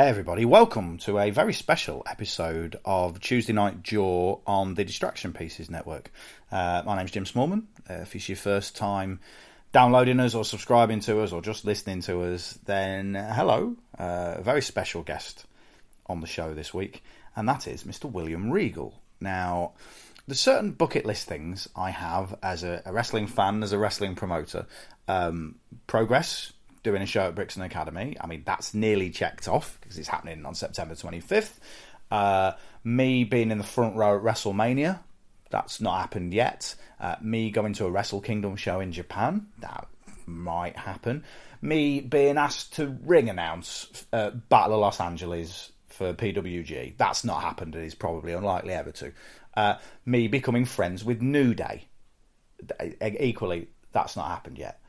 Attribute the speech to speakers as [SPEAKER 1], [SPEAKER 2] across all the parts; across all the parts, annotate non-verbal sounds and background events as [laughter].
[SPEAKER 1] Hey everybody, welcome to a very special episode of Tuesday Night Jaw on the Distraction Pieces Network. Uh, my name's Jim Smallman. Uh, if it's your first time downloading us or subscribing to us or just listening to us, then uh, hello, uh, a very special guest on the show this week, and that is Mr. William Regal. Now, there's certain bucket list things I have as a, a wrestling fan, as a wrestling promoter. Um, progress doing a show at Brixton Academy. I mean, that's nearly checked off because it's happening on September 25th. Uh, me being in the front row at WrestleMania, that's not happened yet. Uh, me going to a Wrestle Kingdom show in Japan, that might happen. Me being asked to ring announce uh, Battle of Los Angeles for PWG, that's not happened and is probably unlikely ever to. Uh, me becoming friends with New Day, equally, that's not happened yet.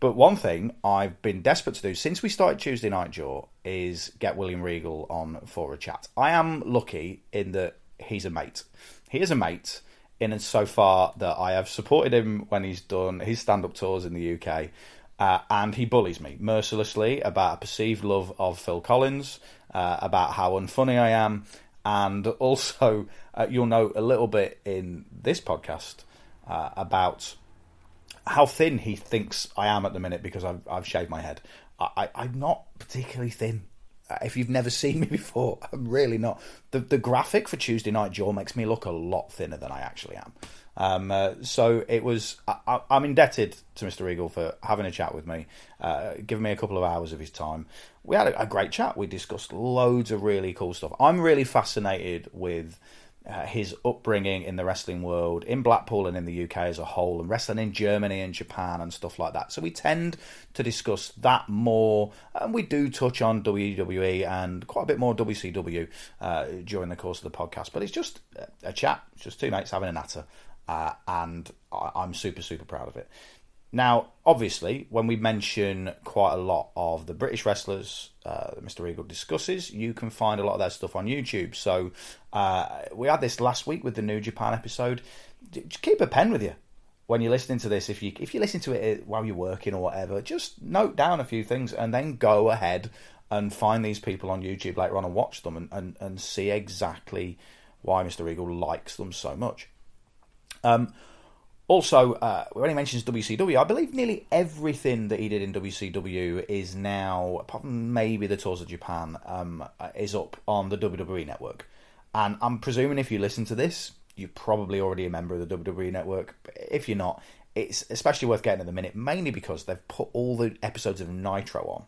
[SPEAKER 1] But one thing I've been desperate to do since we started Tuesday Night Jaw is get William Regal on for a chat. I am lucky in that he's a mate. He is a mate in and so far that I have supported him when he's done his stand up tours in the UK. Uh, and he bullies me mercilessly about a perceived love of Phil Collins, uh, about how unfunny I am, and also uh, you'll know a little bit in this podcast uh, about how thin he thinks I am at the minute because I've, I've shaved my head. I, am not particularly thin. Uh, if you've never [laughs] seen me before, I'm really not. The, the graphic for Tuesday Night Jaw makes me look a lot thinner than I actually am. Um, uh, so it was. I, am indebted to Mr. Regal for having a chat with me, uh, giving me a couple of hours of his time. We had a, a great chat. We discussed loads of really cool stuff. I'm really fascinated with uh, his upbringing in the wrestling world in Blackpool and in the UK as a whole, and wrestling in Germany and Japan and stuff like that. So we tend to discuss that more, and we do touch on WWE and quite a bit more WCW uh, during the course of the podcast. But it's just a chat, it's just two mates having a natter, uh, and I- I'm super super proud of it. Now, obviously, when we mention quite a lot of the British wrestlers uh, that Mr. Regal discusses, you can find a lot of their stuff on YouTube. So uh, we had this last week with the New Japan episode. Just keep a pen with you when you're listening to this. If you if you listen to it while you're working or whatever, just note down a few things and then go ahead and find these people on YouTube later on and watch them and, and, and see exactly why Mr. Regal likes them so much. Um, also, uh, when he mentions WCW, I believe nearly everything that he did in WCW is now, apart from maybe the tours of Japan, um, uh, is up on the WWE network. And I'm presuming if you listen to this, you're probably already a member of the WWE network. If you're not, it's especially worth getting at the minute, mainly because they've put all the episodes of Nitro on.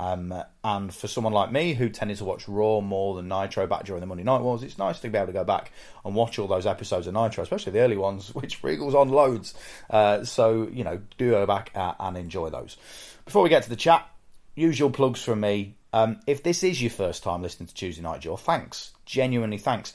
[SPEAKER 1] Um, and for someone like me who tended to watch Raw more than Nitro back during the Monday Night Wars, it's nice to be able to go back and watch all those episodes of Nitro, especially the early ones, [laughs] which Regal's on loads. Uh, so, you know, do go back uh, and enjoy those. Before we get to the chat, usual plugs from me. Um, if this is your first time listening to Tuesday Night Jaw, thanks. Genuinely thanks.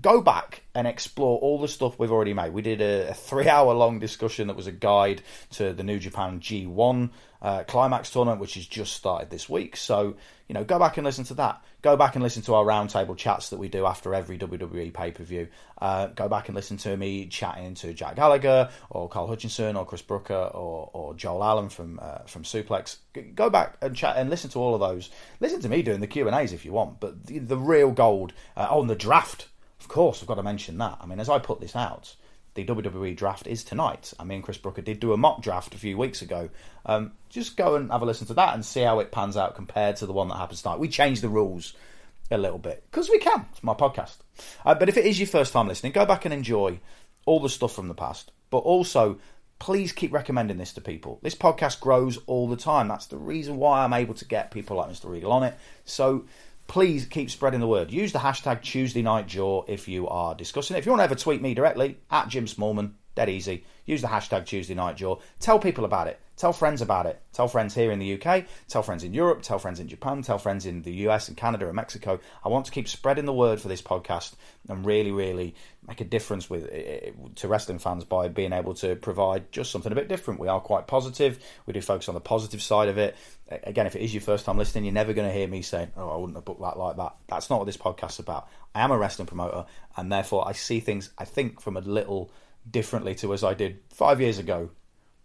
[SPEAKER 1] Go back and explore all the stuff we've already made. We did a, a three hour long discussion that was a guide to the New Japan G1 uh, Climax tournament, which has just started this week. So, you know, go back and listen to that. Go back and listen to our roundtable chats that we do after every WWE pay per view. Uh, go back and listen to me chatting to Jack Gallagher or Carl Hutchinson or Chris Brooker or, or Joel Allen from uh, from Suplex. Go back and chat and listen to all of those. Listen to me doing the Q and A's if you want. But the, the real gold uh, on the draft, of course, I've got to mention that. I mean, as I put this out the WWE draft is tonight. I mean, Chris Brooker did do a mock draft a few weeks ago. Um, just go and have a listen to that and see how it pans out compared to the one that happens tonight. We changed the rules a little bit because we can. It's my podcast. Uh, but if it is your first time listening, go back and enjoy all the stuff from the past. But also, please keep recommending this to people. This podcast grows all the time. That's the reason why I'm able to get people like Mr. Regal on it. So please keep spreading the word. Use the hashtag Tuesday Night Jaw if you are discussing it. If you want to ever tweet me directly at Jim Smallman, dead easy. Use the hashtag Tuesday Night Jaw. Tell people about it. Tell friends about it. Tell friends here in the UK. Tell friends in Europe. Tell friends in Japan. Tell friends in the US and Canada and Mexico. I want to keep spreading the word for this podcast and really, really make a difference with eh, eh, to wrestling fans by being able to provide just something a bit different. We are quite positive. We do focus on the positive side of it. Again, if it is your first time listening, you're never going to hear me saying, "Oh, I wouldn't have booked that like that." That's not what this podcast's about. I am a wrestling promoter, and therefore I see things. I think from a little differently to as I did five years ago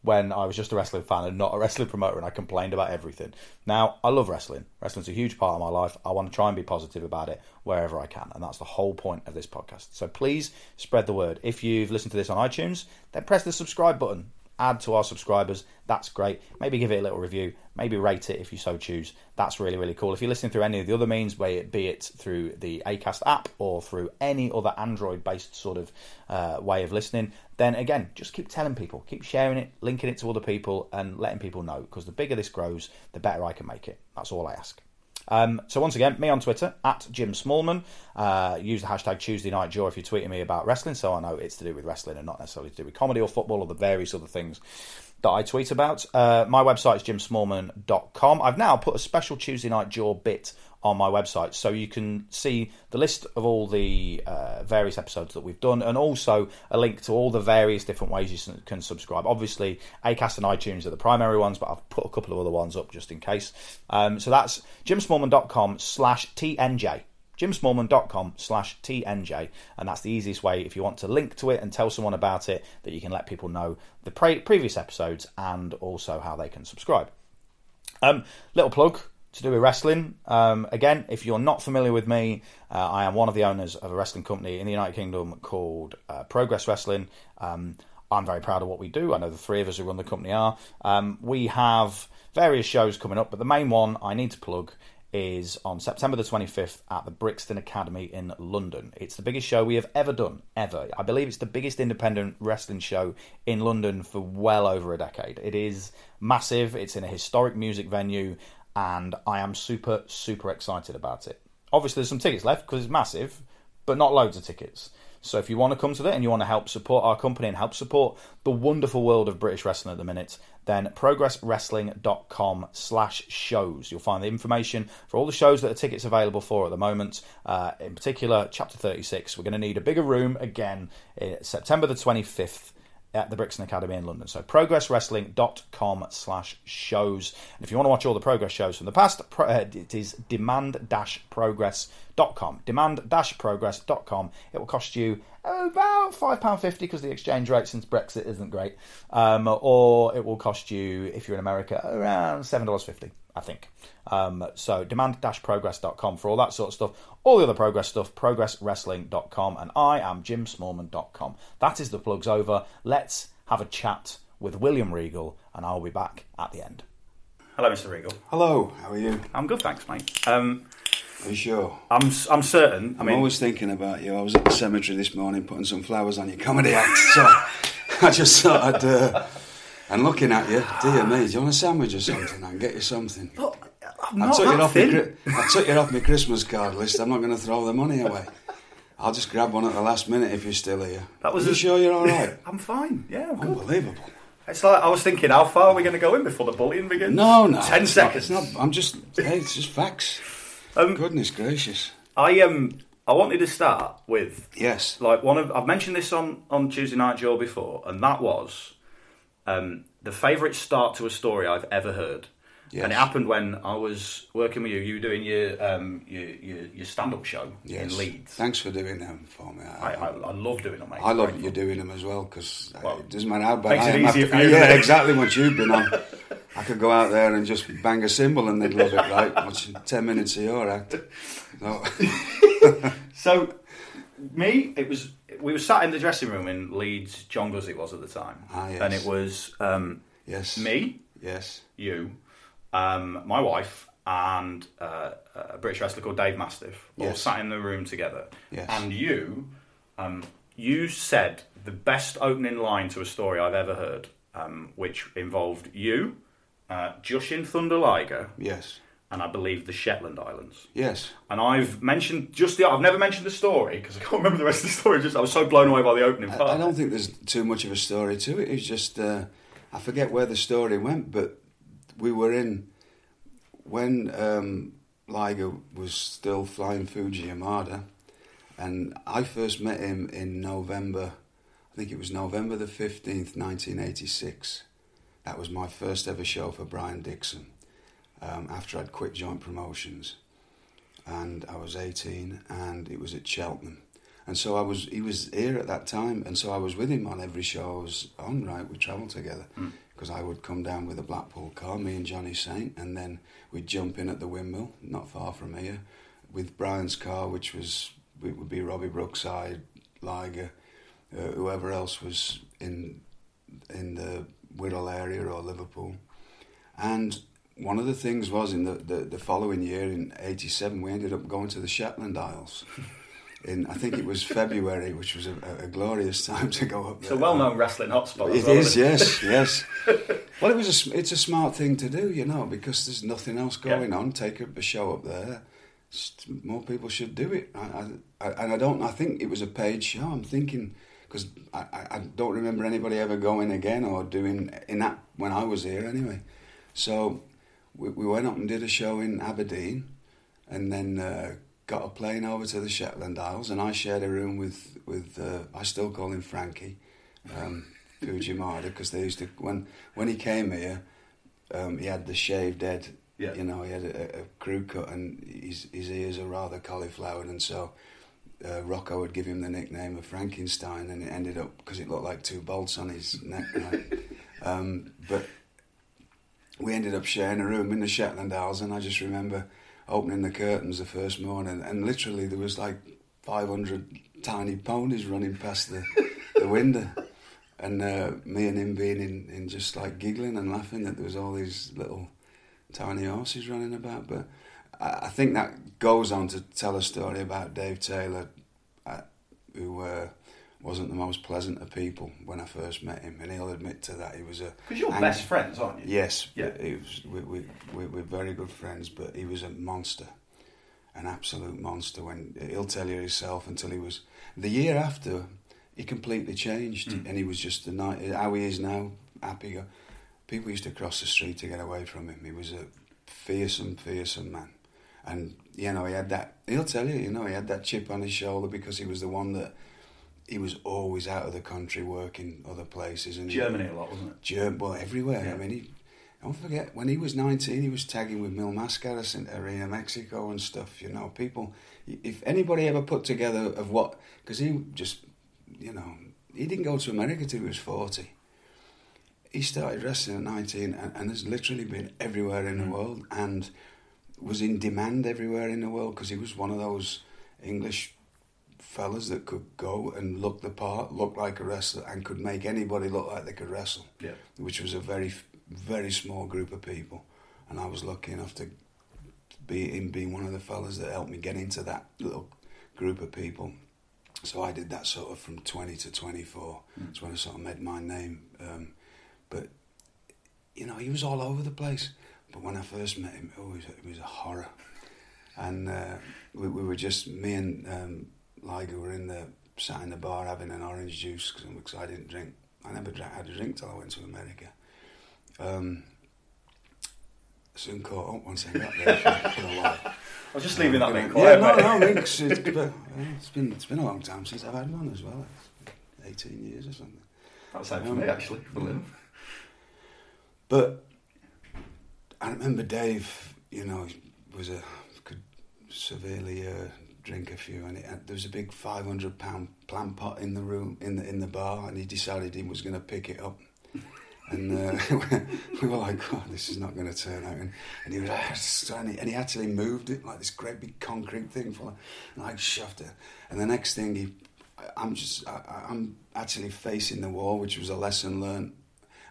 [SPEAKER 1] when I was just a wrestling fan and not a wrestling promoter and I complained about everything. Now, I love wrestling. Wrestling's a huge part of my life. I want to try and be positive about it wherever I can. And that's the whole point of this podcast. So please spread the word. If you've listened to this on iTunes, then press the subscribe button add to our subscribers, that's great. Maybe give it a little review, maybe rate it if you so choose. That's really, really cool. If you're listening through any of the other means, be it, through the ACAST app or through any other Android based sort of uh, way of listening, then again, just keep telling people, keep sharing it, linking it to other people, and letting people know because the bigger this grows, the better I can make it. That's all I ask. Um, so once again, me on Twitter at Jim Smallman. Uh, use the hashtag Tuesday Night Jaw if you're tweeting me about wrestling, so I know it's to do with wrestling and not necessarily to do with comedy or football or the various other things that I tweet about. Uh, my website is jimsmallman.com. I've now put a special Tuesday Night Jaw bit on my website. So you can see the list of all the uh, various episodes that we've done and also a link to all the various different ways you can subscribe. Obviously, Acast and iTunes are the primary ones, but I've put a couple of other ones up just in case. Um, so that's jimsmallman.com slash TNJ jimsmallman.com slash TNJ. And that's the easiest way if you want to link to it and tell someone about it that you can let people know the pre- previous episodes and also how they can subscribe. Um, little plug to do with wrestling. Um, again, if you're not familiar with me, uh, I am one of the owners of a wrestling company in the United Kingdom called uh, Progress Wrestling. Um, I'm very proud of what we do. I know the three of us who run the company are. Um, we have various shows coming up, but the main one I need to plug is on September the 25th at the Brixton Academy in London. It's the biggest show we have ever done, ever. I believe it's the biggest independent wrestling show in London for well over a decade. It is massive, it's in a historic music venue, and I am super, super excited about it. Obviously, there's some tickets left because it's massive, but not loads of tickets. So if you want to come to that and you want to help support our company and help support the wonderful world of British wrestling at the minute, then progresswrestling.com slash shows. You'll find the information for all the shows that the tickets available for at the moment. Uh, in particular, Chapter 36. We're going to need a bigger room again eh, September the 25th at the Brixton Academy in London. So progresswrestling.com slash shows. And if you want to watch all the progress shows from the past, uh, it is demand-progress.com. Demand-progress.com. It will cost you about £5.50 because the exchange rate since Brexit isn't great. Um, or it will cost you, if you're in America, around $7.50. I think. Um, so demand-progress.com for all that sort of stuff. All the other progress stuff, progresswrestling.com, and I am jimsmallman.com. That is the plugs over. Let's have a chat with William Regal, and I'll be back at the end. Hello, Mr. Regal.
[SPEAKER 2] Hello, how are you?
[SPEAKER 1] I'm good, thanks, mate. Um,
[SPEAKER 2] you sure?
[SPEAKER 1] I'm I'm certain.
[SPEAKER 2] I am mean, always thinking about you. I was at the cemetery this morning putting some flowers on your comedy act, so [laughs] I just thought I'd. Uh, and looking at you, dear me, do you want a sandwich or something? I can get you something.
[SPEAKER 1] But
[SPEAKER 2] I took, it off my, I took it off my Christmas card list. I'm not going to throw the money away. I'll just grab one at the last minute if you're still here. That was. Are you a... sure you're all right? [laughs]
[SPEAKER 1] I'm fine. Yeah, I'm
[SPEAKER 2] unbelievable.
[SPEAKER 1] Good. It's like I was thinking, how far are we going to go in before the bullying begins?
[SPEAKER 2] No, no,
[SPEAKER 1] ten seconds.
[SPEAKER 2] Not, I'm just. Hey, it's just facts. Um, Goodness gracious.
[SPEAKER 1] I um I wanted to start with
[SPEAKER 2] Yes.
[SPEAKER 1] like one of I've mentioned this on on Tuesday Night Jaw before, and that was um, the favourite start to a story I've ever heard.
[SPEAKER 2] Yes.
[SPEAKER 1] And it happened when I was working with you. You were doing your um, your, your, your stand up show
[SPEAKER 2] Yes.
[SPEAKER 1] in Leeds.
[SPEAKER 2] Thanks for doing them for me.
[SPEAKER 1] I, I, I love doing them. Mate.
[SPEAKER 2] I love you're doing them as well because
[SPEAKER 1] Well,
[SPEAKER 2] it doesn't matter how bad
[SPEAKER 1] makes
[SPEAKER 2] I am. after-
[SPEAKER 1] for you,
[SPEAKER 2] yeah, exactly what you've been on. [laughs] I could go out there and just bang a cymbal and they'd love it, right? Watching 10 minutes of your act. No. [laughs]
[SPEAKER 1] So, me, it was we were sat in the dressing room in Leeds. John Guzzi was at the time,
[SPEAKER 2] Ah, yes.
[SPEAKER 1] and it was um,
[SPEAKER 2] yes.
[SPEAKER 1] me,
[SPEAKER 2] Yes.
[SPEAKER 1] you, um, my wife, and uh, a British wrestler called Dave Mastiff all
[SPEAKER 2] Yes.
[SPEAKER 1] sat in the room together.
[SPEAKER 2] Yes.
[SPEAKER 1] And you, um, you said the best opening line to a story I've ever heard, um, which involved you, uh, Jushin Thunder Liger,
[SPEAKER 2] Yes.
[SPEAKER 1] and I believe the Shetland Islands.
[SPEAKER 2] Yes.
[SPEAKER 1] And I've mentioned just the. I've never mentioned the story because I can't [laughs] remember the rest of the story. Just I was so blown away by the opening part.
[SPEAKER 2] I, I don't think there's too much of a story to it. It's just uh, I forget where the story went, but we were in when um, Liger was still flying Fuji Yamada, and I first met him in November. I think it was November the fifteenth, nineteen eighty-six. That was my first ever show for Brian Dixon. Um, after I'd quit Joint Promotions, and I was eighteen, and it was at Cheltenham. And so I was, he was here at that time, and so I was with him on every show I was on, right? We travelled together because I would come down with a Blackpool car, me and Johnny Saint, and then we'd jump in at the windmill, not far from here, with Brian's car, which was, it would be Robbie Brookside, Liger, uh, whoever else was in, in the Wirral area or Liverpool. And one of the things was in the, the, the following year, in 87, we ended up going to the Shetland Isles. [laughs] In, I think it was [laughs] February, which was a, a glorious time to go up
[SPEAKER 1] it's
[SPEAKER 2] there.
[SPEAKER 1] a well-known wrestling hotspot.
[SPEAKER 2] It
[SPEAKER 1] well,
[SPEAKER 2] is, yes, yes. [laughs] Well, it was a, it's a smart thing to do, you know, because there's nothing else
[SPEAKER 1] Yeah.
[SPEAKER 2] going on. Take up a show up there. More people should do it. I, I, and I don't. I think it was a paid show. I'm thinking because I, I, I don't remember anybody ever going again or doing in that when I was here anyway. So we, we went up and did a show in Aberdeen, and then uh, got a plane over to the Shetland Isles, and I shared a room with with uh, I still call him Frankie, um, Fuji Yamada, because they used to when when he came here, um, he had the shaved head.
[SPEAKER 1] Yeah.
[SPEAKER 2] You know, he had a, a crew cut, and his his ears are rather cauliflowered, and so. Uh, Rocco would give him the nickname of Frankenstein, and it ended up because it looked like two bolts on his neck. Right? um, but we ended up sharing a room in the Shetland Isles, and I just remember opening the curtains the first morning, and literally there was like 500 tiny ponies running past the, the window, and uh, me and him being in, in just like giggling and laughing that there was all these little tiny horses running about. But I, I think that goes on to tell a story about Dave Taylor, uh, who. Uh, wasn't the most pleasant of people when I first met him, and he'll admit to that. He was a
[SPEAKER 1] Because you're
[SPEAKER 2] ang-
[SPEAKER 1] best friends, aren't you?
[SPEAKER 2] Yes,
[SPEAKER 1] Yeah.
[SPEAKER 2] he was, we, we, we, we're very good friends, but he was a monster, an absolute monster. When he'll tell you himself until he was the year after, he completely changed,
[SPEAKER 1] Mm.
[SPEAKER 2] and he was just the night how he is now. Happy, people used to cross the street to get away from him. He was a fearsome, fearsome man, and you know he had that. He'll tell you, you know, he had that chip on his shoulder because he was the one that. He was always out of the country working other places and he-
[SPEAKER 1] Germany a lot, wasn't it?
[SPEAKER 2] Germ, well, everywhere.
[SPEAKER 1] Yeah.
[SPEAKER 2] I mean, he, don't forget when he was nineteen, he was tagging with Mil Mascaras in Arena Mexico and stuff. You know, people. If anybody ever put together of what, because he just, you know, he didn't go to America till he was forty. He started wrestling at nineteen and, and has literally been everywhere in the mm. world and was in demand everywhere in the world because he was one of those English fellas that could go and look the part, look like a wrestler, and could make anybody look like they could wrestle.
[SPEAKER 1] Yeah.
[SPEAKER 2] Which was a very, very small group of people, and I was lucky enough to be in being one of the fellas that helped me get into that little group of people. So I did that sort of from twenty to twenty four. That's when I sort of made my name. Um, but you know, he was all over the place. But when I first met him, oh, it was, it was a horror. And uh, we, we were just me and um, Liger were in the sat in the bar having an orange juice because I didn't drink. I never drank, had a drink till I went to America. Um, soon caught up once I got there. for, for a while. [laughs]
[SPEAKER 1] I was just leaving that bit
[SPEAKER 2] Yeah, no, no, 'cause [laughs] it's, uh, it's been it's been a long time since I've had one as well. Eighteen years or something.
[SPEAKER 1] That's same for me, actually.
[SPEAKER 2] But I remember Dave, you know, was a could severely uh, drink a few, and it, and there was a big five hundred pound plant pot in the room in the in the bar, and he decided he was going to pick it up. [laughs] And uh, [laughs] we were like, "God, this is not going to turn out." And, and he was like, "Ah," and he, actually moved it like this great big concrete thing, of, and I shoved it. And the next thing, he, I'm just, I, I'm actually facing the wall, which was a lesson learned.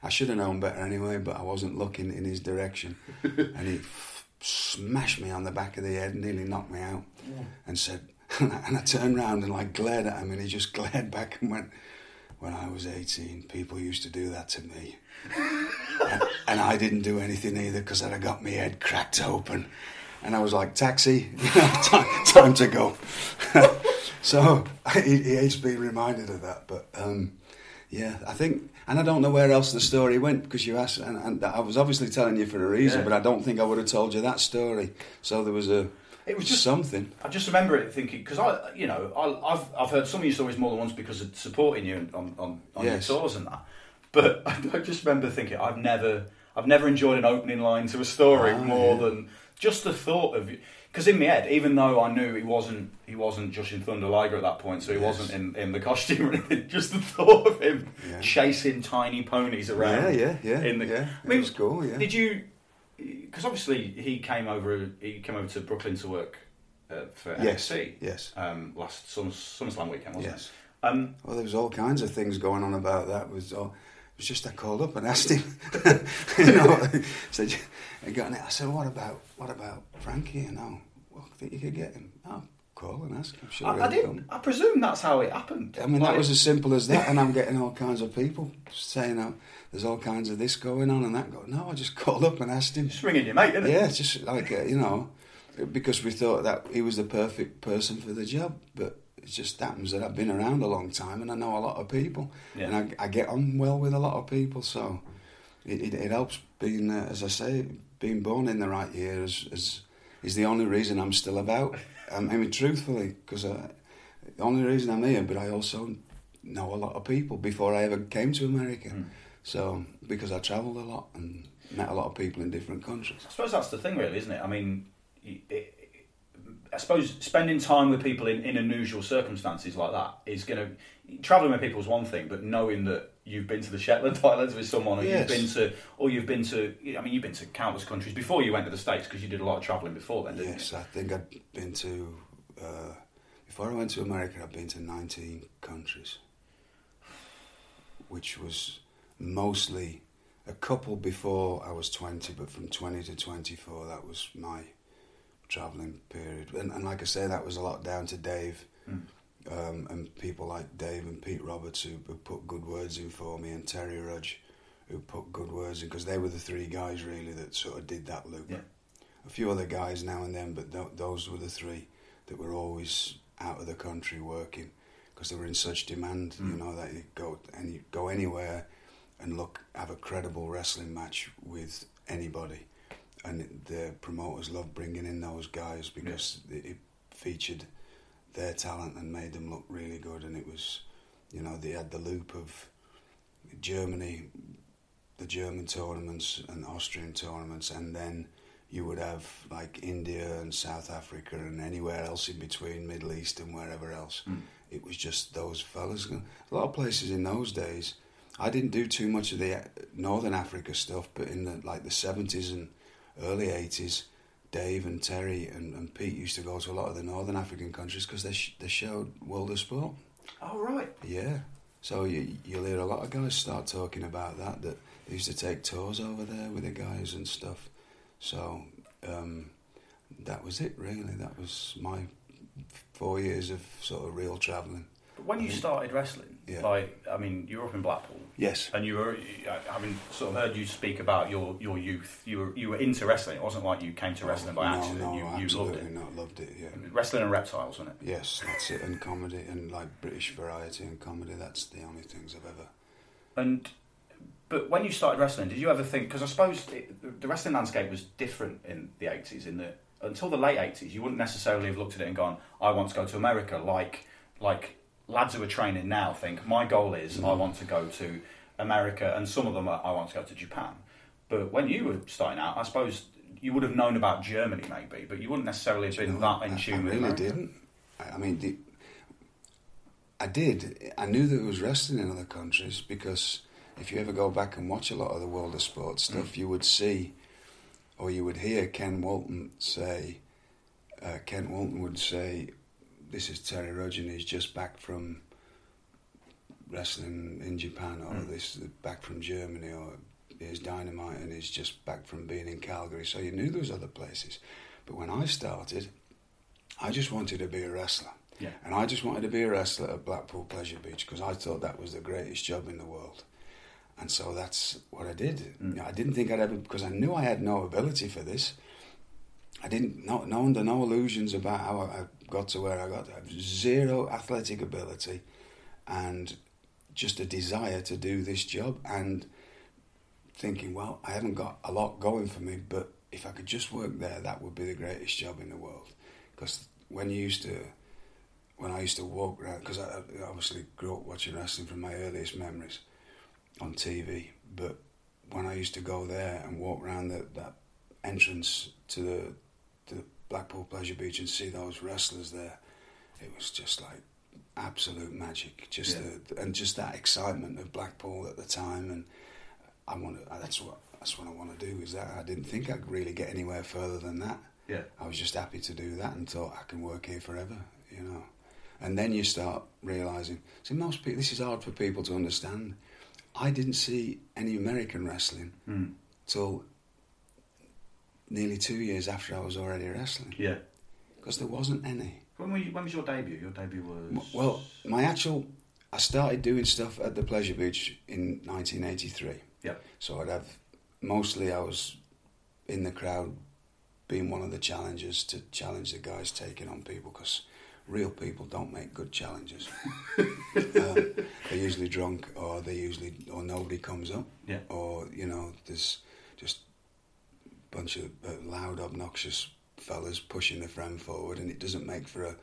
[SPEAKER 2] I should have known better anyway, but I wasn't looking in his direction. [laughs] and he f- smashed me on the back of the head, nearly knocked me out, and said, [laughs] and I, turned around and like glared at him, and he just [laughs] glared back and went, "When I was 18, people used to do that to me." and, [laughs] and I didn't do anything either because I'd have got my head cracked open. And I was like, taxi, time, time to go. so he, he hates being reminded of that. But um, yeah, I think, and I don't know where else the story went because you asked, and, and I was obviously telling you for a reason,
[SPEAKER 1] Yeah.
[SPEAKER 2] but I don't think I would have told you that story. So there was a
[SPEAKER 1] It was just-
[SPEAKER 2] something.
[SPEAKER 1] I just remember it thinking because I, you know, I, I've I've heard some of your stories more than once because of supporting you on on, on
[SPEAKER 2] Yes.
[SPEAKER 1] your tours and that. But [laughs] I just remember thinking I've never I've never enjoyed an opening line to a story
[SPEAKER 2] Ah,
[SPEAKER 1] more
[SPEAKER 2] yeah.
[SPEAKER 1] than just the thought of because in my head, even though I knew he wasn't he wasn't Jushin Thunder Liger at that point, so he
[SPEAKER 2] Yes.
[SPEAKER 1] wasn't in, in the costume or anything. [laughs] Just the thought of him
[SPEAKER 2] Yeah.
[SPEAKER 1] chasing tiny ponies around.
[SPEAKER 2] Yeah, yeah, yeah,
[SPEAKER 1] In the,
[SPEAKER 2] yeah.
[SPEAKER 1] I mean,
[SPEAKER 2] It was cool, yeah.
[SPEAKER 1] Did you? Because obviously he came over. He came over to Brooklyn to work uh, for
[SPEAKER 2] Yes,
[SPEAKER 1] NXT.
[SPEAKER 2] yes.
[SPEAKER 1] Um, last Summer, SummerSlam weekend, wasn't
[SPEAKER 2] Yes.
[SPEAKER 1] it? Um,
[SPEAKER 2] Well, there was all kinds of things going on about that. It was all, it was just I called up and asked him. [laughs] you know, [laughs] said, I got it. I said, what about what about Frankie? You know, well, I think you could get him. Oh, call and ask him. Sure,
[SPEAKER 1] I, I did.
[SPEAKER 2] come."
[SPEAKER 1] I presume that's how it happened.
[SPEAKER 2] I mean,
[SPEAKER 1] Like-
[SPEAKER 2] that was as simple as that, and I'm [laughs] getting all kinds of people saying, oh, "There's all kinds of this going on and that." Go, no, I just [laughs] called up and asked him.
[SPEAKER 1] just ringing your mate, isn't it?
[SPEAKER 2] Yeah, just like uh, you know, because we thought that he was the perfect person for the job. But it just happens that I've been around a long time and I know a lot of people,
[SPEAKER 1] Yeah.
[SPEAKER 2] and I, I get on well with a lot of people. So it, it, it helps being, uh, as I say, being born in the right year is is, is the only reason I'm still about. I mean, truthfully, because the only reason I'm here, but I also know a lot of people before I ever came to America.
[SPEAKER 1] Hmm.
[SPEAKER 2] So because I travelled a lot and met a lot of people in different countries.
[SPEAKER 1] I suppose that's the thing, really, isn't it? I mean, y- it, I suppose spending time with people in, in unusual circumstances like that is going to traveling with people is one thing, but knowing that you've been to the Shetland [laughs] Islands with someone, or
[SPEAKER 2] Yes.
[SPEAKER 1] you've been to, or you've been to, I mean, you've been to countless countries before you went to the States because you did a lot of traveling before then, didn't
[SPEAKER 2] Yes,
[SPEAKER 1] you?
[SPEAKER 2] I think I'd been to. Uh, before I went to America, I'd been to 19 countries, which was mostly a couple before I was 20, but from 20 to 24, that was my travelling period. And, and like I say, that was a lot down to Dave. Um, and people like Dave and Pete Roberts who, who put good words in for me, and Terry Rudge who put good words in because they were the three guys really that sort of did that loop
[SPEAKER 1] Yeah.
[SPEAKER 2] a few other guys now and then, but th- those were the three that were always out of the country working because they were in such demand. You know that you go and you go anywhere and look have a credible wrestling match with anybody, and the promoters loved bringing in those guys because it, it featured their talent and made them look really good. And it was, you know, they had the loop of Germany the German tournaments and Austrian tournaments, and then you would have like India and South Africa and anywhere else in between, Middle East and wherever else. Hmm. It was just those fellas. A lot of places in those days, I didn't do too much of the Northern Africa stuff, but in the, like the seventies and early eighties, Dave and Terry and, and Pete used to go to a lot of the Northern African countries because they sh- they showed World of Sport.
[SPEAKER 1] Oh right.
[SPEAKER 2] Yeah. So you, you'll hear a lot of guys start talking about that, that they used to take tours over there with the guys and stuff. So um, that was it, really. That was my four years of sort of real travelling.
[SPEAKER 1] But when you started wrestling,
[SPEAKER 2] Yeah.
[SPEAKER 1] like I mean, you were up in Blackpool.
[SPEAKER 2] Yes.
[SPEAKER 1] And you were, I- having sort of heard you speak about your, your youth, you were you were into wrestling. It wasn't like you came to oh, wrestling by
[SPEAKER 2] no,
[SPEAKER 1] accident.
[SPEAKER 2] no,
[SPEAKER 1] you, you loved
[SPEAKER 2] absolutely
[SPEAKER 1] it.
[SPEAKER 2] not. Loved it, yeah.
[SPEAKER 1] Wrestling and reptiles, wasn't it?
[SPEAKER 2] Yes, that's it. And comedy and like British variety and comedy, that's the only things I've ever.
[SPEAKER 1] And But when you started wrestling, did you ever think? Because I suppose it, the wrestling landscape was different in the eighties. In the until the late eighties, you wouldn't necessarily have looked at it and gone, "I want to go to America." Like like lads who are training now think, "My goal is I want to go to America," and some of them are, "I want to go to Japan." But when you were starting out, I suppose you would have known about Germany maybe, but you wouldn't necessarily have been
[SPEAKER 2] No,
[SPEAKER 1] that in
[SPEAKER 2] I-
[SPEAKER 1] tune
[SPEAKER 2] I,
[SPEAKER 1] with
[SPEAKER 2] really
[SPEAKER 1] America.
[SPEAKER 2] didn't. I, I mean, the, I did. I knew that it was wrestling in other countries because if you ever go back and watch a lot of the World of Sports
[SPEAKER 1] Mm.
[SPEAKER 2] stuff, you would see or you would hear Ken Walton say, uh, Ken Walton would say, "This is Terry Rudge and he's just back from wrestling in Japan, or
[SPEAKER 1] Mm.
[SPEAKER 2] this is back from Germany, or here's Dynamite and he's just back from being in Calgary." So you knew was other places. But when I started, I just wanted to be a wrestler.
[SPEAKER 1] Yeah.
[SPEAKER 2] And I just wanted to be a wrestler at Blackpool Pleasure Beach because I thought that was the greatest job in the world. And so that's what I did.
[SPEAKER 1] Mm.
[SPEAKER 2] You know, I didn't think I'd ever, because I knew I had no ability for this. I didn't, no, no under no illusions about how I got to where I got. I zero athletic ability and just a desire to do this job and thinking, well, I haven't got a lot going for me, but if I could just work there, that would be the greatest job in the world. Because when you used to, when I used to walk around, because I obviously grew up watching wrestling from my earliest memories on TV, but when I used to go there and walk around the, that entrance to the Blackpool Pleasure Beach and see those wrestlers there, it was just like absolute magic. Just
[SPEAKER 1] Yeah.
[SPEAKER 2] the, and just that excitement of Blackpool at the time, and I want to. That's what that's what I want to do. Is that I didn't think I'd really get anywhere further than that.
[SPEAKER 1] Yeah.
[SPEAKER 2] I was just happy to do that and thought I can work here forever, you know. And then you start realizing. See, most people. This is hard for people to understand. I didn't see any American wrestling
[SPEAKER 1] Mm.
[SPEAKER 2] till nearly two years after I was already wrestling
[SPEAKER 1] Yeah.
[SPEAKER 2] because there wasn't any.
[SPEAKER 1] When, were you, when was your debut? Your debut was
[SPEAKER 2] Well, my actual, I started doing stuff at the Pleasure Beach in 1983.
[SPEAKER 1] yeah.
[SPEAKER 2] So I'd have, mostly I was in the crowd being one of the challengers to challenge the guys taking on people because real people don't make good challenges. [laughs] um, they're usually drunk or they usually, or nobody comes up.
[SPEAKER 1] Yeah.
[SPEAKER 2] Or, you know, there's just bunch of uh, loud, obnoxious fellas pushing their friend forward and it doesn't make for a,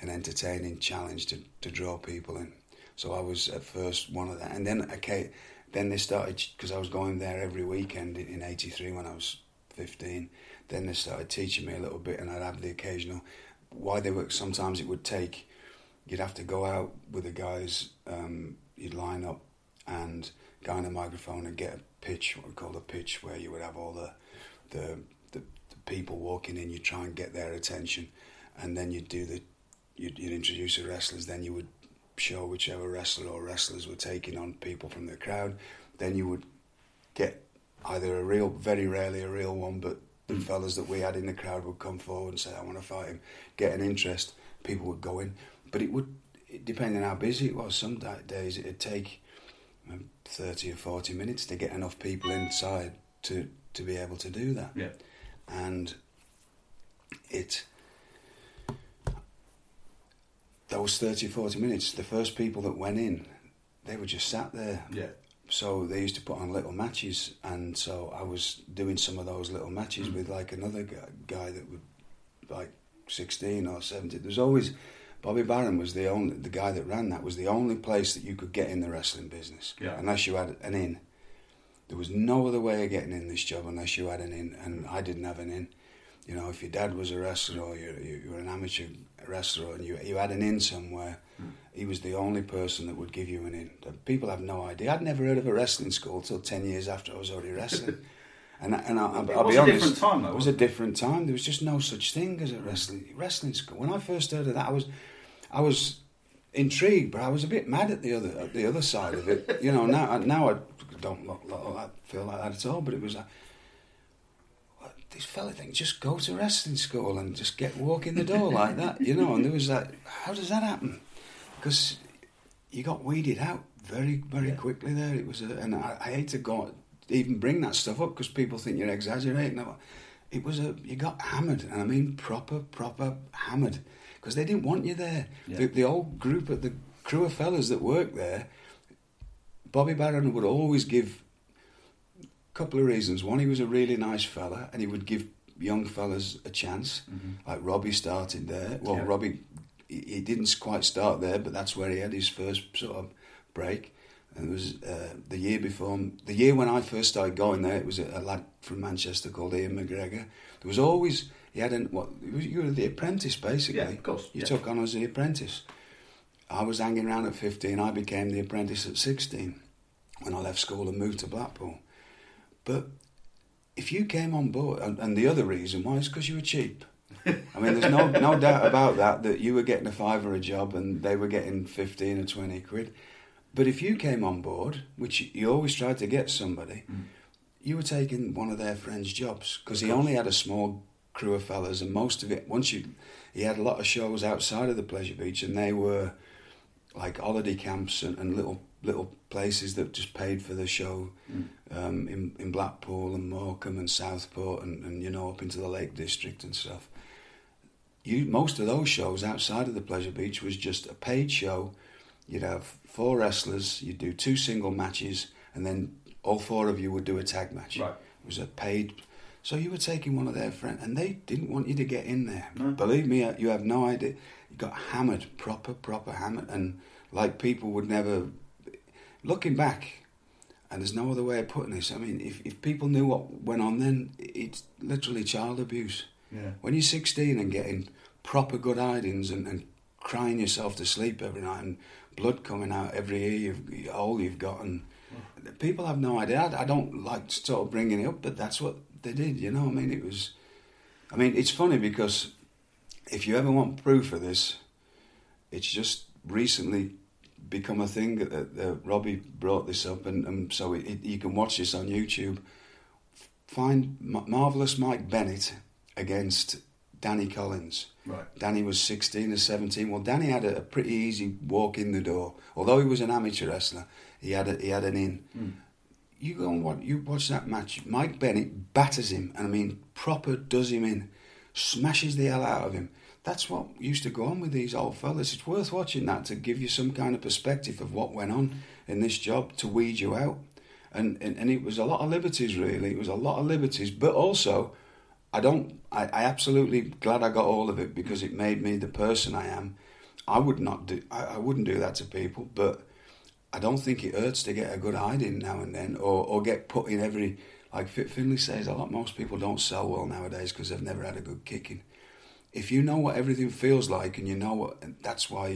[SPEAKER 2] an entertaining challenge to, to draw people in. So I was at first one of that, and then okay, then they started because I was going there every weekend in, in '83 when I was 15. Then they started teaching me a little bit, and I'd have the occasional. Why they were sometimes it would take, you'd have to go out with the guys. Um, you'd line up and go on a microphone and get a pitch, what we call a pitch, where you would have all the the, the, the people walking in. You try and get their attention, and then you'd do the you'd, you'd introduce the wrestlers. Then you would show whichever wrestler or wrestlers were taking on people from the crowd. Then you would get either a real, very rarely a real one, but the fellas that we had in the crowd would come forward and say, "I want to fight him." Get an interest. People would go in, but it would, it, depending on how busy it was. Some days it'd take um, thirty or forty minutes to get enough people inside to to be able to do that
[SPEAKER 1] Yeah.
[SPEAKER 2] and it those 30 40 minutes the first people that went in they were just sat there
[SPEAKER 1] Yeah.
[SPEAKER 2] so they used to put on little matches and so i was doing some of those little matches mm. with like another guy, guy that would like 16 or 17 there was always bobby barron was the only the guy that ran that was the only place that you could get in the wrestling business
[SPEAKER 1] Yeah.
[SPEAKER 2] unless you had an in there was no other way of getting in this job unless you had an in, and I didn't have an in. You know, if your dad was a wrestler or you, you, you were an amateur wrestler and you, you had an in somewhere, hmm. he was the only person that would give you an in. People have no idea. I'd never heard of a wrestling school till 10 years after I was already [laughs] wrestling. and I, and I, I'll,
[SPEAKER 1] It
[SPEAKER 2] I'll
[SPEAKER 1] was
[SPEAKER 2] be
[SPEAKER 1] a
[SPEAKER 2] honest.
[SPEAKER 1] different time, though,
[SPEAKER 2] It was a different time. There was just no such thing as a wrestling wrestling school. When I first heard of that, I was, I was intrigued, but I was a bit mad at the other at the other side of it. You know, now now I don't look, look, feel like that at all. But it was like, this fella thing, just go to wrestling school and just get walk in the door like that, you know. And there was like, how does that happen? Because you got weeded out very very quickly there. It was, a, and I, I hate to go even bring that stuff up because people think you're exaggerating. It was a you got hammered, and I mean proper proper hammered because they didn't want you there.
[SPEAKER 1] Yeah.
[SPEAKER 2] The, the old group of the crew of fellas that worked there, Bobby Barron would always give a couple of reasons. One, he was a really nice fella, and he would give young fellas a chance. Like Robbie started there. Well,
[SPEAKER 1] Yeah.
[SPEAKER 2] Robbie, he, he didn't quite start there, but that's where he had his first sort of break. And it was uh, the year before, the year when I first started going there. It was a, a lad from Manchester called Ian McGregor. There was always he had an, what you were the apprentice basically.
[SPEAKER 1] Yeah, of course,
[SPEAKER 2] You
[SPEAKER 1] yeah.
[SPEAKER 2] took on as the apprentice. I was hanging around at 15. I became the apprentice at 16 when I left school and moved to Blackpool. But if you came on board, and, and the other reason why is because you were cheap. I mean, there's no no [laughs] doubt about that. That you were getting a fiver a job, and they were getting 15 or 20 quid. But if you came on board, which you always tried to get somebody, mm. you were taking one of their friends' jobs because he only had a small crew of fellas, and most of it once you he had a lot of shows outside of the pleasure beach, and they were like holiday camps and, and little little places that just paid for the show um, in in Blackpool and Morecambe and Southport and, and you know up into the Lake District and stuff. You most of those shows outside of the pleasure beach was just a paid show. You'd have four wrestlers, you'd do two single matches, and then all four of you would do a tag match.
[SPEAKER 1] Right.
[SPEAKER 2] It was a paid. So you were taking one of their friends, and they didn't want you to get in there.
[SPEAKER 1] No.
[SPEAKER 2] Believe me, you have no idea. You got hammered, proper, proper hammered, and like people would never. Looking back, and there's no other way of putting this. I mean, if, if people knew what went on then, it's literally child abuse.
[SPEAKER 1] Yeah.
[SPEAKER 2] When you're 16 and getting proper good hidings and, and crying yourself to sleep every night and blood coming out every ear you've, hole you've got, and people have no idea. I, I don't like sort of bringing it up, but that's what they did. You know, I mean, it was. I mean, it's funny because if you ever want proof of this, it's just recently become a thing that, that, that Robbie brought this up, and, and so it, it, you can watch this on YouTube. Find Ma- marvelous Mike Bennett against Danny Collins.
[SPEAKER 1] Right.
[SPEAKER 2] Danny was 16 or 17. Well, Danny had a, a pretty easy walk in the door. Although he was an amateur wrestler, he had a, he had an in. Hmm. You go and watch, you watch that match. Mike Bennett batters him, and I mean, proper does him in, smashes the hell out of him. That's what used to go on with these old fellas. It's worth watching that to give you some kind of perspective of what went on in this job to weed you out. And, and, and it was a lot of liberties, really. It was a lot of liberties, but also I don't. I, I absolutely glad I got all of it because it made me the person I am. I would not do. I, I wouldn't do that to people, but I don't think it hurts to get a good hiding now and then, or or get put in every. Like Fit Finlay says, a lot most people don't sell well nowadays because they've never had a good kicking. If you know what everything feels like, and you know what, and that's why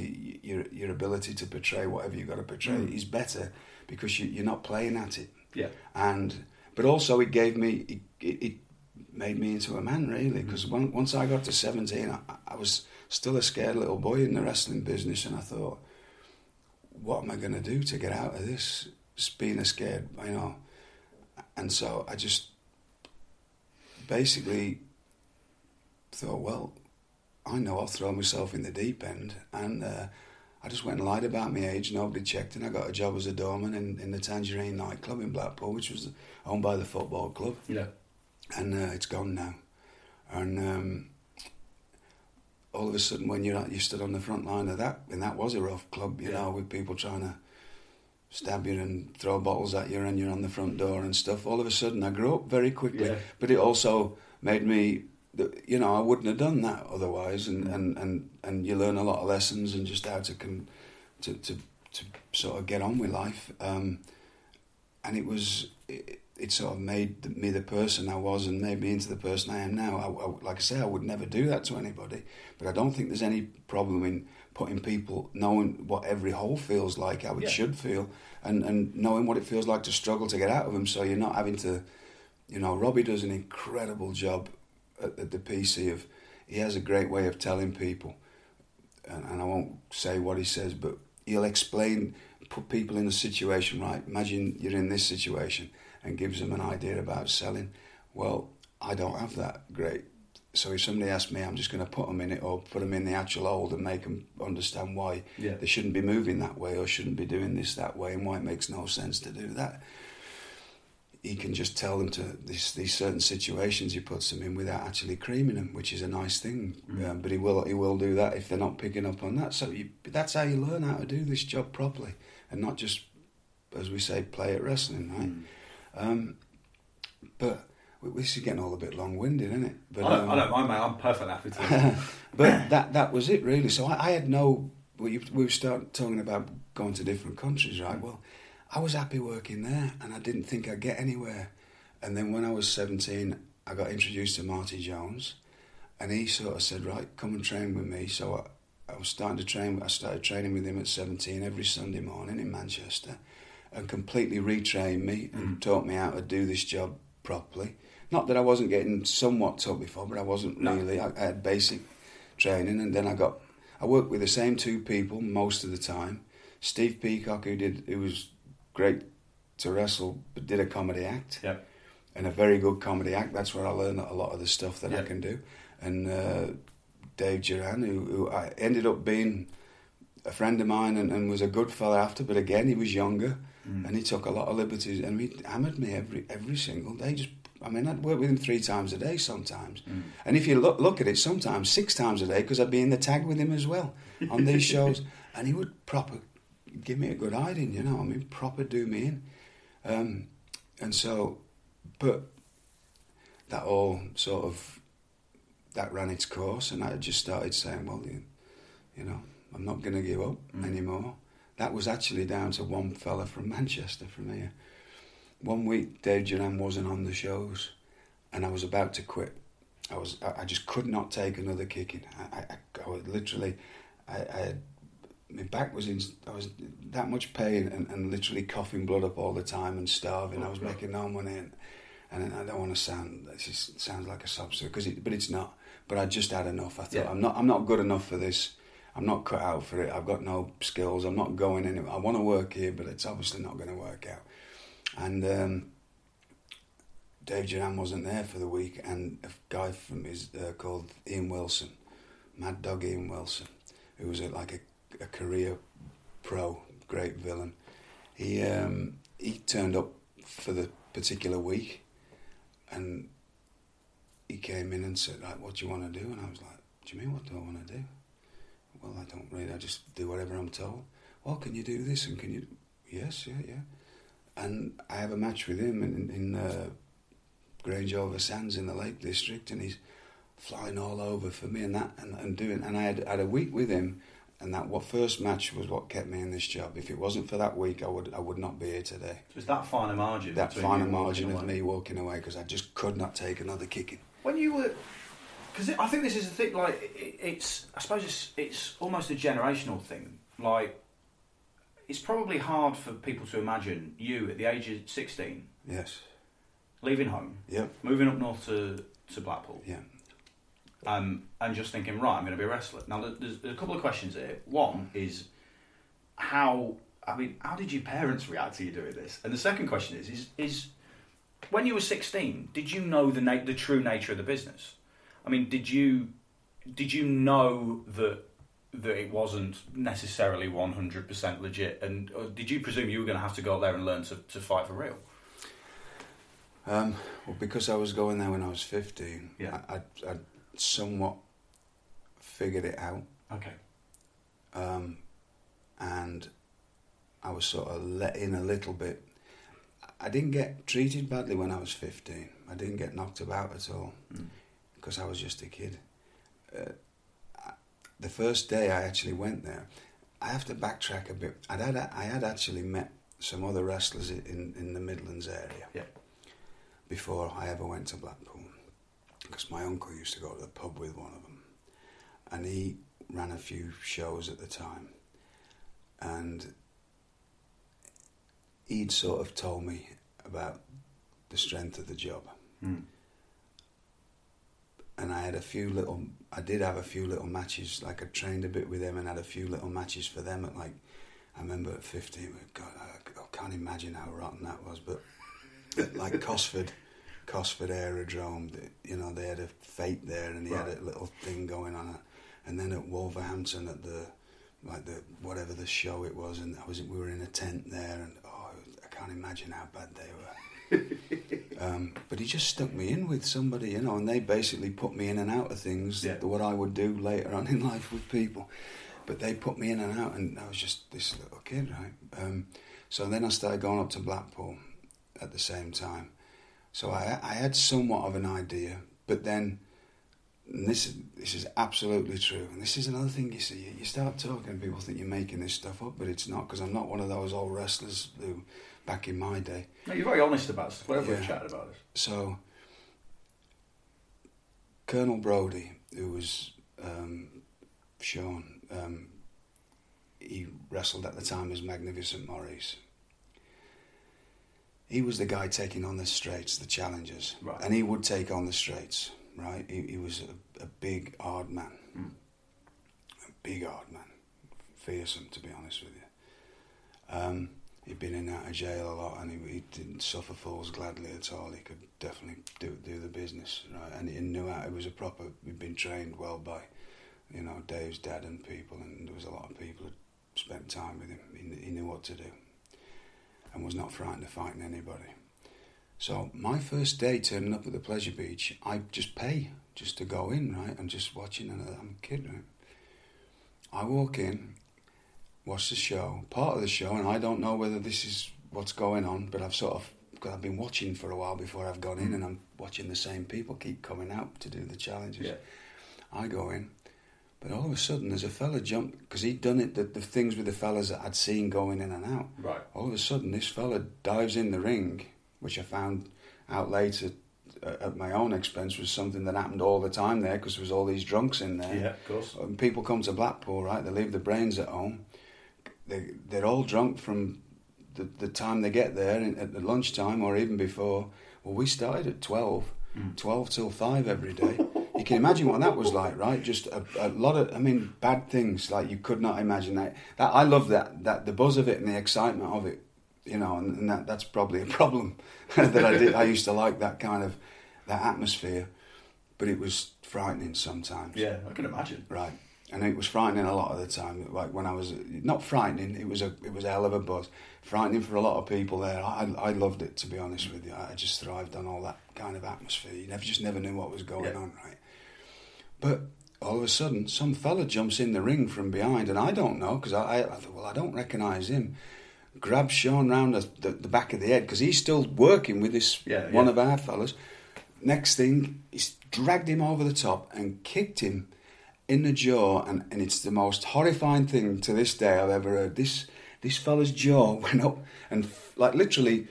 [SPEAKER 2] your your ability to portray whatever you've got to portray mm. is better because you, you're not playing at it.
[SPEAKER 1] Yeah.
[SPEAKER 2] and but also it gave me it, it, it made me into a man really mm. because once I got to 17 I, I was still a scared little boy in the wrestling business and I thought what am I going to do to get out of this? Being a scared you know. And so I just basically thought well I know I'll throw myself in the deep end and uh, I just went and lied about my age. Nobody checked, and I got a job as a doorman in, in the Tangerine nightclub in Blackpool, which was owned by the football club,
[SPEAKER 1] Yeah.
[SPEAKER 2] and uh, it's gone now. And um, all of a sudden, when you're you stood on the front line of that, and that was a rough club, you
[SPEAKER 1] Yeah.
[SPEAKER 2] know, with people trying to stab you and throw bottles at you, and you're on the front door and stuff. All of a sudden, I grew up very quickly,
[SPEAKER 1] Yeah.
[SPEAKER 2] but it also made me. You know, I wouldn't have done that otherwise, and, and, and, and you learn a lot of lessons and just how to con- to, to to sort of get on with life. Um, and it was it, it sort of made me the person I was and made me into the person I am now. I, I- like I say, I would never do that to anybody, but I don't think there's any problem in putting people knowing what every hole feels like, how it
[SPEAKER 1] Yeah.
[SPEAKER 2] should feel, and and knowing what it feels like to struggle to get out of them. So you're not having to, you know, Robbie does an incredible job at, at the PC of. He has a great way of telling people and, and I won't say what he says, but he'll explain, put people in a situation, right? Imagine you're in this situation and gives them an idea about selling. Well, I don't have that great. So if somebody asks me, I'm just going to put them in it or put them in the actual hold and make them understand why
[SPEAKER 1] Yeah.
[SPEAKER 2] they shouldn't be moving that way or shouldn't be doing this that way and why it makes no sense to do that. He can just tell them to these these certain situations he puts them in without actually creaming them, which is a nice thing. Um, but he will he will do that if they're not picking up on that. So you, that's how you learn how to do this job properly, and not just, as we say, play at wrestling, right? Um, but this is getting all a bit long-winded, isn't it? But,
[SPEAKER 1] I don't, um, I don't mind, mate. I'm perfectly happy
[SPEAKER 2] to. but that that was it, really. So I, I had no. Well, you, we start talking about going to different countries, right? Well, I was happy working there, and I didn't think I'd get anywhere. And then when I was 17, I got introduced to Marty Jones, and he sort of said, "Right, come and train with me." So I, I was starting to train. I started training with him at 17 every Sunday morning in Manchester, and completely retrained me and mm. taught me how to do this job properly. Not that I wasn't getting somewhat taught before, but I wasn't no. really. I, I had basic training, and then I got. I worked with the same two people most of the time. Steve Peacock, who did, who was great to wrestle, but did a comedy act.
[SPEAKER 1] Yep.
[SPEAKER 2] And a very good comedy act. That's where I learned a lot of the stuff that yep. I can do. And uh, Dave Duran, who, who I ended up being a friend of mine and, and was a good fella after, but again, he was younger mm. and he took a lot of liberties and he hammered me every every single day, just I mean, I'd work with him three times a day sometimes. Mm. And if you look, look at it, sometimes six times a day because I'd be in the tag with him as well on these [laughs] shows. And he would proper give me a good hiding, you know, I mean, proper do me in. Um, and so, but that all sort of, that ran its course and I just started saying, well, you, you know, I'm not going to give up mm. anymore. That was actually down to one fella from Manchester, from here one week Dave Duran wasn't on the shows, and I was about to quit. I was I, just could not take another kicking. I, I, I was literally, I, I my back was in. I was that much pain and, and literally coughing blood up all the time and starving. I was making no money, and, and I don't want to sound. Just sounds like a substitute because it, but it's not. But I just had enough. I thought yeah. I'm not. I'm not good enough for this. I'm not cut out for it. I've got no skills. I'm not going anywhere. I want to work here, but it's obviously not going to work out. And um, Dave Duran wasn't there for the week, and a guy from his uh, called Ian Wilson, Mad Dog Ian Wilson, who was a, like a, a career pro, great villain. He um, he turned up for the particular week, and he came in and said, "Like, what do you want to do?" And I was like, "Do you mean what do I want to do?" Well, I don't really. I just do whatever I'm told. Well, can you do this and can you? Yes, yeah, yeah and I have a match with him in, in uh, Grange over Sands in the Lake District, and he's flying all over for me and that and, and doing. And I had, had a week with him, and that what first match was what kept me in this job. If it wasn't for that week, I would I would not be here today.
[SPEAKER 1] So it's that finer margin.
[SPEAKER 2] That finer margin of me walking away because I just could not take another kicking.
[SPEAKER 1] When you were. Because I think this is a thing. Like it's, I suppose it's it's almost a generational thing. Like it's probably hard for people to imagine you at the age of 16.
[SPEAKER 2] Yes.
[SPEAKER 1] Leaving home.
[SPEAKER 2] Yeah.
[SPEAKER 1] Moving up north to, to Blackpool.
[SPEAKER 2] Yeah.
[SPEAKER 1] Um, and just thinking, right, I'm going to be a wrestler. Now, there's, there's a couple of questions here. One is how, I mean, how did your parents react to you doing this? And the second question is, is, is when you were 16, did you know the na- the true nature of the business? I mean, did you did you know that that it wasn't necessarily 100% legit? And uh, did you presume you were going to have to go there and learn to, to fight for real?
[SPEAKER 2] Um, well, because I was going there when I was 15,
[SPEAKER 1] yeah.
[SPEAKER 2] I, I, I somewhat figured it out.
[SPEAKER 1] Okay.
[SPEAKER 2] Um, and I was sort of let in a little bit. I didn't get treated badly when I was 15. I didn't get knocked about at all mm. because I was just a kid. Uh, the first day I actually went there, I have to backtrack a bit. I'd had, I had actually met some other wrestlers in, in the Midlands area
[SPEAKER 1] yeah.
[SPEAKER 2] before I ever went to Blackpool. Because my uncle used to go to the pub with one of them. And he ran a few shows at the time. And he'd sort of told me about the strength of the job.
[SPEAKER 1] Mm
[SPEAKER 2] and I had a few little. I did have a few little matches. Like I trained a bit with them and had a few little matches for them. At like, I remember at fifteen. God, I, I can't imagine how rotten that was. But like Cosford, Cosford Aerodrome, you know, they had a fate there, and he right. had a little thing going on. And then at Wolverhampton at the like the whatever the show it was, and I was we were in a tent there, and oh, I can't imagine how bad they were. [laughs] um, but he just stuck me in with somebody, you know, and they basically put me in and out of things, yeah. what I would do later on in life with people. But they put me in and out, and I was just this little kid, right? Um, so then I started going up to Blackpool at the same time. So I, I had somewhat of an idea, but then and this this is absolutely true. And this is another thing you see. You start talking, people think you're making this stuff up, but it's not because I'm not one of those old wrestlers who, back in my day.
[SPEAKER 1] No, you're very honest about stuff. Whenever
[SPEAKER 2] Yeah.
[SPEAKER 1] we've chatted about it.
[SPEAKER 2] So, Colonel Brody, who was um, Sean, um, he wrestled at the time as Magnificent Maurice. He was the guy taking on the straights, the challengers,
[SPEAKER 1] Right.
[SPEAKER 2] and he would take on the straights. Right, he, he was a, a big, hard man, a big, hard man, fearsome to be honest with you. Um, he'd been in and out of jail a lot, and he, he didn't suffer fools gladly at all. He could definitely do do the business, right? And he knew how. It was a proper. He'd been trained well by, you know, Dave's dad and people, and there was a lot of people who spent time with him. He, he knew what to do, and was not frightened of fighting anybody. So my first day turning up at the pleasure beach, I just pay just to go in, right, and just watching. And I'm a kid, right? I walk in, watch the show, part of the show, and I don't know whether this is what's going on, but I've sort of because I've been watching for a while before I've gone in, mm. and I'm watching the same people keep coming out to do the challenges.
[SPEAKER 1] Yeah.
[SPEAKER 2] I go in, but all of a sudden there's a fella jump because he'd done it the, the things with the fellas that I'd seen going in and out.
[SPEAKER 1] Right.
[SPEAKER 2] All of a sudden, this fella dives in the ring, which I found out later uh, at my own expense was something that happened all the time there because there was all these drunks in there.
[SPEAKER 1] Yeah, of course.
[SPEAKER 2] When people come to Blackpool, right? They leave the brains at home. They they're all drunk from the, the time they get there in, at the lunchtime or even before. Well, we started at 12, 12 till 5 every day. You can imagine what that was like, right? Just a, a lot of, I mean, bad things like you could not imagine that. That I love that that the buzz of it and the excitement of it, you know, and, and that that's probably a problem [laughs] that I did. I used to like that kind of that atmosphere, but it was frightening sometimes.
[SPEAKER 1] Yeah, I can imagine.
[SPEAKER 2] Right. And it was frightening a lot of the time. Like when I was not frightening, it was a it was a hell of a buzz. Frightening for a lot of people there. I I loved it to be honest with you. I just thrived on all that kind of atmosphere. You never just never knew what was going
[SPEAKER 1] Yeah.
[SPEAKER 2] on, right? But all of a sudden, some fella jumps in the ring from behind, and I don't know because I, I, I thought, well, I don't recognise him. Grabs Sean round the, the, the back of the head because he's still working with this
[SPEAKER 1] Yeah,
[SPEAKER 2] one
[SPEAKER 1] yeah.
[SPEAKER 2] of our fellas. Next thing, he's dragged him over the top and kicked him in the jaw, and, and it's the most horrifying thing to this day I've ever heard. This this fella's jaw [laughs] went up and like literally,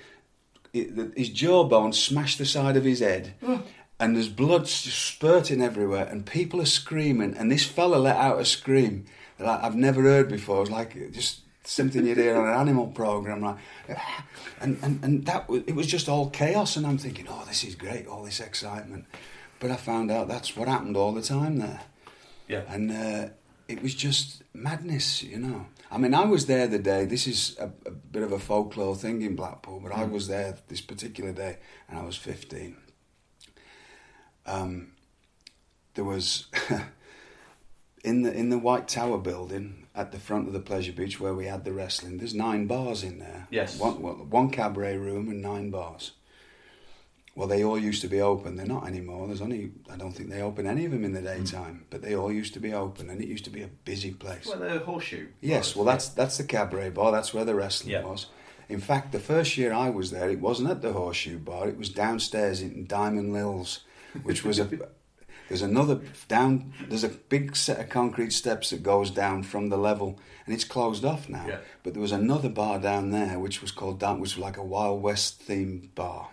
[SPEAKER 2] it, the, his jawbone smashed the side of his head, and there's blood spurting everywhere, and people are screaming, and this fella let out a scream that I, I've never heard before. It was like just something you'd hear on an animal program, like, [sighs] and and and that it was just all chaos, and I'm thinking, oh, this is great, all this excitement, but I found out that's what happened all the time there
[SPEAKER 1] Yeah.
[SPEAKER 2] and uh, it was just madness, you know. I mean, I was there the day. This is a, a bit of a folklore thing in Blackpool, but I was there this particular day, and I was fifteen. Um, there was [laughs] in the in the White Tower building at the front of the Pleasure Beach where we had the wrestling. There's nine bars in there.
[SPEAKER 1] Yes.
[SPEAKER 2] one, one cabaret room and nine bars. Well, they all used to be open. They're not anymore. There's only I don't think they open any of them in the daytime, but they all used to be open, and it used to be a busy place.
[SPEAKER 1] Well, the horseshoe.
[SPEAKER 2] Yes,
[SPEAKER 1] bars,
[SPEAKER 2] well, that's that's the cabaret bar. That's where the wrestling
[SPEAKER 1] Yeah.
[SPEAKER 2] was. In fact, the first year I was there, it wasn't at the Horseshoe Bar. It was downstairs in Diamond Lills, which was a. There's another down. There's a big set of concrete steps that goes down from the level, and it's closed off now.
[SPEAKER 1] Yeah.
[SPEAKER 2] But there was another bar down there, which was called Down, which was like a Wild West themed bar,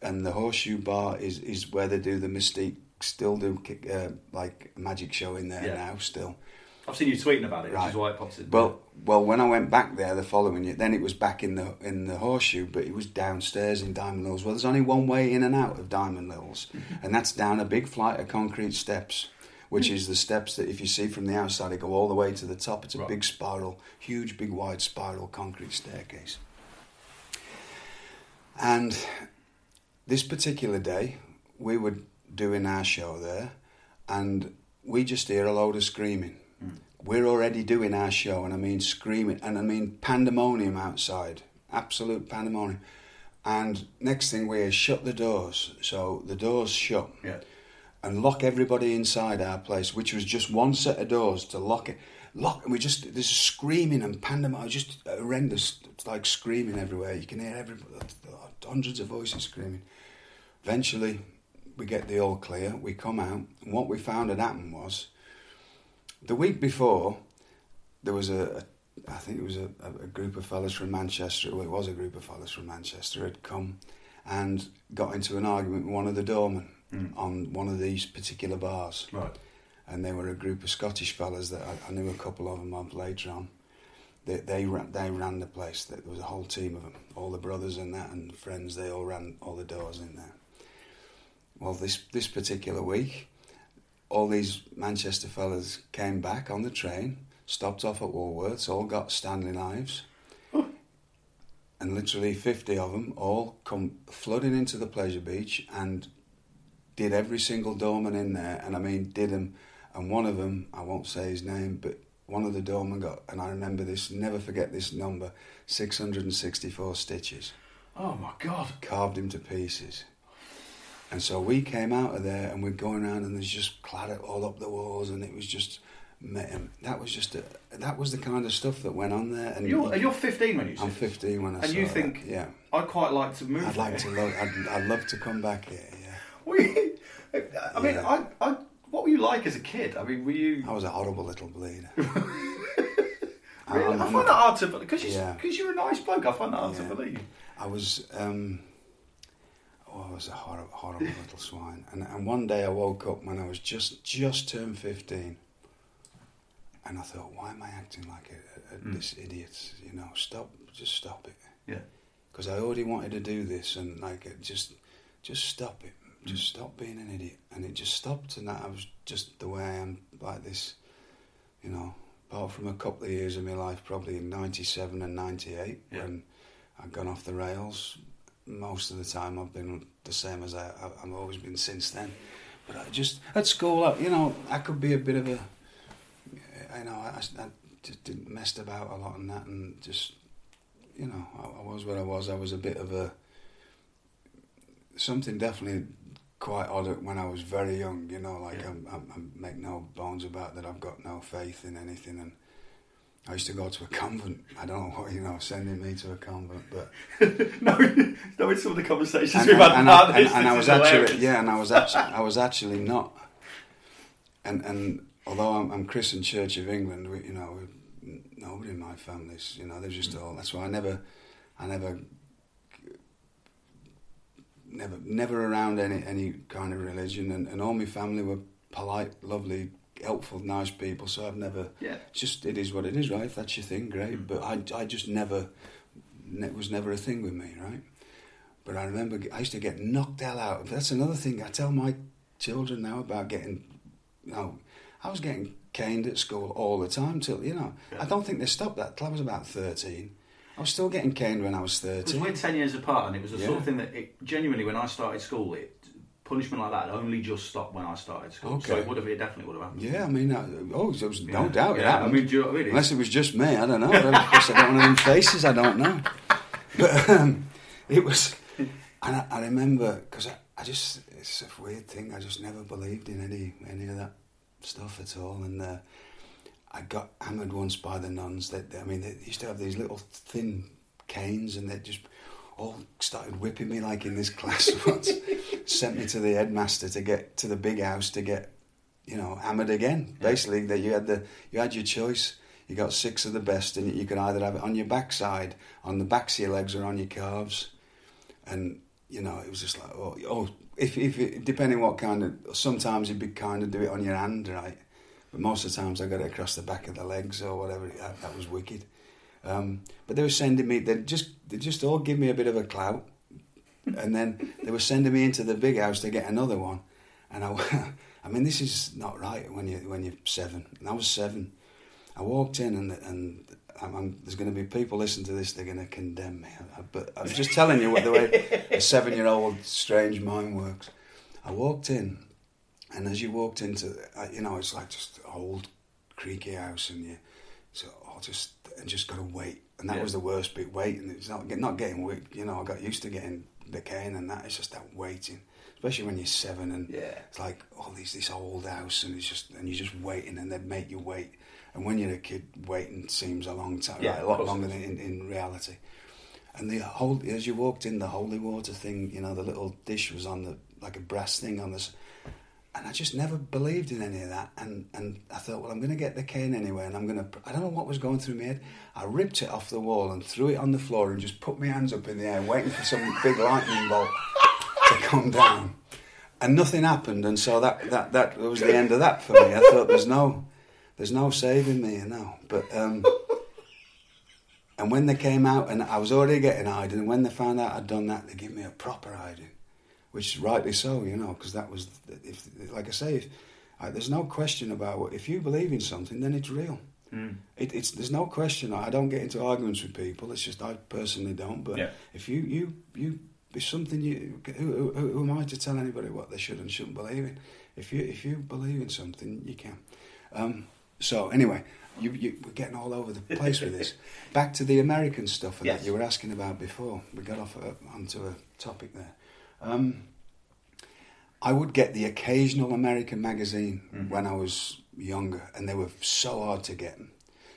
[SPEAKER 2] and the Horseshoe Bar is is where they do the Mystique. Still do uh, like magic show in there
[SPEAKER 1] Yeah.
[SPEAKER 2] now. Still.
[SPEAKER 1] I've seen you tweeting about it, which
[SPEAKER 2] Right.
[SPEAKER 1] is why it pops in.
[SPEAKER 2] Well, well, when I went back there the following year, then it was back in the in the horseshoe, but it was downstairs in Diamond Lills. Well, there's only one way in and out of Diamond Lills, mm-hmm. and that's down a big flight of concrete steps, which mm. is the steps that if you see from the outside, they go all the way to the top. It's a
[SPEAKER 1] Right.
[SPEAKER 2] big spiral, huge, big, wide spiral concrete staircase. And this particular day, we were doing our show there, and we just hear a load of screaming. We're already doing our show, and I mean screaming, and I mean pandemonium outside, absolute pandemonium. And next thing we shut the doors. So the doors shut
[SPEAKER 1] yeah.
[SPEAKER 2] and lock everybody inside our place, which was just one set of doors to lock it. Lock, and we just there's screaming and pandemonium, just uh, horrendous. It's like screaming everywhere. You can hear every hundreds of voices screaming. eventually, we get the all clear. We come out, and what we found had happened was the week before there was a, a I think it was a, a group of fellas from Manchester. Well, it was a group of fellas from Manchester had come and got into an argument with one of the doormen mm. on one of these particular bars.
[SPEAKER 1] Right.
[SPEAKER 2] And they were a group of Scottish fellas that I, I knew a couple of them of later on. They they ran, they ran the place. There was a whole team of them, all the brothers and that and friends. They all ran all the doors in there. Well, this this particular week, all these Manchester fellas came back on the train, stopped off at Woolworths, all got Stanley knives, and literally fifty of them all come flooding into the pleasure beach and did every single doorman in there, and I mean did them. And one of them, I won't say his name, but one of the doormen got, and I remember this, never forget this number, six hundred and sixty-four stitches
[SPEAKER 1] Oh my god.
[SPEAKER 2] carved him to pieces. And so we came out of there and we're going around and there's just clatter all up the walls and it was just mayhem. That was just a, that was the kind of stuff that went on there. And
[SPEAKER 1] You're, you're 15 when you
[SPEAKER 2] I'm 15 when I
[SPEAKER 1] And you
[SPEAKER 2] that,
[SPEAKER 1] think,
[SPEAKER 2] yeah.
[SPEAKER 1] I'd quite like to move
[SPEAKER 2] I'd like to
[SPEAKER 1] there.
[SPEAKER 2] love, [laughs] I'd, I'd love to come back here. Yeah,
[SPEAKER 1] Were you- I mean,
[SPEAKER 2] Yeah.
[SPEAKER 1] I, I, what were you like as a kid? I mean, were you...
[SPEAKER 2] I was a horrible little bleeder. [laughs]
[SPEAKER 1] Really?
[SPEAKER 2] I'm-
[SPEAKER 1] I find that hard to believe because
[SPEAKER 2] Yeah.
[SPEAKER 1] you're a nice bloke. I find that hard
[SPEAKER 2] Yeah.
[SPEAKER 1] to believe.
[SPEAKER 2] I was, um, oh, I was a horrible, horrible [laughs] little swine. And, and one day I woke up when I was just just turned fifteen, and I thought, why am I acting like a, a,
[SPEAKER 1] Mm.
[SPEAKER 2] this idiot? You know, stop, just stop it.
[SPEAKER 1] Yeah.
[SPEAKER 2] Because I already wanted to do this, and like, just, just stop it. Just stop being an idiot. And it just stopped, and that I was just the way I am, like this. You know, apart from a couple of years of my life, probably in '97 and '98,
[SPEAKER 1] Yeah.
[SPEAKER 2] when I'd gone off the rails. Most of the time, I've been the same as I, I've always been since then. But I just at school, I- you know, I could be a bit of a, you know, I, I just did, messed about a lot and that, and just, you know, I, I was where I was. I was a bit of a something definitely quite odd when I was very young. You know, like
[SPEAKER 1] Yeah.
[SPEAKER 2] I'm, I'm, I make no bones about that. I've got no faith in anything, and I used to go to a convent. I don't know what you know, sending me to a convent, but [laughs]
[SPEAKER 1] no, no, it's some of the conversations
[SPEAKER 2] and,
[SPEAKER 1] we've had
[SPEAKER 2] and,
[SPEAKER 1] about
[SPEAKER 2] I, and,
[SPEAKER 1] this.
[SPEAKER 2] and I was
[SPEAKER 1] is
[SPEAKER 2] actually
[SPEAKER 1] hilarious.
[SPEAKER 2] yeah, and I was actually I was actually not. And and although I'm, I'm Christian Church of England, we, you know, we, nobody in my family's, you know, they're just mm. all. That's why I never, I never, never, never around any any kind of religion, and, and all my family were polite, lovely, helpful, nice people. So I've never.
[SPEAKER 1] Yeah.
[SPEAKER 2] Just it is what it is, right? If that's your thing, great. Mm. But I I just never, it was never a thing with me, right? But I remember I used to get knocked hell out. That's another thing I tell my children now about getting, you know, I was getting caned at school all the time till, you know, I don't think they stopped that till I was about 13. I was still getting caned when I was 13.
[SPEAKER 1] we're 10 years apart, and it was the sort of thing that, it, genuinely, when I started school, it punishment like that only just stopped when I started school. So it would have, it definitely would have happened.
[SPEAKER 2] Yeah, I mean, I, oh, there was no
[SPEAKER 1] Yeah.
[SPEAKER 2] doubt
[SPEAKER 1] Yeah, I mean, do you know I mean?
[SPEAKER 2] Unless it was just me, I don't know. Of course, I don't know them faces, I don't know. But um, it was, and I, I remember because I, I just it's a weird thing. I just never believed in any any of that stuff at all, and uh, I got hammered once by the nuns. That I mean, they used to have these little thin canes, and they just all started whipping me like in this class [laughs] once. Sent me to the headmaster to get to the big house to get you know, hammered again. Basically, that you had the you had your choice. You got six of the best, and you could either have it on your backside, on the backs of your legs, or on your calves. And you know, it was just like, oh, oh if if it, depending what kind of. Sometimes you'd be kind of do it on your hand, right? But most of the times I got it across the back of the legs or whatever. That, that was wicked. Um, but they were sending me. They just they just all give me a bit of a clout, and then they were sending me into the big house to get another one. And I, [laughs] I mean, this is not right when you when you're seven. And I was seven. I walked in, and and I'm, I'm, there's going to be people listening to this. They're going to condemn me. I, but I'm just telling you what the way a seven-year-old strange mind works. I walked in, and as you walked into, uh, you know, it's like just old creaky house, and you so I'll just and just got to wait. And that
[SPEAKER 1] Yeah.
[SPEAKER 2] was the worst bit, waiting. It's not not getting weak. You know, I got used to getting the cane, and that it's just that waiting, especially when you're seven, and
[SPEAKER 1] Yeah.
[SPEAKER 2] it's like oh, these this old house, and it's just and you're just waiting, and they make you wait. And when you're a kid, waiting seems a long time,
[SPEAKER 1] Yeah,
[SPEAKER 2] right, a lot longer than in, in reality. and the whole as you walked in, the holy water thing, you know, the little dish was on the like a brass thing on this. And I just never believed in any of that. And, and I thought, well, I'm going to get the cane anyway. And I'm going to, I don't know what was going through head. I ripped it off the wall and threw it on the floor and just put my hands up in the air, waiting for some [laughs] big lightning bolt to come down. And nothing happened. And so that, that, that was the end of that for me. I thought, there's no, there's no saving me, you know. But, um, and when they came out, and I was already getting hiding, and when they found out I'd done that, they gave me a proper hiding which rightly so, you know, because that was, if, like I say, if, I, there's no question about what, if you believe in something, then it's real. Mm. It, it's there's no question. I don't get into arguments with people. It's just I personally don't. But
[SPEAKER 1] yeah.
[SPEAKER 2] if you you you it's something you who, who, who, am I to tell anybody what they should and shouldn't believe in? If you if you believe in something, you can. Um, so anyway, you, you, we're getting all over the place with this. [laughs] Back to the American stuff yes. that you were asking about before. We got off uh, onto a topic there. Um, I would get the occasional American magazine mm-hmm. when I was younger, and they were so hard to get.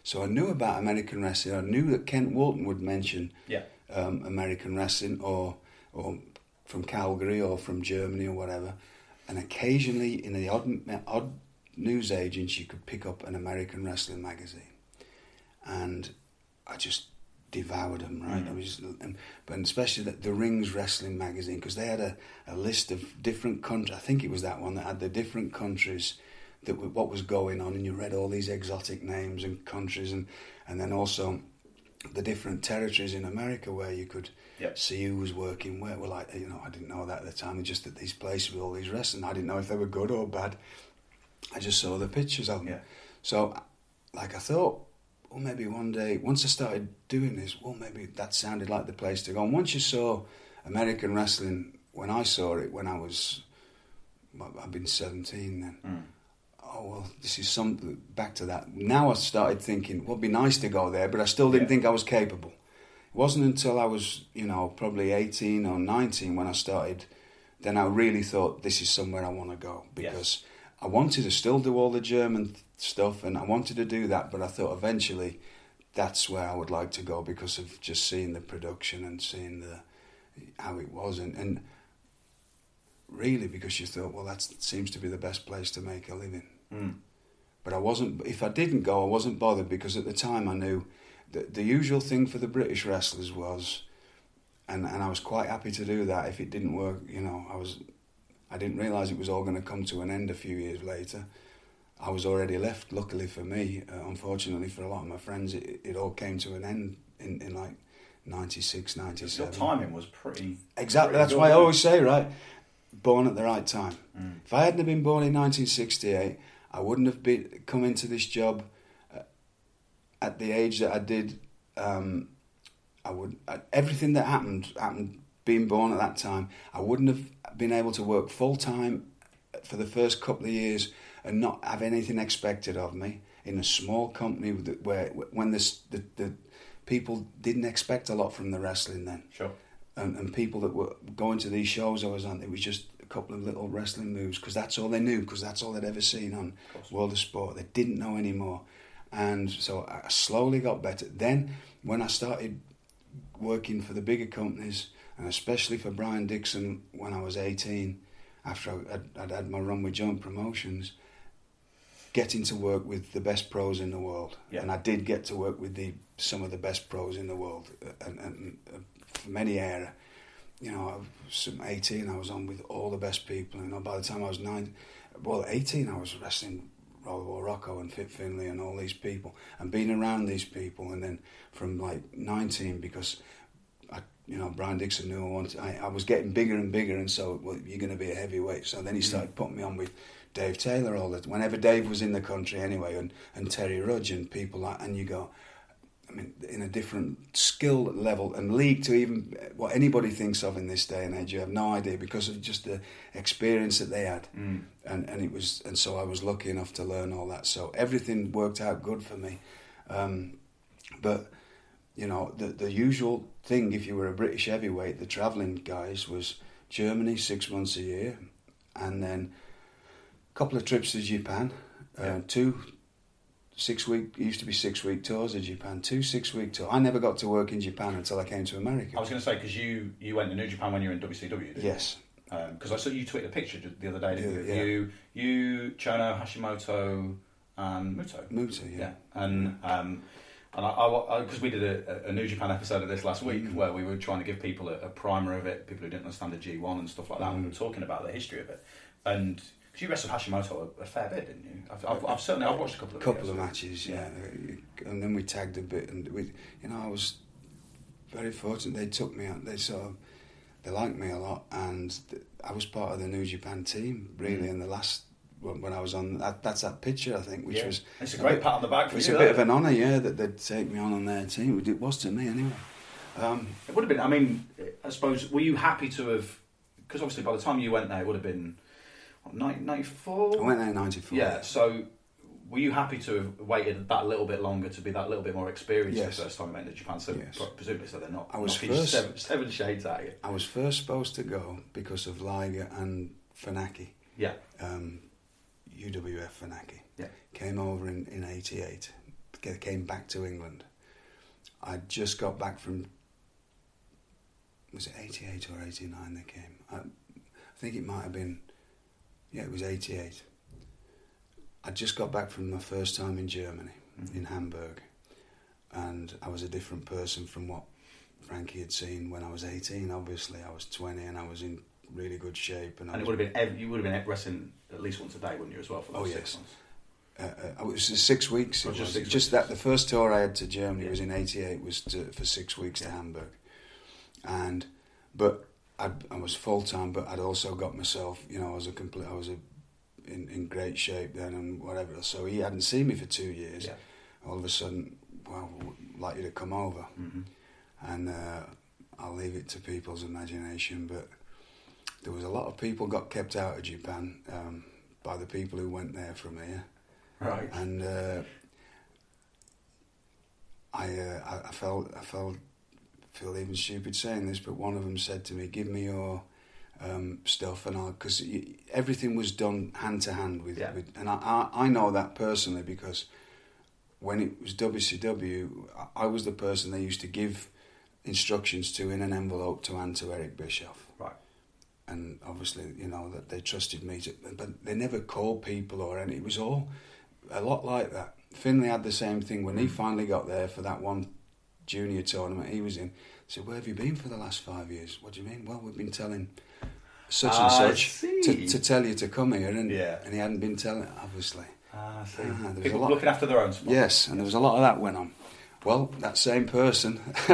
[SPEAKER 2] So I knew about American wrestling. I knew that Kent Walton would mention
[SPEAKER 1] yeah.
[SPEAKER 2] um, American wrestling, or or from Calgary, or from Germany, or whatever. And occasionally, in the odd, odd news agents, you could pick up an American wrestling magazine, and I just devoured them, right? Mm. I was, but especially the, the, Rings Wrestling magazine because they had a, a list of different countries. I think it was that one that had the different countries that what was going on, and you read all these exotic names and countries, and and then also the different territories in America where you could
[SPEAKER 1] yep.
[SPEAKER 2] see who was working where. Well, I you know I didn't know that at the time. Just that these places with all these wrestling, I didn't know if they were good or bad. I just saw the pictures of them.
[SPEAKER 1] Yeah.
[SPEAKER 2] So, like I thought, well, maybe one day, once I started doing this, well, maybe that sounded like the place to go. And once you saw American wrestling, when I saw it, when I was, I've been 17 then. Mm. Oh, well, this is something, back to that. Now I started thinking, well, it'd be nice to go there, but I still didn't yeah. think I was capable. It wasn't until I was, you know, probably 18 or 19 when I started, then I really thought, this is somewhere I want to go because. Yes I wanted to still do all the German stuff, and I wanted to do that, but I thought eventually that's where I would like to go because of just seeing the production and seeing the how it was, and, and really because you thought, well, that seems to be the best place to make a living.
[SPEAKER 1] Mm.
[SPEAKER 2] But I wasn't. If I didn't go, I wasn't bothered because at the time I knew that the usual thing for the British wrestlers was, and and I was quite happy to do that. If it didn't work, you know, I was I didn't realise it was all going to come to an end a few years later. I was already left, luckily for me. Uh, unfortunately for a lot of my friends, it, it all came to an end in, in like 96, 97.
[SPEAKER 1] Your timing was pretty.
[SPEAKER 2] Exactly,
[SPEAKER 1] pretty
[SPEAKER 2] that's
[SPEAKER 1] good,
[SPEAKER 2] why I always say, right? Born at the right time.
[SPEAKER 1] Mm.
[SPEAKER 2] If I hadn't been born in 1968, I wouldn't have been, come into this job uh, at the age that I did. Um, I would uh, everything that happened happened being born at that time. I wouldn't have been able to work full time for the first couple of years and not have anything expected of me in a small company where when this, the, the people didn't expect a lot from the wrestling then.
[SPEAKER 1] Sure.
[SPEAKER 2] And, and people that were going to these shows I was on, it was just a couple of little wrestling moves because that's all they knew because that's all they'd ever seen on of World of Sport. They didn't know anymore. And so I slowly got better. Then when I started working for the bigger companies, and especially for Brian Dixon when I was 18, after I'd, I'd had my run with Joint Promotions, getting to work with the best pros in the world.
[SPEAKER 1] Yeah.
[SPEAKER 2] And I did get to work with the some of the best pros in the world, and, and uh, for many era. You know, I was 18, I was on with all the best people. You know, by the time I was nine, well, 18, I was wrestling Rollerball Rocco and Fit Finlay and all these people, and being around these people. And then from like 19, because I, you know, Brian Dixon knew I wanted. I, I was getting bigger and bigger, and so well, you're going to be a heavyweight. So then he mm. started putting me on with Dave Taylor all the whenever Dave was in the country anyway, and, and Terry Rudge and people like. And you go, I mean, in a different skill level and league to even what anybody thinks of in this day and age. You have no idea because of just the experience that they had,
[SPEAKER 1] mm.
[SPEAKER 2] and and it was and so I was lucky enough to learn all that. So everything worked out good for me, um, but you know, the, the usual thing if you were a British heavyweight, the travelling guys was Germany six months a year, and then couple of trips to Japan, uh, two six week used to be six week tours in Japan, two six week tours. I never got to work in Japan until I came to America.
[SPEAKER 1] I was going to say because you you went to New Japan when you were in WCW.
[SPEAKER 2] Yes,
[SPEAKER 1] Because I saw you tweet a picture the other day. Didn't you?
[SPEAKER 2] Yeah, yeah.
[SPEAKER 1] You you Chono Hashimoto and Muto.
[SPEAKER 2] Muto, yeah.
[SPEAKER 1] Yeah, and um, and I because we did a, a New Japan episode of this last week
[SPEAKER 2] Mm.
[SPEAKER 1] where we were trying to give people a, a primer of it, people who didn't understand the G one and stuff like that. and We were
[SPEAKER 2] Mm.
[SPEAKER 1] talking about the history of it, and because you wrestled Hashimoto a, a fair bit, didn't you? I've, I've, I've certainly I've watched a couple of
[SPEAKER 2] couple
[SPEAKER 1] videos
[SPEAKER 2] of matches, yeah. And then we tagged a bit, and we, you know, I was very fortunate. They took me out. They sort of they liked me a lot, and I was part of the New Japan team really.
[SPEAKER 1] Mm.
[SPEAKER 2] In the last when when I was on, that, that's that picture I think, which
[SPEAKER 1] Yeah.
[SPEAKER 2] was
[SPEAKER 1] It's a great pat on the back for you.
[SPEAKER 2] It's
[SPEAKER 1] you.
[SPEAKER 2] a bit of an honour, yeah, that they'd take me on on their team. It was to me anyway. Um,
[SPEAKER 1] It would have been. I mean, I suppose. Were you happy to have? Because obviously, by the time you went there, it would have been what, 94?
[SPEAKER 2] I went there in '94.
[SPEAKER 1] Yeah. So, were you happy to have waited that little bit longer to be that little bit more experienced
[SPEAKER 2] Yes.
[SPEAKER 1] the first time you went to Japan? So,
[SPEAKER 2] Yes.
[SPEAKER 1] presumably, so they're not.
[SPEAKER 2] I was first-
[SPEAKER 1] seven, seven shades at you.
[SPEAKER 2] I was first supposed to go because of Liger and Funaki.
[SPEAKER 1] Yeah.
[SPEAKER 2] um, UWF Funaki.
[SPEAKER 1] Yeah.
[SPEAKER 2] Came over in, in 88, came back to England. I just got back from, was it 88 or 89 they came? I, I think it might have been, yeah, it was 88. I just got back from my first time in Germany,
[SPEAKER 1] Mm-hmm.
[SPEAKER 2] in Hamburg, and I was a different person from what Frankie had seen when I was 18. Obviously, I was 20 and I was in really good shape. And, I
[SPEAKER 1] And it would have been. You would have been wrestling at least once a day, wouldn't you, as well? For
[SPEAKER 2] Oh, yes. uh, uh, it was six weeks. It
[SPEAKER 1] Oh, just six
[SPEAKER 2] just that the first tour I had to Germany
[SPEAKER 1] Yeah.
[SPEAKER 2] was in '88. Was to, for six weeks to Hamburg, and but I, I was full time. But I'd also got myself. You know, I was a complete. I was a, in in great shape then and whatever. So he hadn't seen me for two years.
[SPEAKER 1] Yeah.
[SPEAKER 2] All of a sudden, well, would like you to come over,
[SPEAKER 1] Mhm.
[SPEAKER 2] and uh, I'll leave it to people's imagination. But there was a lot of people got kept out of Japan um, by the people who went there from here
[SPEAKER 1] Right.
[SPEAKER 2] and uh, I, uh, I I felt I felt feel even stupid saying this, but one of them said to me, "Give me your um, stuff," and I because everything was done hand to hand with,
[SPEAKER 1] Yeah.
[SPEAKER 2] with and I, I I know that personally because when it was WCW, I- was the person they used to give instructions to in an envelope to hand to Eric Bischoff
[SPEAKER 1] Right.
[SPEAKER 2] and obviously you know that they trusted me to, but they never called people or any. It was all a lot like that. Finlay had the same thing when
[SPEAKER 1] Mm.
[SPEAKER 2] he finally got there for that one junior tournament he was in. I said, "Where have you been for the last five years?" What do you mean? Well, we've been telling such and
[SPEAKER 1] I
[SPEAKER 2] such to, to tell you to come here, and
[SPEAKER 1] Yeah.
[SPEAKER 2] and he hadn't been telling obviously.
[SPEAKER 1] Ah, I see.
[SPEAKER 2] Ah,
[SPEAKER 1] People
[SPEAKER 2] a lot-
[SPEAKER 1] looking after their own spot.
[SPEAKER 2] Yes, and there was a lot of that went on. Well, that same person [laughs]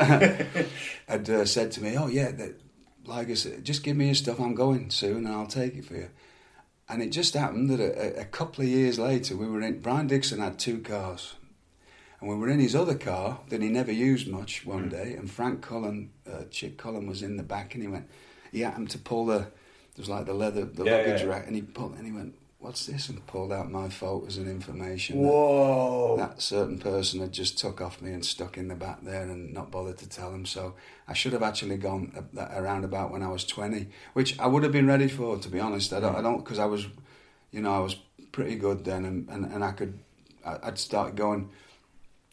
[SPEAKER 2] had uh, said to me, "Oh yeah, that, like I said, just give me your stuff. I'm going soon, and I'll take it for you." And it just happened that a, a couple of years later, we were in. Brian Dixon had two cars, and we were in his other car that he never used much one day. And Frank Cullen, uh, Chic Cullen, was in the back, and he went. He happened to pull the. There was like the leather, the
[SPEAKER 1] Yeah,
[SPEAKER 2] luggage
[SPEAKER 1] yeah.
[SPEAKER 2] rack, and he pulled, and he went, "What's this?" and pulled out my photos and information. that-
[SPEAKER 1] Whoa.
[SPEAKER 2] that certain person had just took off me and stuck in the back there and not bothered to tell them. So I should have actually gone around about when I was 20, which I would have been ready for, to be honest. I don't, I don't, because I was, you know, I was pretty good then and, and, and I could, I'd start going,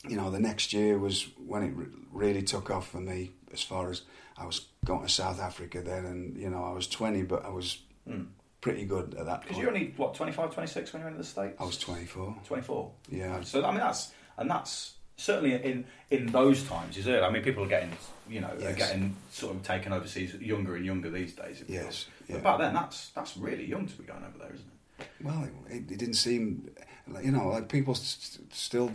[SPEAKER 2] you know, the next year was when it re- really took off for me as far as I was going to South Africa then and, you know, I was 20, but I was hmm. pretty good at that
[SPEAKER 1] Because you're only, what, 25, 26 when you went to the States?
[SPEAKER 2] I was 24.
[SPEAKER 1] 24.
[SPEAKER 2] Yeah.
[SPEAKER 1] So, I mean, that's, and that's certainly in in those times is early. I mean, people are getting, you know, are getting sort of taken overseas younger and younger these days.
[SPEAKER 2] Yes, yeah.
[SPEAKER 1] But back then, that's that's really young to be going over there, isn't it?
[SPEAKER 2] Well, it, it didn't seem, you know, like people st- still,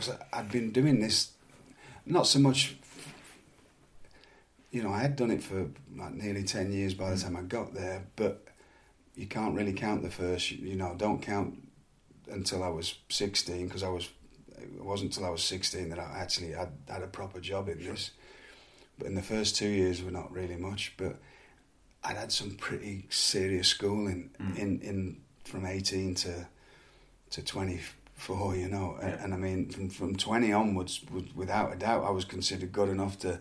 [SPEAKER 2] because I'd been doing this, not so much, you know, I had done it for like nearly 10 years by the mm. time I got there, but you can't really count the first, you know, don't count until I was 16, because I was, it wasn't until I was 16 that I actually had, had a proper job in this. But in the first two years were not really much, but I'd had some pretty serious schooling mm. in, in from 18 to to 24, you know. And, and I mean, from, from 20 onwards, without a doubt, I was considered good enough to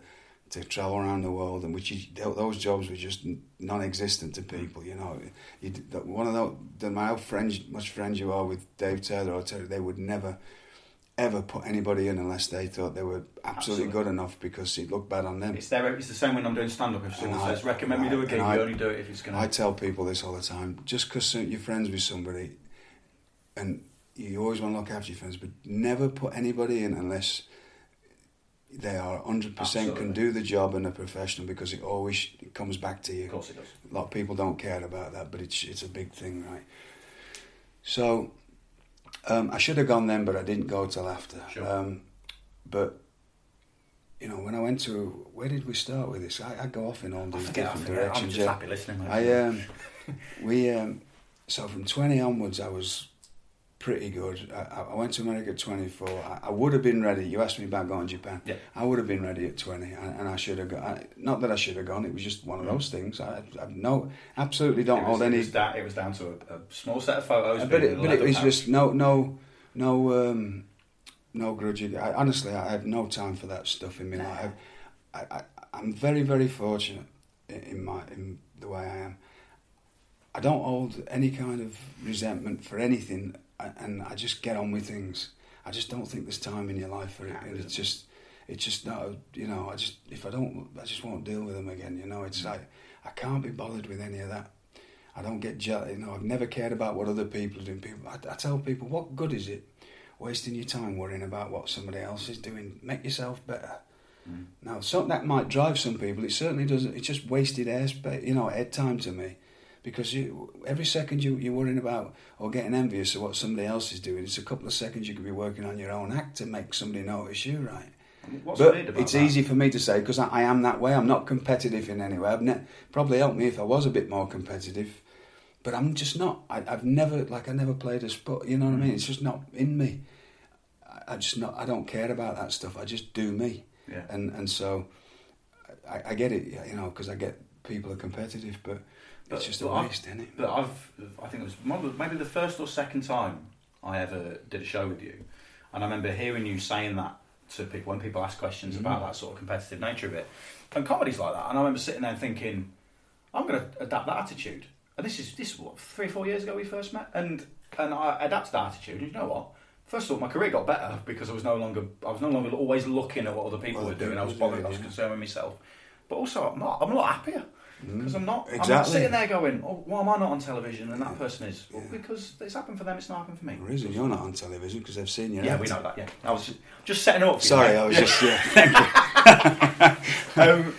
[SPEAKER 2] to travel around the world, and which you, those jobs were just non-existent to mm. people, you know. You, one of those, the, my old friends, much friends you are with Dave Taylor, tell you, they would never ever put anybody in unless they thought they were absolutely,
[SPEAKER 1] Absolutely.
[SPEAKER 2] good enough because it looked bad on them.
[SPEAKER 1] It's there. It's the same when I'm doing stand up. If someone
[SPEAKER 2] I-
[SPEAKER 1] says recommend me do a gig, you
[SPEAKER 2] I-
[SPEAKER 1] only do it if it's going
[SPEAKER 2] I tell people this all the time. Just because you're friends with somebody, and you always want to look after your friends, but never put anybody in unless they are 100% can do the job and are professional because it always it comes back to you.
[SPEAKER 1] Of course it does.
[SPEAKER 2] A lot of people don't care about that, but it's it's a big thing, right? So um, I should have gone then, but I didn't go till after.
[SPEAKER 1] Sure.
[SPEAKER 2] Um, but you know, when I went to where did we start with this? I, I go off in all these different
[SPEAKER 1] forget. I'm
[SPEAKER 2] directions.
[SPEAKER 1] just
[SPEAKER 2] yeah.
[SPEAKER 1] happy listening.
[SPEAKER 2] I um, we um, so from twenty onwards, I was pretty good. I, I went to America at twenty four. I, I would have been ready. You asked me about going to Japan.
[SPEAKER 1] Yeah.
[SPEAKER 2] I would have been ready at twenty, and, and I should have gone. Not that I should have gone. It was just one of
[SPEAKER 1] Mm.
[SPEAKER 2] those things. I, I no, absolutely don't
[SPEAKER 1] it was,
[SPEAKER 2] hold
[SPEAKER 1] it
[SPEAKER 2] any.
[SPEAKER 1] was down, it was down to a, a small set of photos.
[SPEAKER 2] But it, but it was just no, no, no, um, no grudge. I, honestly, I have no time for that stuff in my life. I, I, I'm very, very fortunate in, in my in the way I am. I don't hold any kind of resentment for anything, and I just get on with things. I just don't think there's time in your life for it, and it's just, it's just not. You know, I just if I don't, I just won't deal with them again. You know, it's mm. like I can't be bothered with any of that. I don't get jealous. You know, I've never cared about what other people are doing. People, I, I tell people, what good is it wasting your time worrying about what somebody else is doing? Make yourself better. Mm. Now, so that might drive some people. It certainly doesn't. It's just wasted airspace, you know, head time to me, because you, every second you, you're worrying about or getting envious of what somebody else is doing, it's a couple of seconds you could be working on your own act to make somebody notice you, right?
[SPEAKER 1] What's
[SPEAKER 2] but
[SPEAKER 1] about
[SPEAKER 2] it's
[SPEAKER 1] that?
[SPEAKER 2] easy for me to say because I, I am that way. I'm not competitive in any way. I've ne- probably helped me if I was a bit more competitive, but I'm just not. I, I've never like I never played a sport. You know what I mean? Mm. It's just not in me. I, I just not. I don't care about that stuff. I just do me.
[SPEAKER 1] Yeah.
[SPEAKER 2] And and so I, I get it. You know, because I get people are competitive, but, it's just a
[SPEAKER 1] but I've-
[SPEAKER 2] waste, isn't it?
[SPEAKER 1] But I've, I think it was maybe the first or second time I ever did a show with you, and I remember hearing you saying that to people when people ask questions
[SPEAKER 2] Mm-hmm.
[SPEAKER 1] about that sort of competitive nature of it, and comedy's like that. And I remember sitting there thinking, I'm going to adapt that attitude. And this is this is what three or four years ago we first met, and and I adapted that attitude. And you know what? First of all, my career got better because I was no longer I was no longer always looking at what other people
[SPEAKER 2] Other
[SPEAKER 1] were doing. I was bothered. I
[SPEAKER 2] doing,
[SPEAKER 1] was
[SPEAKER 2] yeah.
[SPEAKER 1] concerned with myself. But also, I'm not. I'm a lot happier because I'm not. I'm not sitting there going, "Oh, why am I not on television?" And that person is. Well, because it's happened for them. It's not happened for me.
[SPEAKER 2] The reason you're not on television because they've seen you.
[SPEAKER 1] Yeah, we know that. Yeah, I was just, just setting up. For you,
[SPEAKER 2] Sorry,
[SPEAKER 1] mate.
[SPEAKER 2] I was
[SPEAKER 1] Yeah.
[SPEAKER 2] just yeah. [laughs] [laughs]
[SPEAKER 1] um,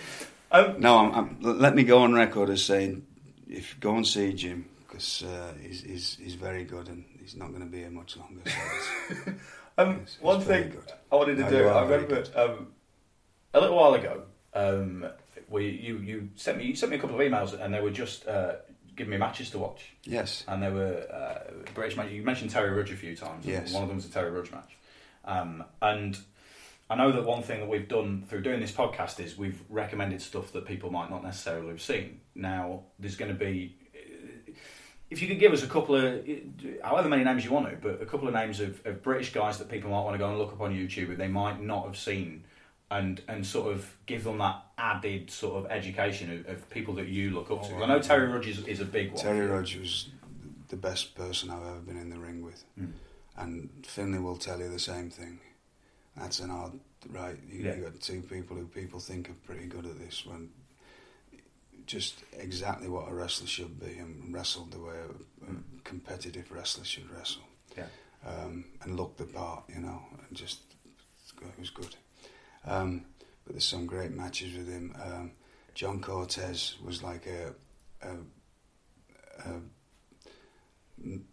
[SPEAKER 1] um,
[SPEAKER 2] No, I'm, I'm, let me go on record as saying, if go and see Jim because uh, he's, he's he's very good and he's not going to be here much longer. So it's, [laughs]
[SPEAKER 1] Um,
[SPEAKER 2] it's
[SPEAKER 1] one thing
[SPEAKER 2] good.
[SPEAKER 1] I wanted to
[SPEAKER 2] No,
[SPEAKER 1] do, I remember um, a little while ago, um, we you you sent me you sent me a couple of emails and they were just uh, giving me matches to watch,
[SPEAKER 2] yes,
[SPEAKER 1] and they were uh, British matches. You mentioned Terry Rudge a few times.
[SPEAKER 2] Yes.
[SPEAKER 1] one of them was a Terry Rudge match, um, and. I know that one thing that we've done through doing this podcast is we've recommended stuff that people might not necessarily have seen. Now, there's going to be if you could give us a couple of, however many names you want to, but a couple of names of, of British guys that people might want to go and look up on YouTube that they might not have seen, and and sort of give them that added sort of education of, of people that you look up to. 'Cause I know Terry Rudge is, a big one.
[SPEAKER 2] Terry Rudge was the best person I've ever been in the ring with,
[SPEAKER 1] Mm.
[SPEAKER 2] and Finlay will tell you the same thing. That's an odd right. You,
[SPEAKER 1] Yeah.
[SPEAKER 2] got two people who people think are pretty good at this when just exactly what a wrestler should be and wrestled the way a, a competitive wrestler should wrestle.
[SPEAKER 1] Yeah.
[SPEAKER 2] um, and looked the part, you know, and just it was good. Um, but there's some great matches with him. Um, Jon Cortez was like a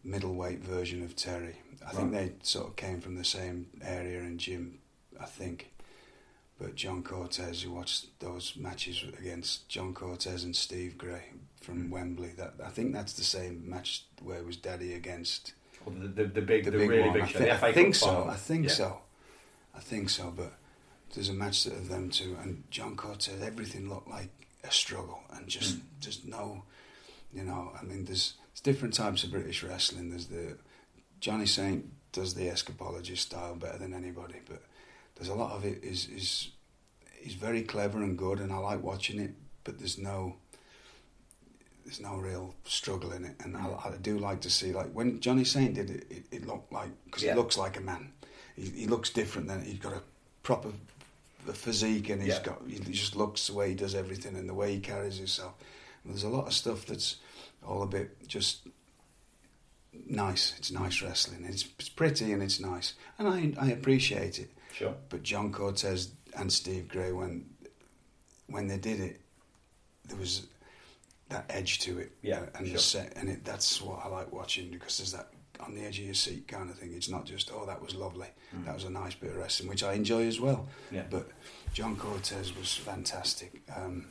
[SPEAKER 2] middleweight version of Terry. I think they sort of came from the same area and gym, I think. But Jon Cortez, you watched those matches against Jon Cortez and Steve Grey from Wembley. That I think that's the same match where it was Daddy against
[SPEAKER 1] Or the, the, the big, the,
[SPEAKER 2] the big
[SPEAKER 1] really
[SPEAKER 2] one.
[SPEAKER 1] big
[SPEAKER 2] I,
[SPEAKER 1] show.
[SPEAKER 2] thi-
[SPEAKER 1] the
[SPEAKER 2] I think so.
[SPEAKER 1] final.
[SPEAKER 2] I think
[SPEAKER 1] Yeah.
[SPEAKER 2] so. I think so. But there's a match that of them two and Jon Cortez. Everything looked like a struggle and just
[SPEAKER 1] Mm.
[SPEAKER 2] just no, you know. I mean, there's, there's different types of British wrestling. There's the Johnny Saint does the escapologist style better than anybody, but there's a lot of it is is is very clever and good, and I like watching it. But there's no there's no real struggle in it, and I, I do like to see like when Johnny Saint did it, it, it looked like because
[SPEAKER 1] Yeah.
[SPEAKER 2] he looks like a man. he, he looks different. than he's got a proper physique, and he's
[SPEAKER 1] Yeah.
[SPEAKER 2] got he just looks the way he does everything and the way he carries himself. And there's a lot of stuff that's all a bit just nice. It's nice wrestling. It's, it's pretty and it's nice, and I I appreciate it.
[SPEAKER 1] Sure.
[SPEAKER 2] But Jon Cortez and Steve Grey, when when they did it, there was that edge to it.
[SPEAKER 1] Yeah,
[SPEAKER 2] and
[SPEAKER 1] sure.
[SPEAKER 2] the set, and it, that's what I like watching because there's that on the edge of your seat kind of thing. It's not just oh that was lovely, that was a nice bit of wrestling, which I enjoy as well.
[SPEAKER 1] Mm. Yeah.
[SPEAKER 2] But Jon Cortez was fantastic. Um,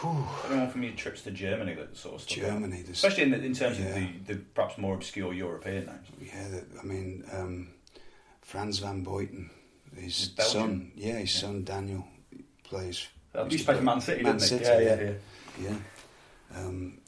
[SPEAKER 2] whew,
[SPEAKER 1] Anyone from your trips to Germany that sort of stuff?
[SPEAKER 2] Germany,
[SPEAKER 1] especially in, the, in terms
[SPEAKER 2] Yeah.
[SPEAKER 1] of the, the perhaps more obscure European names.
[SPEAKER 2] Yeah, that, I mean, um, Franz van Buyten, his
[SPEAKER 1] Belgium?
[SPEAKER 2] son, yeah, his son Daniel plays. Used
[SPEAKER 1] He
[SPEAKER 2] to
[SPEAKER 1] played for Man City,
[SPEAKER 2] Man
[SPEAKER 1] didn't he?
[SPEAKER 2] City,
[SPEAKER 1] yeah, yeah, yeah.
[SPEAKER 2] yeah. Um,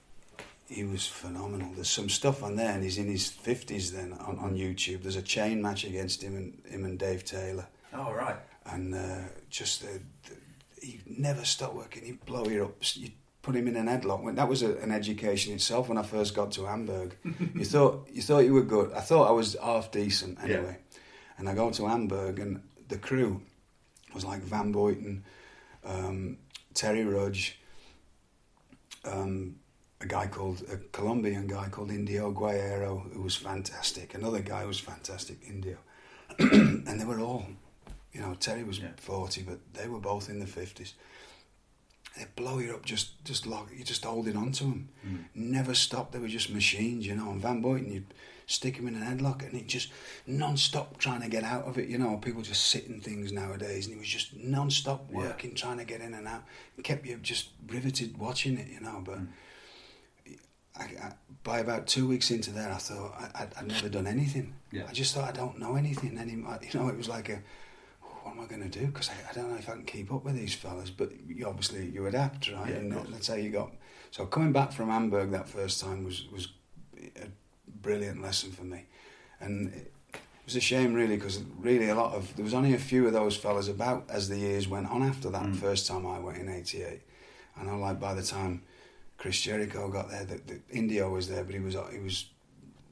[SPEAKER 2] he was phenomenal. There's some stuff on there, and he's in his fifties then on, on YouTube. There's a chain match against him and him and Dave Taylor,
[SPEAKER 1] Oh right.
[SPEAKER 2] and uh, just the, the, he never stopped working. He'd blow you up. You'd put him in an headlock. That was a, an education itself. When I first got to Hamburg, [laughs] you thought you thought you were good. I thought I was half decent anyway. And I go to Hamburg, and the crew was like Van Buyten, um, Terry Rudge, um, a guy called a Colombian guy called Indio Guerrero, who was fantastic. Another guy was fantastic, Indio, [clears throat] and they were all, you know, Terry was
[SPEAKER 1] Yeah.
[SPEAKER 2] forty, but they were both in the fifties. They blow you up, just just lock, you're just holding on to them. Mm. Never stop. They were just machines, you know. And Van Buyten, you'd stick him in an headlock, and he just non-stop trying to get out of it. You know, people just sitting things nowadays, and he was just non-stop
[SPEAKER 1] Yeah.
[SPEAKER 2] working, trying to get in and out. It kept you just riveted watching it, you know. But mm. I, I, by about two weeks into that, I thought I, I'd, I'd never done anything.
[SPEAKER 1] Yeah.
[SPEAKER 2] I just thought I don't know anything anymore. You know, it was like a, what am I going to do? Because I, I don't know if I can keep up with these fellas. But you, obviously, you adapt, right?
[SPEAKER 1] Yeah,
[SPEAKER 2] and
[SPEAKER 1] course.
[SPEAKER 2] that's how you got. So coming back from Hamburg that first time was was a brilliant lesson for me, and it, it was a shame really because really a lot of there was only a few of those fellas about as the years went on after that
[SPEAKER 1] Mm.
[SPEAKER 2] first time I went in '88. and I know, like by the time Chris Jericho got there, the, the Indio was there, but he was he was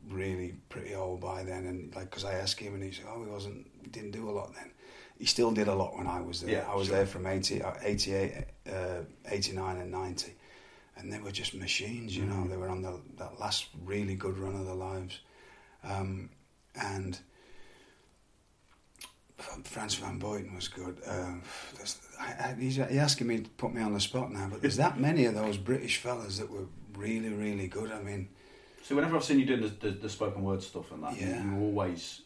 [SPEAKER 2] really pretty old by then. And like, because I asked him, and he said, "Oh, he wasn't, he didn't do a lot then." He still did a lot when I was there.
[SPEAKER 1] Yeah,
[SPEAKER 2] I was
[SPEAKER 1] sure.
[SPEAKER 2] there from 80, uh, 88, uh, 89 and 90. And they were just machines, you
[SPEAKER 1] Mm-hmm.
[SPEAKER 2] know. They were on the, that last really good run of their lives. Um, and Franz van Buyten was good. There's- I, I, he's, he's asking me to put me on the spot now, but there's that many of those British fellas that were really, really good. I mean,
[SPEAKER 1] So whenever I've seen you doing the, the, the spoken word stuff and that,
[SPEAKER 2] Yeah.
[SPEAKER 1] you always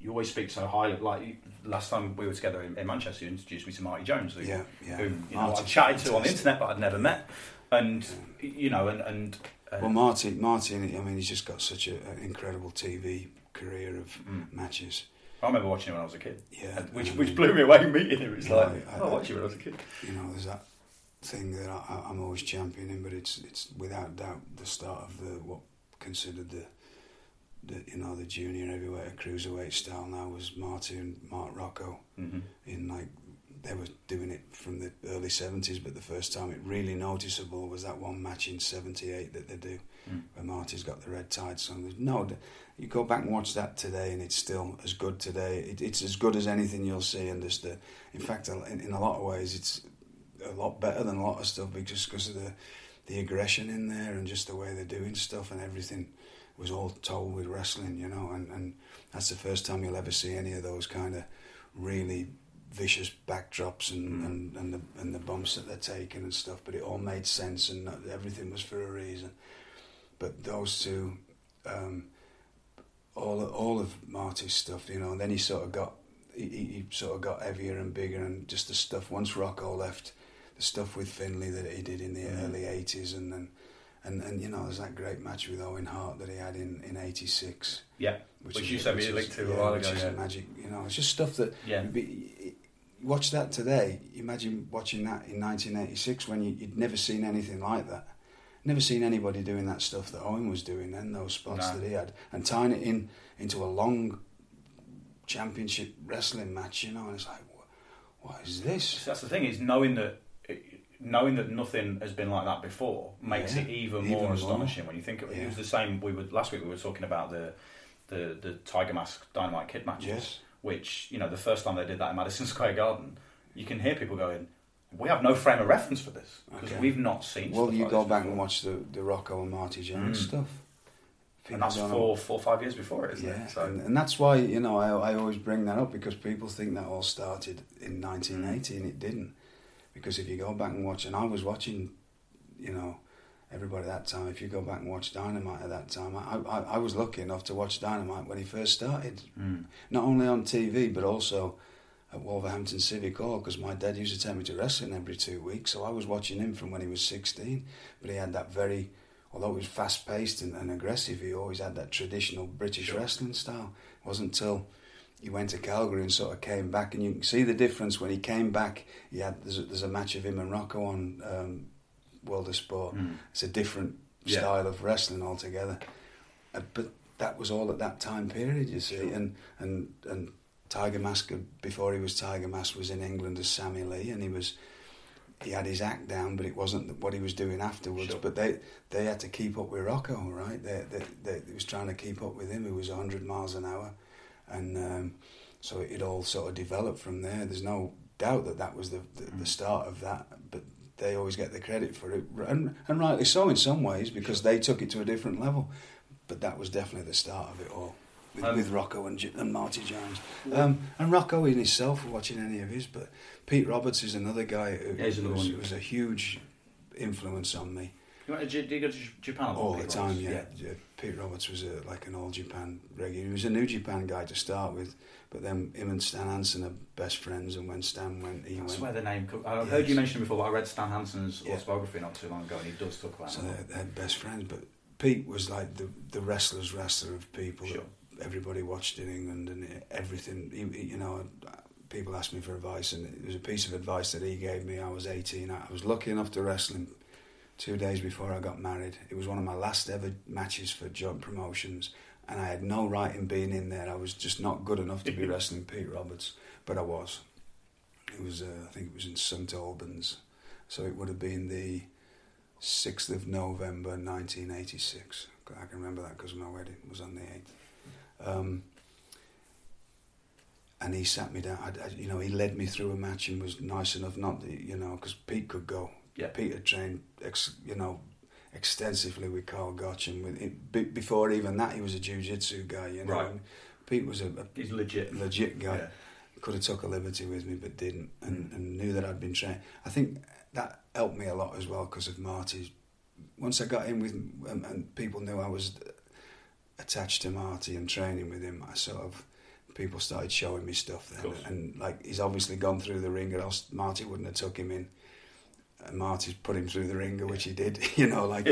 [SPEAKER 1] you always speak so highly. Like last time we were together in, in Manchester, you introduced me to Marty Jones, who,
[SPEAKER 2] Yeah, yeah.
[SPEAKER 1] who you know, I've chatted to on the internet, but I'd never met. And you know, and and, and
[SPEAKER 2] Well, Marty, Marty, I mean, he's just got such a, an incredible TV career of
[SPEAKER 1] Mm.
[SPEAKER 2] matches.
[SPEAKER 1] I remember watching him when I was a kid.
[SPEAKER 2] Yeah,
[SPEAKER 1] And which which blew me away meeting him. It's like,
[SPEAKER 2] I-
[SPEAKER 1] oh, I
[SPEAKER 2] I-
[SPEAKER 1] watched you when I was a kid.
[SPEAKER 2] You know, there's that thing that I, I'm always championing, but it's it's without doubt the start of the what considered the the you know the junior heavyweight cruiserweight style now was Marty and Mark Rocco
[SPEAKER 1] hmm
[SPEAKER 2] in like they were doing it from the early 70s but the first time it really noticeable was that one match in 78 that they do
[SPEAKER 1] Mm.
[SPEAKER 2] where Marty's got the red tights on there's no you go back and watch that today and it's still as good today it, it's as good as anything you'll see and just the in fact in, in a lot of ways it's a lot better than a lot of stuff because because of the the aggression in there and just the way they're doing stuff and everything was all told with wrestling, you know, and, and that's the first time you'll ever see any of those kind of really vicious backdrops and,
[SPEAKER 1] Mm.
[SPEAKER 2] and, and the and the bumps that they're taking and stuff. But it all made sense and everything was for a reason. But those two, um, all all of Marty's stuff, you know, and then he sort of got he, he sort of got heavier and bigger and just the stuff once Rocco left, the stuff with Finlay that he did in the
[SPEAKER 1] Mm.
[SPEAKER 2] early eighties and then. And, and you know, there's that great match with Owen Hart that he had in, in '86,
[SPEAKER 1] Yeah, which,
[SPEAKER 2] is-
[SPEAKER 1] you sent me
[SPEAKER 2] which
[SPEAKER 1] a link to
[SPEAKER 2] yeah,
[SPEAKER 1] a while
[SPEAKER 2] which
[SPEAKER 1] ago. Yeah.
[SPEAKER 2] magic. You know, it's just stuff that.
[SPEAKER 1] Yeah.
[SPEAKER 2] be- watch that today. Imagine watching that in 1986 when you, you'd never seen anything like that. Never seen anybody doing that stuff that Owen was doing then, those spots
[SPEAKER 1] No.
[SPEAKER 2] that he had, and tying it in into a long championship wrestling match. You know, and it's like, what, what is this?
[SPEAKER 1] That's the thing is knowing that knowing that nothing has been like that before makes
[SPEAKER 2] Yeah,
[SPEAKER 1] it even
[SPEAKER 2] even
[SPEAKER 1] more
[SPEAKER 2] more.
[SPEAKER 1] astonishing when you think of it. It was the same. We were last week. We were talking about the the the Tiger Mask Dynamite Kid matches.
[SPEAKER 2] Yes.
[SPEAKER 1] Which you know, the first time they did that in Madison [laughs] Square Garden, you can hear people going, "We have no frame of reference for this because
[SPEAKER 2] Okay.
[SPEAKER 1] we've not seen."
[SPEAKER 2] Well, you
[SPEAKER 1] like
[SPEAKER 2] go back
[SPEAKER 1] before."
[SPEAKER 2] and watch the, the Rocco and Marty Jones
[SPEAKER 1] Mm.
[SPEAKER 2] stuff.
[SPEAKER 1] and that's
[SPEAKER 2] People
[SPEAKER 1] four, four, five years before it, isn't
[SPEAKER 2] Yeah,
[SPEAKER 1] it? So,
[SPEAKER 2] and, and that's why you know I, I always bring that up because people think that all started in
[SPEAKER 1] Mm.
[SPEAKER 2] 1980 and it didn't. Because if you go back and watch, and I was watching, you know, everybody at that time. If you go back and watch Dynamite at that time, I, I, I was lucky enough to watch Dynamite when he first started,
[SPEAKER 1] Mm.
[SPEAKER 2] not only on TV but also at Wolverhampton Civic Hall because my dad used to take me to wrestling every two weeks. So I was watching him from when he was 16, but he had that very, although he was fast paced and, and aggressive, he always had that traditional British
[SPEAKER 1] Sure.
[SPEAKER 2] wrestling style. It wasn't until he went to Calgary and sort of came back, and you can see the difference when he came back. He had there's a, there's a match of him and Rocco on um, World of Sport.
[SPEAKER 1] Mm.
[SPEAKER 2] It's a different
[SPEAKER 1] Yeah.
[SPEAKER 2] style of wrestling altogether. Uh, but that was all at that time period, you see.
[SPEAKER 1] Sure.
[SPEAKER 2] And and and Tiger Mask uh, before he was Tiger Mask was in England as Sammy Lee, and he was he had his act down, but it wasn't what he was doing afterwards.
[SPEAKER 1] Sure.
[SPEAKER 2] But they they had to keep up with Rocco, right? They they, they, they was trying to keep up with him, who was hundred miles an hour, and um, so it all sort of developed from there. There's no doubt that that was the the,
[SPEAKER 1] Mm.
[SPEAKER 2] the start of that, but. They always get the credit for it, and, and rightly so in some ways because they took it to a different level. But that was definitely the start of it all with,
[SPEAKER 1] Um,
[SPEAKER 2] with Rocco and, and Marty Jones. Um, and Rocco in himself, for watching any of his, but Pete Roberts is another guy who
[SPEAKER 1] Yeah, another
[SPEAKER 2] was, was a huge influence on me
[SPEAKER 1] You went to, do you go to Japan
[SPEAKER 2] all the
[SPEAKER 1] Pete
[SPEAKER 2] time. Yeah. Yeah, Pete Roberts was a, like an all Japan regular. He was a New Japan guy to start with, but then him and Stan Hansen are best friends. And when Stan went, he
[SPEAKER 1] That's
[SPEAKER 2] went.
[SPEAKER 1] where the name. I
[SPEAKER 2] Yes.
[SPEAKER 1] heard you mention it before, but I read Stan Hansen's
[SPEAKER 2] Yeah.
[SPEAKER 1] autobiography not too long ago, and he does talk about
[SPEAKER 2] So they're, they're best friends. But Pete was like the the wrestler's wrestler of people
[SPEAKER 1] Sure.
[SPEAKER 2] that everybody watched in England and everything. You know, people asked me for advice, and it was a piece of advice that he gave me. I was 18. I was lucky enough to wrestle him two days before I got married. It was one of my last ever matches for joint promotions, and I had no right in being in there. I was just not good enough to be [laughs] wrestling Pete Roberts, but I was. It was, uh, I think it was in St Albans, so it would have been the 6th of November 1986. I can remember that because my wedding was on the 8th. Um, and he sat me down. I, I, you know, he led me through a match and was nice enough not to, you know, because Pete could go.
[SPEAKER 1] Yeah.
[SPEAKER 2] Pete had trained, ex, you know, extensively with Karl Gotch, and with it, be, before even that, he was a jiu-jitsu guy. You know,
[SPEAKER 1] Right.
[SPEAKER 2] And Pete was a, a
[SPEAKER 1] He's legit.
[SPEAKER 2] legit guy.
[SPEAKER 1] Yeah.
[SPEAKER 2] Could have took a liberty with me, but didn't, and,
[SPEAKER 1] Mm.
[SPEAKER 2] and knew that I'd been trained. I think that helped me a lot as well because of Marty's. Once I got in with, and, and people knew I was attached to Marty and training with him, I sort of people started showing me stuff then, and like he's obviously gone through the ringer, else Marty wouldn't have took him in. And Marty's put him through the ringer, which he did. [laughs] You know, like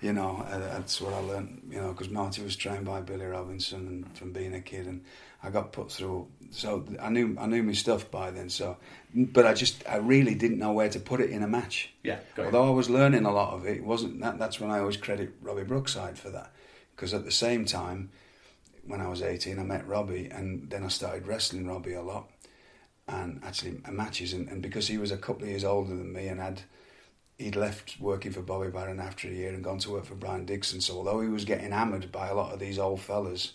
[SPEAKER 2] you know, uh, that's what I learned. You know, because Marty was trained by Billy Robinson and from being a kid, and I got put through. So I knew I knew my stuff by then. So, but I just I really didn't know where to put it in a match.
[SPEAKER 1] Yeah, you.
[SPEAKER 2] Although I was learning a lot of it, it wasn't that. That's when I always credit Robbie Brookside for that, because at the same time, when I was eighteen, I met Robbie, and then I started wrestling Robbie a lot, and actually uh, matches, and, and because he was a couple of years older than me and had. He'd left working for Bobby Barron after a year and gone to work for Brian Dixon. So although he was getting hammered by a lot of these old fellas,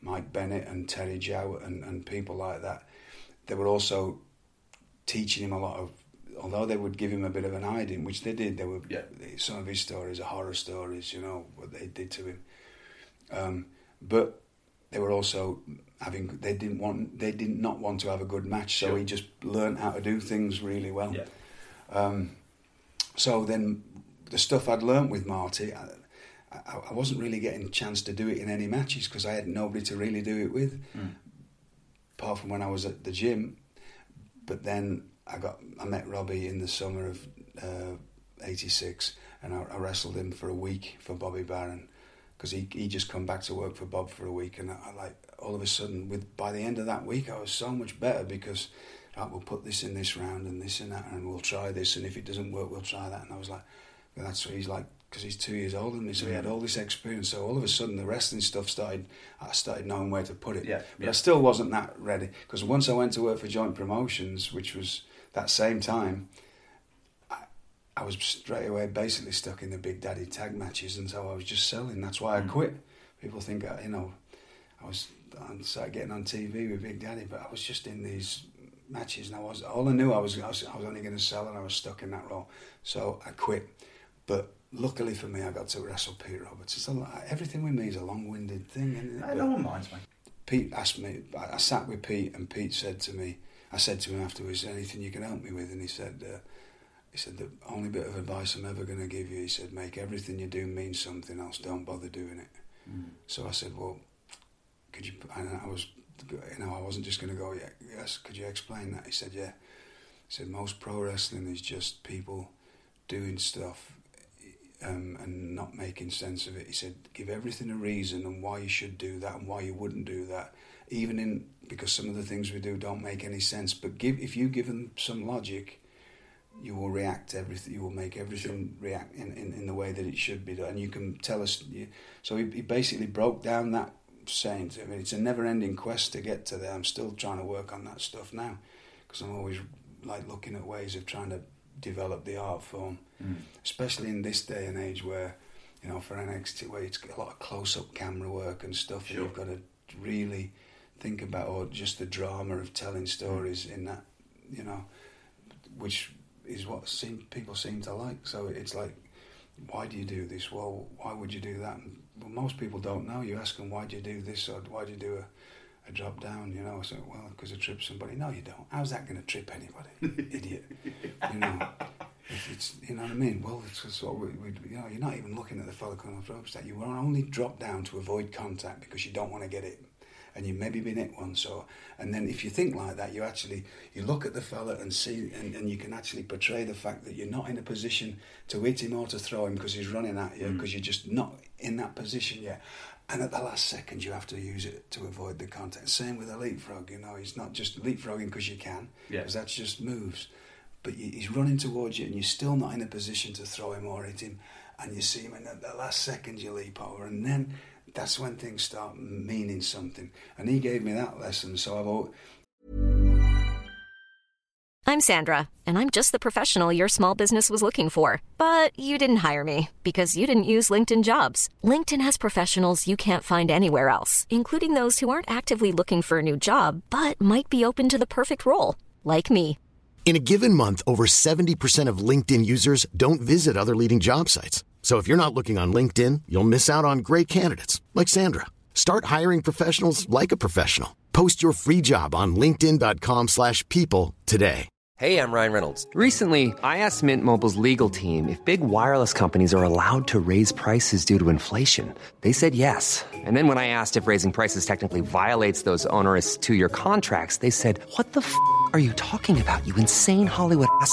[SPEAKER 2] Mike Bennett and Terry Jowett and, and people like that, they were also teaching him a lot of. Although they would give him a bit of an hiding, which they did, they were
[SPEAKER 1] Yeah.
[SPEAKER 2] some of his stories are horror stories. You know what they did to him, um, but they were also having. They didn't want. They did not want to have a good match, so
[SPEAKER 1] Sure.
[SPEAKER 2] he just learned how to do things really well.
[SPEAKER 1] Yeah.
[SPEAKER 2] Um, so then the stuff I'd learnt with Marty, I, I, I wasn't really getting a chance to do it in any matches because I had nobody to really do it with,
[SPEAKER 1] Mm.
[SPEAKER 2] apart from when I was at the gym. But then I got I met Robbie in the summer of '86, and I, I wrestled him for a week for Bobby Barron because he he just come back to work for Bob for a week, and I, I like all of a sudden with by the end of that week I was so much better because right, we'll put this in this round and this and that, and we'll try this, and if it doesn't work, we'll try that. And I was like, well, that's what he's like because he's two years older than me, so he had mm. all this experience. So all of a sudden, the wrestling stuff started. I started knowing where to put it.
[SPEAKER 1] Yeah,
[SPEAKER 2] but
[SPEAKER 1] yeah.
[SPEAKER 2] I still wasn't that ready because once I went to work for Joint Promotions, which was that same time. I, was straight away basically stuck in the Big Daddy tag matches, and so I was just selling. That's why I
[SPEAKER 1] Mm.
[SPEAKER 2] quit. People think, uh, you know, I was I started getting on TV with Big Daddy, but I was just in these matches, and I was all I knew I was I was, I was only going to sell, and I was stuck in that role. So I quit. But luckily for me, I got to wrestle Pete Roberts. It's a, everything with me is a long-winded thing. Isn't it?
[SPEAKER 1] Uh,
[SPEAKER 2] But
[SPEAKER 1] no one minds me.
[SPEAKER 2] Pete asked me. I, I sat with Pete, and Pete said to me, I said to him afterwards, anything you can help me with?" And he said. Uh, he said, the only bit of advice I'm ever going to give you, he said, make everything you do mean something else. Don't bother doing it. So I said, well, could you, and I was, you know, I wasn't just going to go, yeah, yes, could you explain that? He said, yeah. He said, most pro wrestling is just people doing stuff um, and not making sense of it. He said, give everything a reason and why you should do that and why you wouldn't do that. Even in, because some of the things we do don't make any sense, but give, if you give them some logic, you will react everything. You will make everything react in, in, in the way that it should be done. And you can tell us. You, so he, he basically broke down that saying. To, I mean, it's a never-ending quest to get to there. I'm still trying to work on that stuff now, because I'm always like looking at ways of trying to develop the art form, mm. especially in this day and age where, you know, for NXT, where it's a lot of close-up camera work and stuff,
[SPEAKER 1] Sure.
[SPEAKER 2] and you've got to really think about, or just the drama of telling mm. stories in that, you know, which is what seem, people seem to like. So it's like, why do you do this? Well, why would you do that? And, well, most people don't know. You ask them, why do you do this or why do you do a, a drop down? You know, so well, because it trips somebody. No, you don't. How's that going to trip anybody? [laughs] Idiot. You know. It's, you know what I mean? Well, it's just what we, we, you know, you're not even looking at the fellow coming off the ropes. That you will only drop down to avoid contact because you don't want to get it, and you've maybe been hit once. or and then if you think like that, you actually you look at the fella and see, and, and you can actually portray the fact that you're not in a position to hit him or to throw him because he's running at you mm. because you're just not in that position yet. And at the last second, you have to use it to avoid the contact. Same with a leapfrog. You know, he's not just leapfrogging because you can,
[SPEAKER 1] Yeah.
[SPEAKER 2] because that's just moves but you- he's running towards you and you're still not in a position to throw him or hit him and you see him and at the last second you leap over and then that's when things start meaning something and he gave me that lesson so I've al-
[SPEAKER 3] I'm Sandra, and I'm just the professional your small business was looking for. But you didn't hire me because you didn't use LinkedIn jobs. LinkedIn has professionals you can't find anywhere else, including those who aren't actively looking for a new job but might be open to the perfect role, like me.
[SPEAKER 4] In a given month, over 70% of LinkedIn users don't visit other leading job sites. So if you're not looking on LinkedIn, you'll miss out on great candidates like Sandra. Start hiring professionals like a professional. Post your free job on linkedin.com/people today.
[SPEAKER 5] Hey, I'm Ryan Reynolds. Recently, I asked Mint Mobile's legal team if big wireless companies are allowed to raise prices due to inflation. They said yes. And then when I asked if raising prices technically violates those onerous two year contracts, they said, What the f are you talking about, you insane Hollywood ass?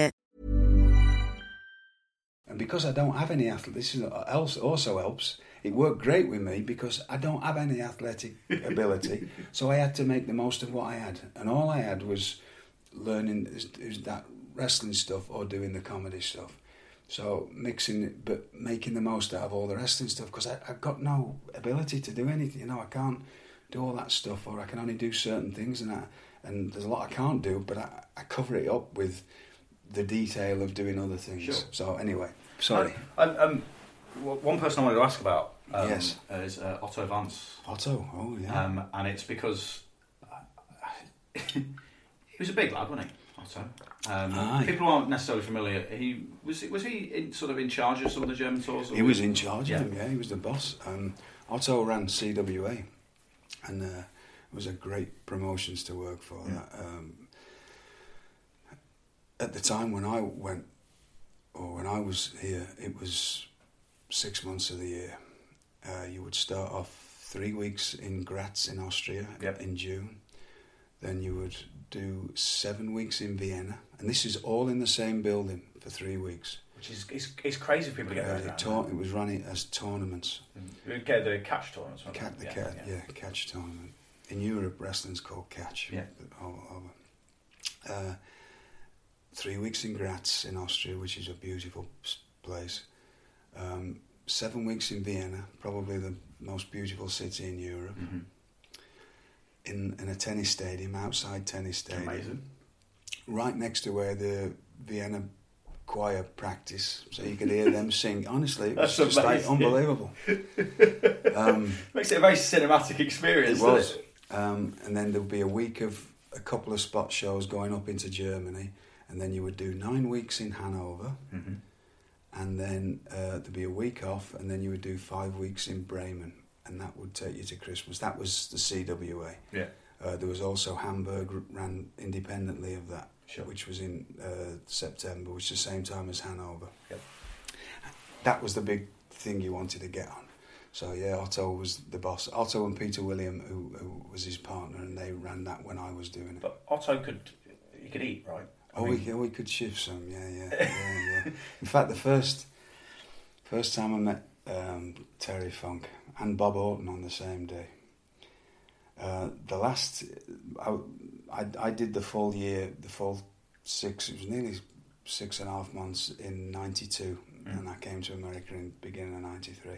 [SPEAKER 2] And because I don't have any athlete this is uh, else also helps. It worked great with me because I don't have any athletic [laughs] ability. So I had to make the most of what I had. And all I had was learning is, is that wrestling stuff or doing the comedy stuff. So mixing it but making the most out of all the wrestling stuff because I've got no ability to do anything you know I can't do all that stuff or I can only do certain things and I, and there's a lot I can't do but I, I cover it up with the detail of doing other things.
[SPEAKER 1] Sure.
[SPEAKER 2] so anyway sorry
[SPEAKER 1] Um, um, w- one person I wanted to ask about um,
[SPEAKER 2] Yes.
[SPEAKER 1] is uh, Otto Wanz.
[SPEAKER 2] Otto oh yeah
[SPEAKER 1] Um, and it's because [laughs] he was a big lad, wasn't he? Otto. Um, people aren't necessarily familiar. He was was he in, sort of in charge of some of the German tours? or
[SPEAKER 2] He was in charge
[SPEAKER 1] Yeah.
[SPEAKER 2] of them, yeah, he was the boss. Um, Otto ran CWA, and uh, it was a great promotions to work for. That. Um, at the time when I went, or when I was here, it was six months of the year. Uh, you would start off three weeks in Graz in Austria
[SPEAKER 1] Yep.
[SPEAKER 2] in June. Then you would do seven weeks in Vienna, and this is all in the same building for three weeks.
[SPEAKER 1] Which is it's, it's crazy for people to get
[SPEAKER 2] Uh, it, tour- it was running as tournaments.
[SPEAKER 1] We get the catch tournaments.
[SPEAKER 2] Cat, the cat, yeah, catch tournament. In Europe, wrestling's called catch.
[SPEAKER 1] Yeah.
[SPEAKER 2] All over. Uh, three weeks in Graz in Austria, which is a beautiful place. Um, seven weeks in Vienna, probably the most beautiful city in Europe.
[SPEAKER 1] Mm-hmm.
[SPEAKER 2] In, in a tennis stadium, outside tennis stadium.
[SPEAKER 1] Amazing.
[SPEAKER 2] Right next to where the Vienna choir practice, so you could hear them [laughs] sing. Honestly, it was
[SPEAKER 1] That's
[SPEAKER 2] just like unbelievable. um, [laughs]
[SPEAKER 1] Makes it a very cinematic experience.
[SPEAKER 2] it was.
[SPEAKER 1] it?
[SPEAKER 2] Um, and then there'll be a week of a couple of spot shows going up into Germany, and then you would do nine weeks in Hanover,
[SPEAKER 1] Mhm.
[SPEAKER 2] and then uh, there'd be a week off, and then you would do five weeks in Bremen, and that would take you to Christmas. That was the CWA.
[SPEAKER 1] Yeah.
[SPEAKER 2] Uh, there was also Hamburg ran independently of that,
[SPEAKER 1] Sure.
[SPEAKER 2] which was in uh, September, which is the same time as Hanover.
[SPEAKER 1] Yep.
[SPEAKER 2] That was the big thing you wanted to get on. So yeah, Otto was the boss. Otto and Peter William, who, who was his partner, and they ran that when I was doing it.
[SPEAKER 1] But Otto could he could eat, right? I
[SPEAKER 2] oh,
[SPEAKER 1] mean,
[SPEAKER 2] we, oh, we could shift some, yeah, yeah, yeah, yeah. In fact, the first first time I met um, Terry Funk and Bob Orton on the same day. Uh, the last, I, I, I did the full year, the full six. It was nearly six and a half months in '92, and I came to America in beginning of '93.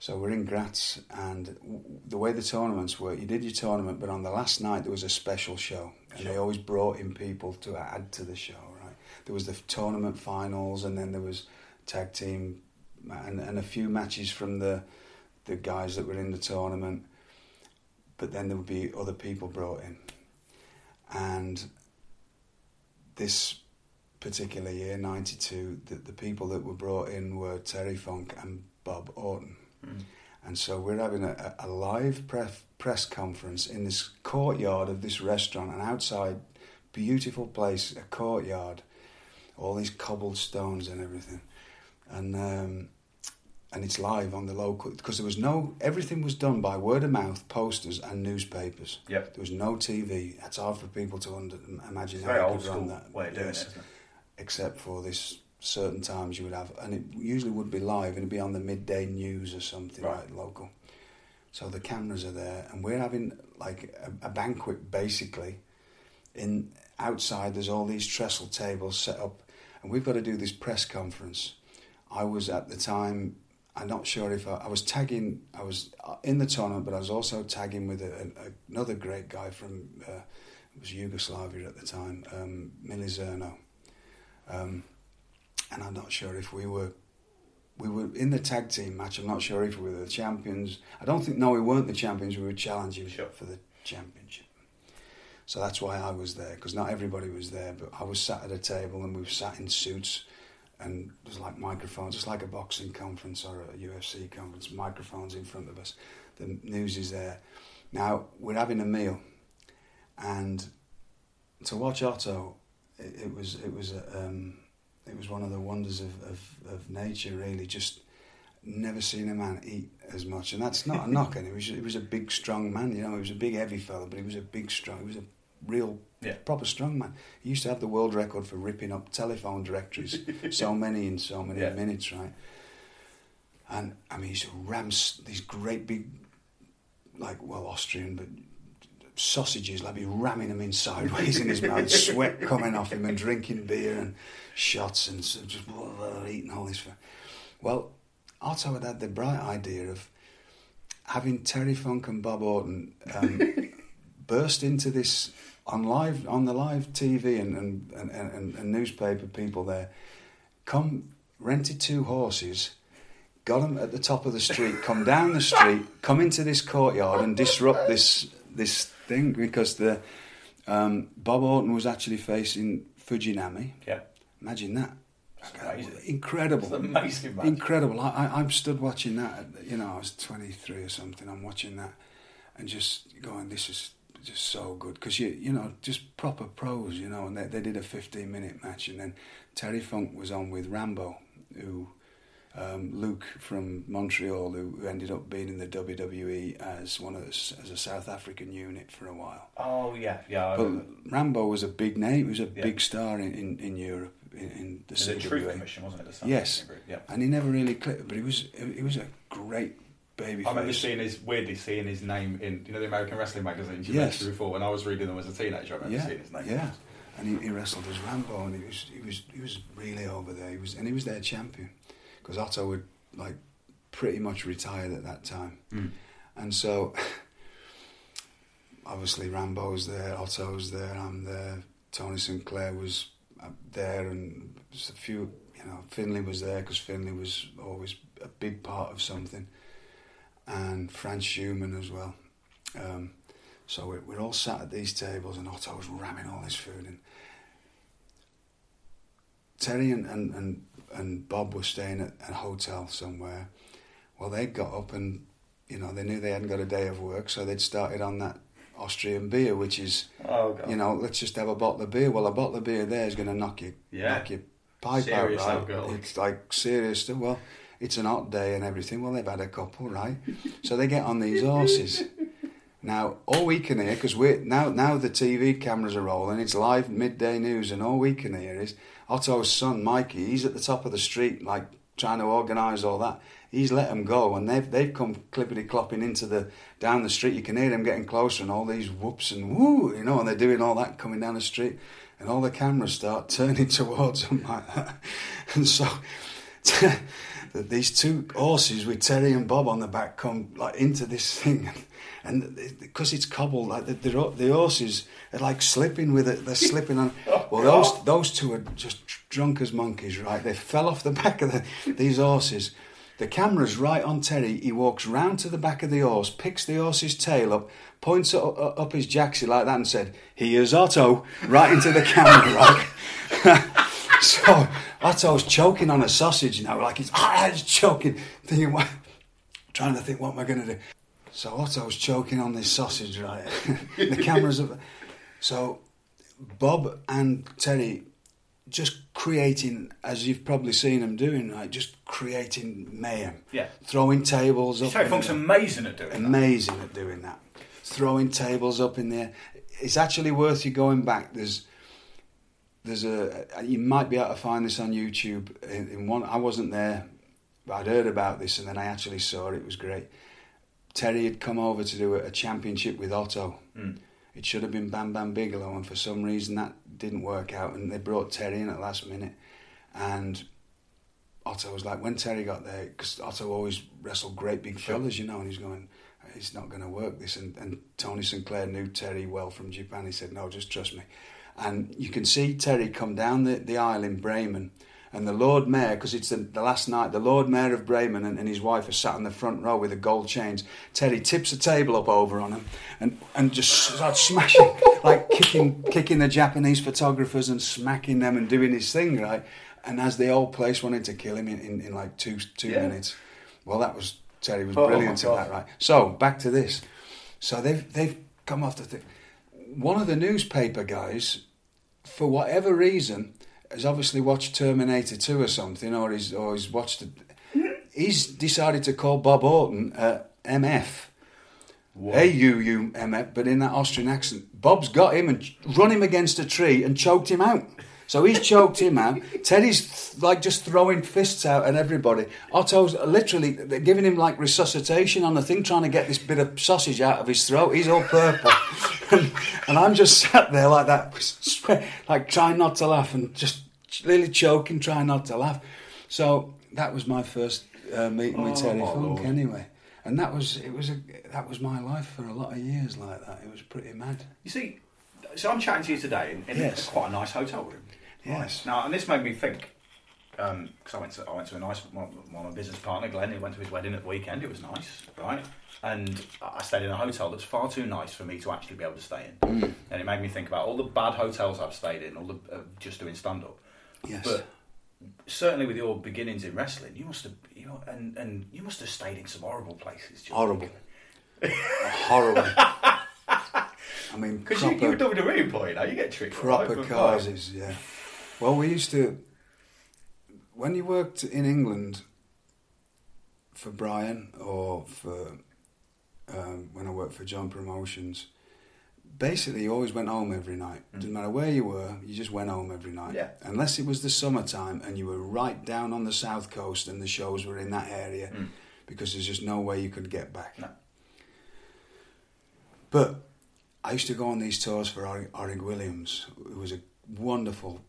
[SPEAKER 2] So we're in Graz, and w- the way the tournaments work, you did your tournament, but on the last night there was a special show, and they always brought in people to add to the show. Right, there was the tournament finals, and then there was tag team, and, and a few matches from the the guys that were in the tournament. But then there would be other people brought in, and this particular year, '92, the, the people that were brought in were Terry Funk and Bob Orton. Hmm. And so we're having a, a live press, press conference in this courtyard of this restaurant, an outside, beautiful place, a courtyard, all these cobbled stones and everything. And um, and it's live on the local because there was no everything was done by word of mouth, posters and newspapers.
[SPEAKER 1] Yep.
[SPEAKER 2] There was no TV. That's hard for people to under, imagine
[SPEAKER 1] It's
[SPEAKER 2] how you could run that.
[SPEAKER 1] way of doing
[SPEAKER 2] Yes
[SPEAKER 1] it?
[SPEAKER 2] except for this certain times you would have, and it usually would be live, and it'd be on the midday news or something
[SPEAKER 1] Right.
[SPEAKER 2] like local. So the cameras are there, and we're having like a, a banquet basically. In outside, there's all these trestle tables set up, and we've got to do this press conference. I was at the time. I'm not sure if I, I was tagging. I was uh, in the tournament, but I was also tagging with a, a, another great guy from uh, it was Yugoslavia at the time, um, Mile Zrno. Um, and I'm not sure if we were we were in the tag team match. I'm not sure if we were the champions. I don't think no, we weren't the champions. We were challenging
[SPEAKER 1] Sure.
[SPEAKER 2] for the championship. So that's why I was there because not everybody was there. But I was sat at a table and we were sat in suits, and there's like microphones, just like a boxing conference or a UFC conference. Microphones in front of us. The news is there. Now we're having a meal, and to watch Otto, it, it was it was a, um, it was one of the wonders of, of, of nature. Really, just never seen a man eat as much, and that's not a [laughs] knock. him. He was he was a big, strong man. You know, he was a big, heavy fella, but he was a big, strong. He was a real,
[SPEAKER 1] Yeah.
[SPEAKER 2] proper strong man. He used to have the world record for ripping up telephone directories, [laughs] so many in so many
[SPEAKER 1] Yeah.
[SPEAKER 2] minutes, right? And I mean, he used to ram these great big, like well Austrian, but sausages, like be ramming them in sideways in his mouth, [laughs] sweat coming off him, and drinking beer and shots and so just blah, blah, blah, eating all this. Well, Otto had had the bright idea of having Terry Funk and Bob Orton um, [laughs] burst into this on live on the live TV and and, and, and, and newspaper people there. Come rented two horses got them at the top of the street, come down the street, come into this courtyard and disrupt this this thing because the um, Bob Orton was actually facing Fujinami.
[SPEAKER 1] Yeah.
[SPEAKER 2] Imagine that. Incredible.
[SPEAKER 1] Amazing match.
[SPEAKER 2] Incredible. I, I, I'm stood watching that. You know, I was 23 or something. I'm watching that and just going, this is just so good because you you know just proper pros. You know, and they, they did a 15 minute match, and then Terry Funk was on with Rambo, who um, Luke from Montreal, who, ended up being in the WWE as one of the, as a South African unit for a while.
[SPEAKER 1] Oh yeah, yeah.
[SPEAKER 2] But. Rambo was a big name. He was a
[SPEAKER 1] Yeah.
[SPEAKER 2] big star in, in, in Europe in, in the
[SPEAKER 1] was Truth Commission, wasn't it? the
[SPEAKER 2] Yes,
[SPEAKER 1] Yeah.
[SPEAKER 2] and he never really clicked, but he was he was a great baby.
[SPEAKER 1] I remember
[SPEAKER 2] face.
[SPEAKER 1] seeing his weirdly seeing his name in you know the American wrestling magazines you
[SPEAKER 2] Yes.
[SPEAKER 1] mentioned before when I was reading them as a teenager. I remember
[SPEAKER 2] yeah,
[SPEAKER 1] seeing his name.
[SPEAKER 2] yeah. And he, he wrestled as Rambo, and he was he was he was really over there. He was and he was their champion because Otto would like pretty much retired at that time,
[SPEAKER 1] Mm.
[SPEAKER 2] and so [sighs] obviously Rambo's there, Otto's there, I'm there. Tony St. Clair was uh, there, and just a few. You know, Finlay was there because Finlay was always a big part of something, and Franz Schuhmann as well. Um, so we're, we're all sat at these tables, and Otto was ramming all this food in. Terry and, and, and, and Bob were staying at a hotel somewhere. Well, they'd got up and, you know, they knew they hadn't got a day of work, so they'd started on that Austrian beer, which is,
[SPEAKER 1] Oh god.
[SPEAKER 2] you know, let's just have a bottle of beer. Well, a bottle of beer there is going to knock you,
[SPEAKER 1] Yeah.
[SPEAKER 2] knock your pipe
[SPEAKER 1] Serious
[SPEAKER 2] out, right? It's like serious stuff. Well, it's an hot day and everything. Well, they've had a couple, right? so they get on these horses. Now, all we can hear, because we're now now the TV cameras are rolling, it's live midday news, and all we can hear is Otto's son, Mikey. He's at the top of the street, like trying to organise all that. He's let them go, and they've they've come clippity clopping into the down the street. You can hear them getting closer, and all these whoops and woo, you know, and they're doing all that coming down the street, and all the cameras start [laughs] turning towards them like that, [laughs] and so. [laughs] these two horses with Terry and Bob on the back come like into this thing, and because it's cobbled, like the, the, the horses are like slipping with it. They're slipping on. [laughs] Well, those those two are just drunk as monkeys, right? They fell off the [laughs] back of the, these horses. The camera's right on Terry. He walks round to the back of the horse, picks the horse's tail up, points up, up his jacksie like that, and said, "Here's Otto," right into the [laughs] camera, right. So Otto's choking on a sausage now, like he's, ah, he's choking, thinking, what, trying to think, what am I going to do? So Otto's choking on this sausage, right? [laughs] the cameras up. So Bob and Terry just creating, as you've probably seen them doing, right? Just creating mayhem.
[SPEAKER 1] Yeah.
[SPEAKER 2] Throwing tables up.
[SPEAKER 1] Terry Funk's amazing at doing that.
[SPEAKER 2] amazing at doing that. Throwing tables up in there. It's actually worth you going back. There's there's a you might be able to find this on YouTube. In, in one, I wasn't there, but I'd heard about this and then I actually saw it. It was great. Terry had come over to do a, a championship with Otto. Hmm. It should have been Bam Bam Bigelow, and for some reason that didn't work out. And they brought Terry in at the last minute, and Otto was like, when Terry got there, because Otto always wrestled great big fellas, you know, and he's going, it's not going to work this. And, and Tony St. Clair knew Terry well from Japan. He said, no, just trust me. And you can see Terry come down the, the aisle in Bremen, and the Lord Mayor, because it's the, the last night, the Lord Mayor of Bremen and, and his wife are sat in the front row with the gold chains. Teddy tips a table up over on him and, and just starts smashing, [laughs] like kicking, kicking the Japanese photographers and smacking them and doing his thing, right? And as the old place wanted to kill him in, in, in like two two
[SPEAKER 1] Yeah.
[SPEAKER 2] minutes. Well, that was Teddy was
[SPEAKER 1] oh, oh,
[SPEAKER 2] brilliant
[SPEAKER 1] my
[SPEAKER 2] at that, right? So back to this. So they've they've come off the thing. One of the newspaper guys, for whatever reason, has obviously watched Terminator Two or something, or he's or he's watched. it. He's decided to call Bob Orton uh, MF. Hey, you, you MF, but in that Austrian accent. Bob's got him and run him against a tree and choked him out. So he's choked him out. Teddy's like just throwing fists out at everybody. Otto's literally they're giving him like resuscitation on the thing, trying to get this bit of sausage out of his throat. He's all purple, [laughs] and, and I'm just sat there like that, like trying not to laugh and just really choking, trying not to laugh. So that was my first uh, meeting with
[SPEAKER 1] Oh,
[SPEAKER 2] Terry
[SPEAKER 1] my
[SPEAKER 2] Funk, anyway. And that was it was a that was my life for a lot of years like that. It was pretty mad.
[SPEAKER 1] You see, so I'm chatting to you today in, in
[SPEAKER 2] Yes.
[SPEAKER 1] quite a nice hotel room.
[SPEAKER 2] Yes.
[SPEAKER 1] Now, and this made me think because I went to I went to a nice one, of my business partner Glenn. He went to his wedding at the weekend. It was nice, right? And I stayed in a hotel that's far too nice for me to actually be able to stay in.
[SPEAKER 2] Mm.
[SPEAKER 1] And it made me think about all the bad hotels I've stayed in, all the uh, just doing stand up.
[SPEAKER 2] Yes.
[SPEAKER 1] But certainly with your beginnings in wrestling, you must have you know, and and you must have stayed in some horrible places.
[SPEAKER 2] Horrible. Horrible. [laughs] I mean,
[SPEAKER 1] Because you, you're a WWE employee now, you get treated
[SPEAKER 2] proper
[SPEAKER 1] right,
[SPEAKER 2] causes, yeah. Well, we used to, when you worked in England, for Brian or for um, when I worked for Joint Promotions, basically you always went home every night. Didn't matter where you were, you just went home every night.
[SPEAKER 1] Mm. Yeah.
[SPEAKER 2] Unless it was the summertime and you were right down on the south coast and the shows were in that area, because there's just no way you could get back.
[SPEAKER 1] Mm. No.
[SPEAKER 2] But I used to go on these tours for Orig Williams, who was a wonderful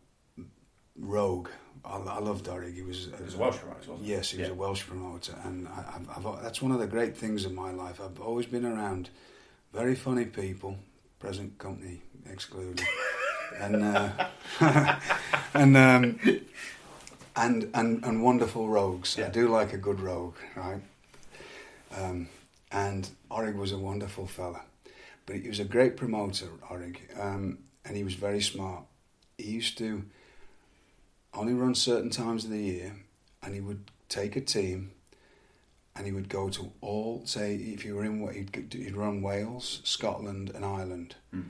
[SPEAKER 2] rogue. I, I loved Orig. He was,
[SPEAKER 1] He was a Welsh promoter, wasn't he?
[SPEAKER 2] Yes, he was
[SPEAKER 1] Yeah.
[SPEAKER 2] a Welsh promoter, and I, I've, I've, that's one of the great things of my life. I've always been around very funny people, present company excluded, [laughs] and uh, [laughs] and, um, and and and wonderful rogues. I do like a good rogue, right? Um, and Orig was a wonderful fella, but he was a great promoter, Orig, um, and he was very smart. He used to only run certain times of the year, and he would take a team, and he would go to all. Say, if you were in, he'd, he'd run Wales, Scotland, and Ireland, hmm.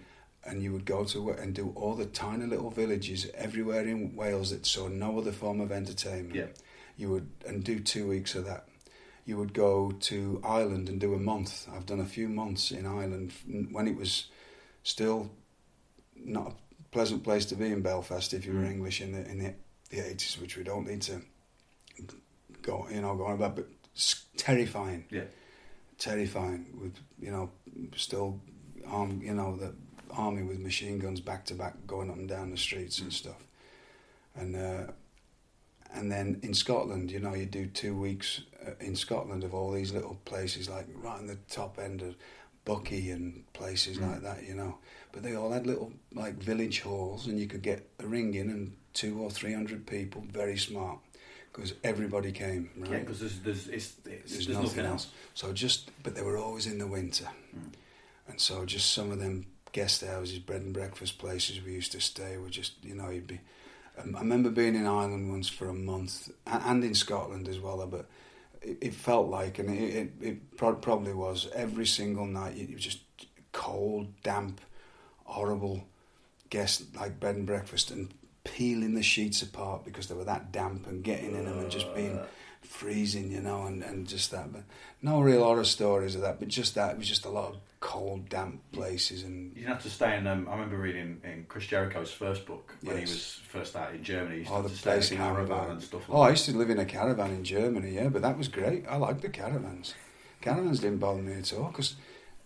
[SPEAKER 2] and you would go to and do all the tiny little villages everywhere in Wales that saw no other form of entertainment.
[SPEAKER 1] Yeah.
[SPEAKER 2] You would and do two weeks of that. You would go to Ireland and do a month. I've done a few months in Ireland when it was still not a pleasant place to be in Belfast if you were hmm. English in the in the the eighties, which we don't need to go you know go on about, but terrifying,
[SPEAKER 1] Yeah.
[SPEAKER 2] terrifying. With you know still arm you know the army with machine guns back to back going up and down the streets and stuff, and. Uh, and then in Scotland, you know, you do two weeks uh, in Scotland of all these little places, like right on the top end of Buckie and places like that, you know. But they all had little like village halls, and you could get a ring in and two or three hundred people. Very smart, because everybody came. Right?
[SPEAKER 1] Yeah, because there's, there's, it's, it's,
[SPEAKER 2] There's,
[SPEAKER 1] there's
[SPEAKER 2] nothing, else. So just, but they were always in the winter, and so just some of them guest houses, bread and breakfast places we used to stay were just, you know, you'd be. Um, I remember being in Ireland once for a month, and in Scotland as well. But it, it felt like, and it, it, it probably was every single night. It was just cold, damp, horrible guest like bed and breakfast and peeling the sheets apart because they were that damp and getting in them and just being freezing, you know, and, and just that. But no real horror stories of that, but just that. It was just a lot of cold, damp places and
[SPEAKER 1] You didn't have to stay in. Um, I remember reading in Chris Jericho's first book when
[SPEAKER 2] Yes.
[SPEAKER 1] he was first out in Germany. He used
[SPEAKER 2] Oh,
[SPEAKER 1] to
[SPEAKER 2] the
[SPEAKER 1] stay
[SPEAKER 2] place
[SPEAKER 1] in a caravan
[SPEAKER 2] caravan.
[SPEAKER 1] and stuff.
[SPEAKER 2] Oh, I used to live in a caravan in Germany, yeah, but that was great. I liked the caravans. Caravans didn't bother me at all, because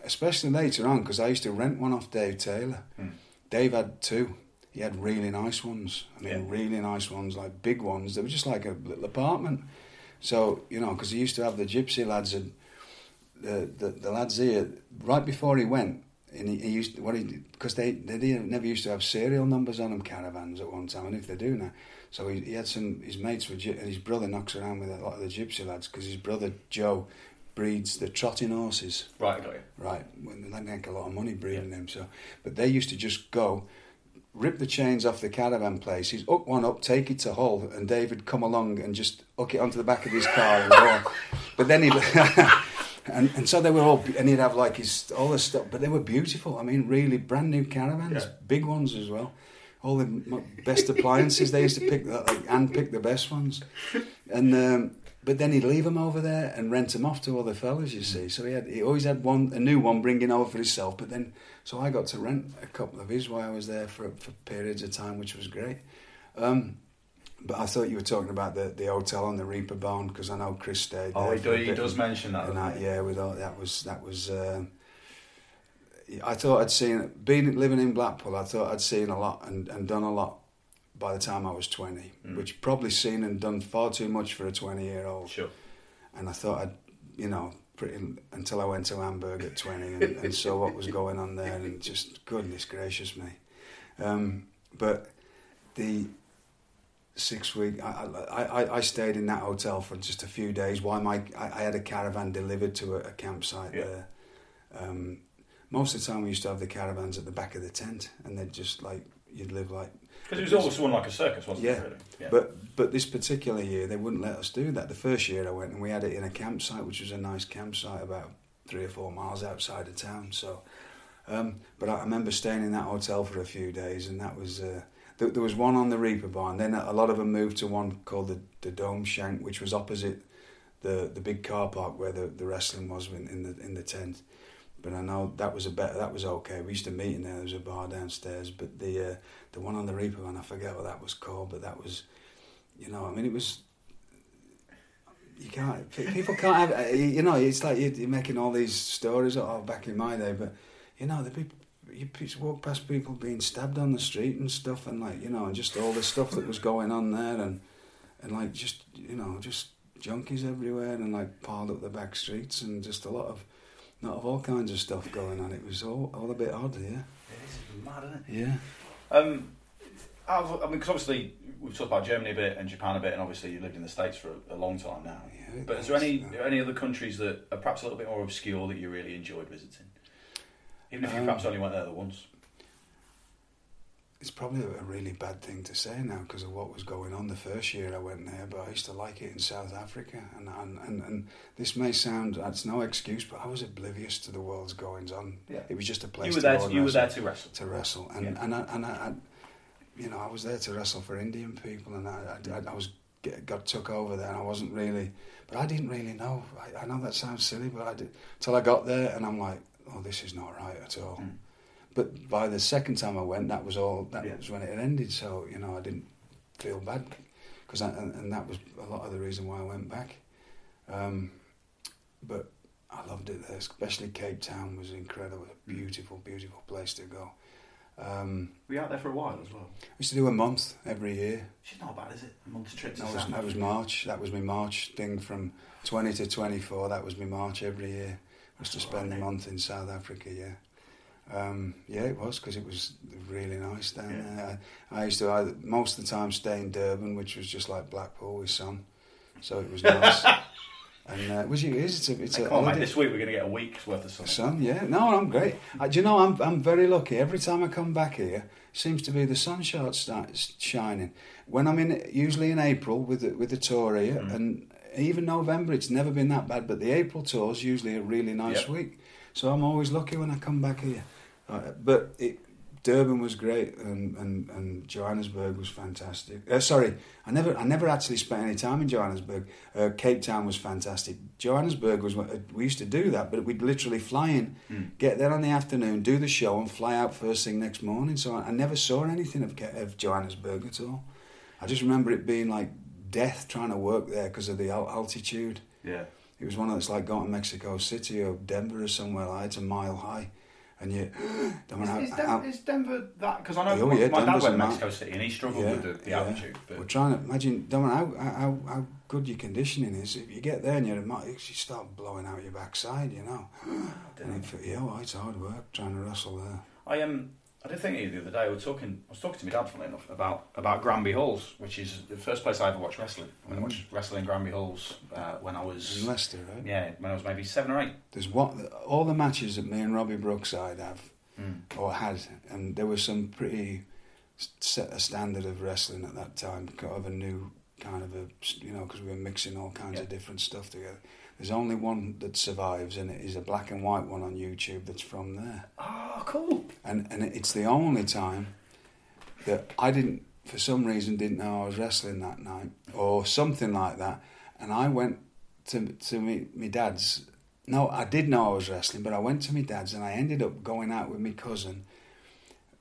[SPEAKER 2] especially later on, because I used to rent one off Dave Taylor. Dave had two. He had really nice ones. I mean,
[SPEAKER 1] Yeah.
[SPEAKER 2] really nice ones, like big ones. They were just like a little apartment. So you know, because he used to have the gypsy lads and the, the the lads here right before he went. And he, he used what he because they they never used to have serial numbers on them caravans at one time, and if they do now, so he, he had some his mates were and his brother knocks around with a lot of the gypsy lads because his brother Joe breeds the trotting horses.
[SPEAKER 1] Right, got you.
[SPEAKER 2] Right, when they make a lot of money breeding them. So, but they used to just go, rip the chains off the caravan places, hook one up, take it to Hull, and David come along and just hook it onto the back of his car and go. [laughs] But then he. [laughs] And, and so they were all, and he'd have like his all this stuff, but they were beautiful. I mean, really brand new caravans,
[SPEAKER 1] Yeah.
[SPEAKER 2] big ones as well. All the best appliances. They used to pick, the, like, and pick the best ones. And um, but then he'd leave them over there and rent them off to other fellas. You see, so he had he always had one a new one bringing over for himself. But then so I got to rent a couple of his while I was there for for periods of time, which was great. Um, but I thought you were talking about the, the hotel on the Reeperbahn because I know Chris stayed.
[SPEAKER 1] Oh, he do- he does
[SPEAKER 2] and-
[SPEAKER 1] mention that,
[SPEAKER 2] and that, yeah, with all, that was that was. Um, I thought I'd seen being living in Blackpool. I thought I'd seen a lot and, and done a lot by the time I was twenty,
[SPEAKER 1] Mm.
[SPEAKER 2] which probably seen and done far too much for a twenty-year-old.
[SPEAKER 1] Sure.
[SPEAKER 2] And I thought I'd, you know, pretty until I went to Hamburg at twenty and, and saw what was going on there, and just goodness gracious me. Um, but the six week, I, I, I, stayed in that hotel for just a few days while my I, I had a caravan delivered to a, a campsite
[SPEAKER 1] Yeah.
[SPEAKER 2] there. Um, most of the time, we used to have the caravans at the back of the tent, and they'd just like you'd live like
[SPEAKER 1] Because it was always one like a circus, wasn't
[SPEAKER 2] yeah.
[SPEAKER 1] it? Really? Yeah.
[SPEAKER 2] But but this particular year they wouldn't let us do that. The first year I went and we had it in a campsite, which was a nice campsite about three or four miles outside of town. So, um, but I remember staying in that hotel for a few days, and that was. Uh, there, there was one on the Reeperbahn. Then a lot of them moved to one called the, the Dome Shank, which was opposite the the big car park where the, the wrestling was in, in the in the tent. But I know that was a better. That was okay. We used to meet in there. There was a bar downstairs. But the uh, the one on the Reeperbahn, I forget what that was called. But that was, you know, I mean, it was. You can't. People can't have. uh, You know, it's like you're you're making all these stories. Oh, back in my day, but you know, the people. You walk past people being stabbed on the street and stuff, and like you know, and just all the stuff that was going on there, and and like just you know, just junkies everywhere, and like piled up the back streets, and just a lot of, lot of all kinds of stuff going on. It was all all a bit odd, yeah,
[SPEAKER 1] It's mad, isn't it?
[SPEAKER 2] yeah.
[SPEAKER 1] Um, of- I mean, because obviously we've talked about Germany a bit and Japan a bit, and obviously you lived in the States for a, a long time now.
[SPEAKER 2] Yeah,
[SPEAKER 1] but is there any any other countries that are perhaps a little bit more obscure that you really enjoyed visiting? Even if you
[SPEAKER 2] Um,
[SPEAKER 1] perhaps only went there the once.
[SPEAKER 2] It's probably a really bad thing to say now because of what was going on the first year I went there, but I used to like it in South Africa. And, and, and, and this may sound, that's no excuse, but I was oblivious to the world's goings on.
[SPEAKER 1] Yeah.
[SPEAKER 2] It was just a place
[SPEAKER 1] You were
[SPEAKER 2] to
[SPEAKER 1] there.
[SPEAKER 2] go
[SPEAKER 1] To,
[SPEAKER 2] and
[SPEAKER 1] you were
[SPEAKER 2] wrestle.
[SPEAKER 1] there to wrestle.
[SPEAKER 2] to wrestle, and
[SPEAKER 1] Yeah.
[SPEAKER 2] and I, and I, I, you know, I was there to wrestle for Indian people, and I, I, I was got took over there, and I wasn't really, but I didn't really know. I, I know that sounds silly, but I did till I got there, and I'm like, oh, this is not right at all.
[SPEAKER 1] Mm.
[SPEAKER 2] But by the second time I went, that was all. That
[SPEAKER 1] Yeah.
[SPEAKER 2] was when it had ended. So you know, I didn't feel bad because, and, and that was a lot of the reason why I went back. Um, but I loved it there, especially Cape Town was incredible. A beautiful, beautiful place to go. Um,
[SPEAKER 1] Were you out there for a while as well?
[SPEAKER 2] we used to do a month every year.
[SPEAKER 1] She's not bad, is it? A month's trip to
[SPEAKER 2] That was, that was March. That was my March thing from 20 to 24. That was my March every year. Was to spend a month in South Africa. Yeah, um, yeah, it was because it was really nice down
[SPEAKER 1] Yeah.
[SPEAKER 2] there. I, I used to either, most of the time stay in Durban, which was just like Blackpool with sun, so it was nice. [laughs] and uh, which it is. It's a it's a
[SPEAKER 1] mate, this week we're going to get a week's worth of sun.
[SPEAKER 2] Sun, yeah. No, I'm great. Uh, do you know, I'm I'm very lucky. Every time I come back here, seems to be the sun starts starts shining. When I'm in, usually in April with the, with the tour here,
[SPEAKER 1] Mm.
[SPEAKER 2] and even November, it's never been that bad. But the April tour's usually a really nice
[SPEAKER 1] Yep.
[SPEAKER 2] week, so I'm always lucky when I come back here. Uh, but it, Durban was great, and, and, and Johannesburg was fantastic. Uh, sorry, I never I never actually spent any time in Johannesburg. Uh, Cape Town was fantastic. Johannesburg was we used to do that, but we'd literally fly in, get there on the afternoon, do the show, and fly out first thing next morning. So I, I never saw anything of, of Johannesburg at all. I just remember it being like death trying to work there because of the al- altitude.
[SPEAKER 1] Yeah.
[SPEAKER 2] It was one of those like going to Mexico City or Denver or somewhere like it's a mile high, and you. [gasps] I mean,
[SPEAKER 1] Is,
[SPEAKER 2] how-
[SPEAKER 1] is,
[SPEAKER 2] how-
[SPEAKER 1] Denver, is Denver that? Because I know
[SPEAKER 2] Oh,
[SPEAKER 1] my,
[SPEAKER 2] yeah,
[SPEAKER 1] my dad went to Mexico City and he struggled with the, the altitude. But
[SPEAKER 2] We're trying to imagine, don't know how, how, how good your conditioning is. If you get there and you're, a you start blowing out your backside, you know. and it, yeah, well, it's hard work trying to wrestle there.
[SPEAKER 1] I um I did think of you the other day. I was talking. I was talking to my dad, funnily enough, about about Granby Halls, which is the first place I ever watched wrestling. I, mean, I watched wrestling in Granby Halls uh, when I was
[SPEAKER 2] In Leicester, right?
[SPEAKER 1] yeah when I was maybe seven or eight.
[SPEAKER 2] There's what all the matches that me and Robbie Brookside have
[SPEAKER 1] Mm.
[SPEAKER 2] or had, and there was some pretty set a standard of wrestling at that time, kind of a new kind of a you know because we were mixing all kinds
[SPEAKER 1] Yeah.
[SPEAKER 2] of different stuff together. There's only one that survives, and it is a black and white one on YouTube that's from there.
[SPEAKER 1] Oh, cool.
[SPEAKER 2] and and it's the only time that I didn't, for some reason, didn't know I was wrestling that night or something like that, and I went to to me my dad's. No, I did know I was wrestling, but I went to my dad's and I ended up going out with my cousin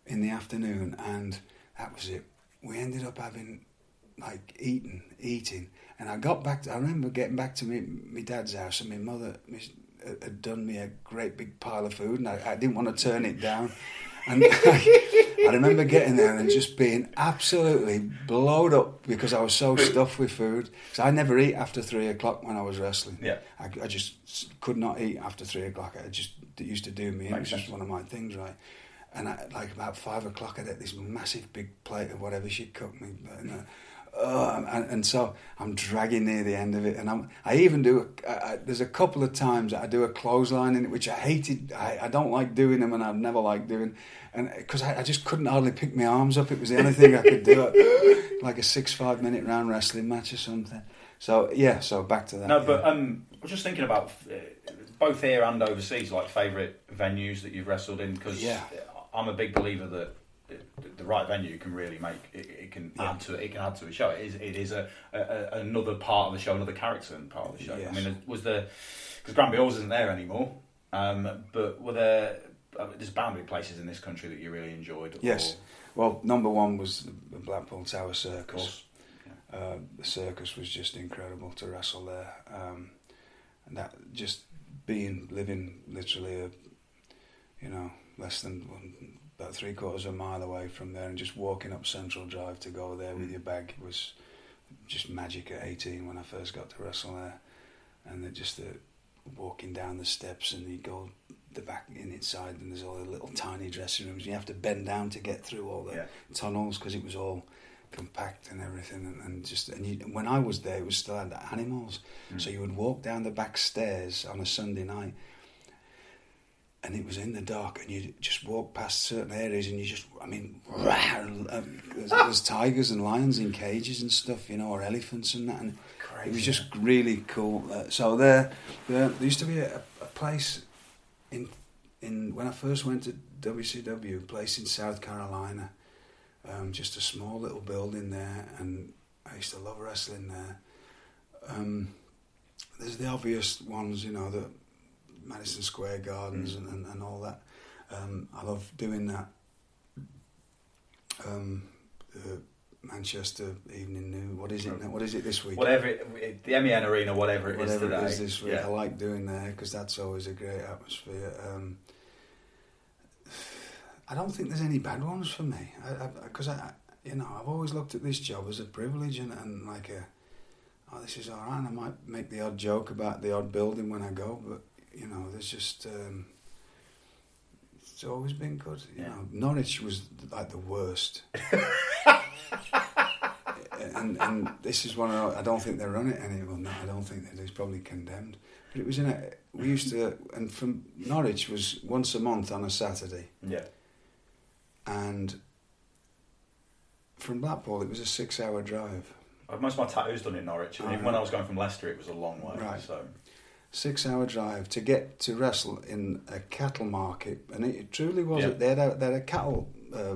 [SPEAKER 2] in the afternoon, and that was it. We ended up having like eating, eating, and I got back. To, I remember getting back to me my dad's house, and my mother my, had done me a great big pile of food, and I, I didn't want to turn it down. And I, remember getting there and just being absolutely blowed up because I was so stuffed with food. Because I never eat after three o'clock when I was wrestling.
[SPEAKER 1] Yeah.
[SPEAKER 2] I, I just could not eat after three o'clock. I just it used to do me. It was just one of my things, right? And I, like about five o'clock, I'd had this massive big plate of whatever she cooked me. And, uh, oh, and, and so I'm dragging near the end of it, and I'm. I even do. A, I, I, there's a couple of times that I do a clothesline in it, which I hated. I, I don't like doing them, and I've never liked doing. And because I, I just couldn't hardly pick my arms up, it was the only thing I could do. [laughs] like a six five minute round wrestling match or something. So yeah, so back to that.
[SPEAKER 1] No,
[SPEAKER 2] yeah.
[SPEAKER 1] but um, I was just thinking about uh, both here and overseas, like favourite venues that you've wrestled in. Because
[SPEAKER 2] Yeah.
[SPEAKER 1] I'm a big believer that the, the right venue can really make it, it can
[SPEAKER 2] Yeah.
[SPEAKER 1] add to it. It can add to a show. It is, it is a, a, another part of the show, another character and part of the show.
[SPEAKER 2] Yes.
[SPEAKER 1] I mean, was there because Granby Halls isn't there anymore? Um, but were there? Uh, there's bound to be places in this country that you really enjoyed.
[SPEAKER 2] Yes. Well, number one was the Blackpool Tower Circus.
[SPEAKER 1] course.
[SPEAKER 2] Uh, the circus was just incredible to wrestle there, um, and that just being living literally a, you know, less than one, about three quarters of a mile away from there, and just walking up Central Drive to go there with mm. your bag. Was just magic at 18 when I first got to wrestle there, and it just the walking down the steps and you go the back in inside and there's all the little tiny dressing rooms. You have to bend down to get through all the
[SPEAKER 1] Yeah.
[SPEAKER 2] tunnels because it was all compact and everything and, and just and you, when I was there it was still had animals. Mm. So you would walk down the back stairs on a Sunday night and it was in the dark and you just walk past certain areas and you just I mean um, there's, there's tigers and lions in cages and stuff you know or elephants and that and it was just really cool uh, so there, there there used to be a, a place in in when I first went to WCW, a place in South Carolina, um, just a small little building there, and I used to love wrestling there. Um, there's the obvious ones, you know, the Madison Square Gardens and, and, and all that. Um, I love doing that. Um, the Manchester Evening News. What is it? now? What is it this week?
[SPEAKER 1] Whatever it, the MEN Arena, whatever it is
[SPEAKER 2] whatever
[SPEAKER 1] today.
[SPEAKER 2] it is this week.
[SPEAKER 1] Yeah.
[SPEAKER 2] I like doing there because that's always a great atmosphere. Um, I don't think there's any bad ones for me because I, I, you know, I've always looked at this job as a privilege and, and like a, oh, this is all right. And I might make the odd joke about the odd building when I go, but you know, there's just. Um, it's always been good. You
[SPEAKER 1] Yeah.
[SPEAKER 2] know, Norwich was like the worst. [laughs] and and this is one of, I don't think they run it anymore. No, I don't think they do. It's probably condemned. But it was in a. We used to, and from Norwich was once a month on a Saturday,
[SPEAKER 1] yeah.
[SPEAKER 2] and from Blackpool it was a six-hour drive.
[SPEAKER 1] I've most of my tattoos done in Norwich, and
[SPEAKER 2] Oh,
[SPEAKER 1] even when. I was going from Leicester, it was a long way.
[SPEAKER 2] Right.
[SPEAKER 1] So
[SPEAKER 2] Six-hour drive to get to wrestle in a cattle market, and it, truly was.
[SPEAKER 1] Yeah.
[SPEAKER 2] They had a, they had a cattle. Uh,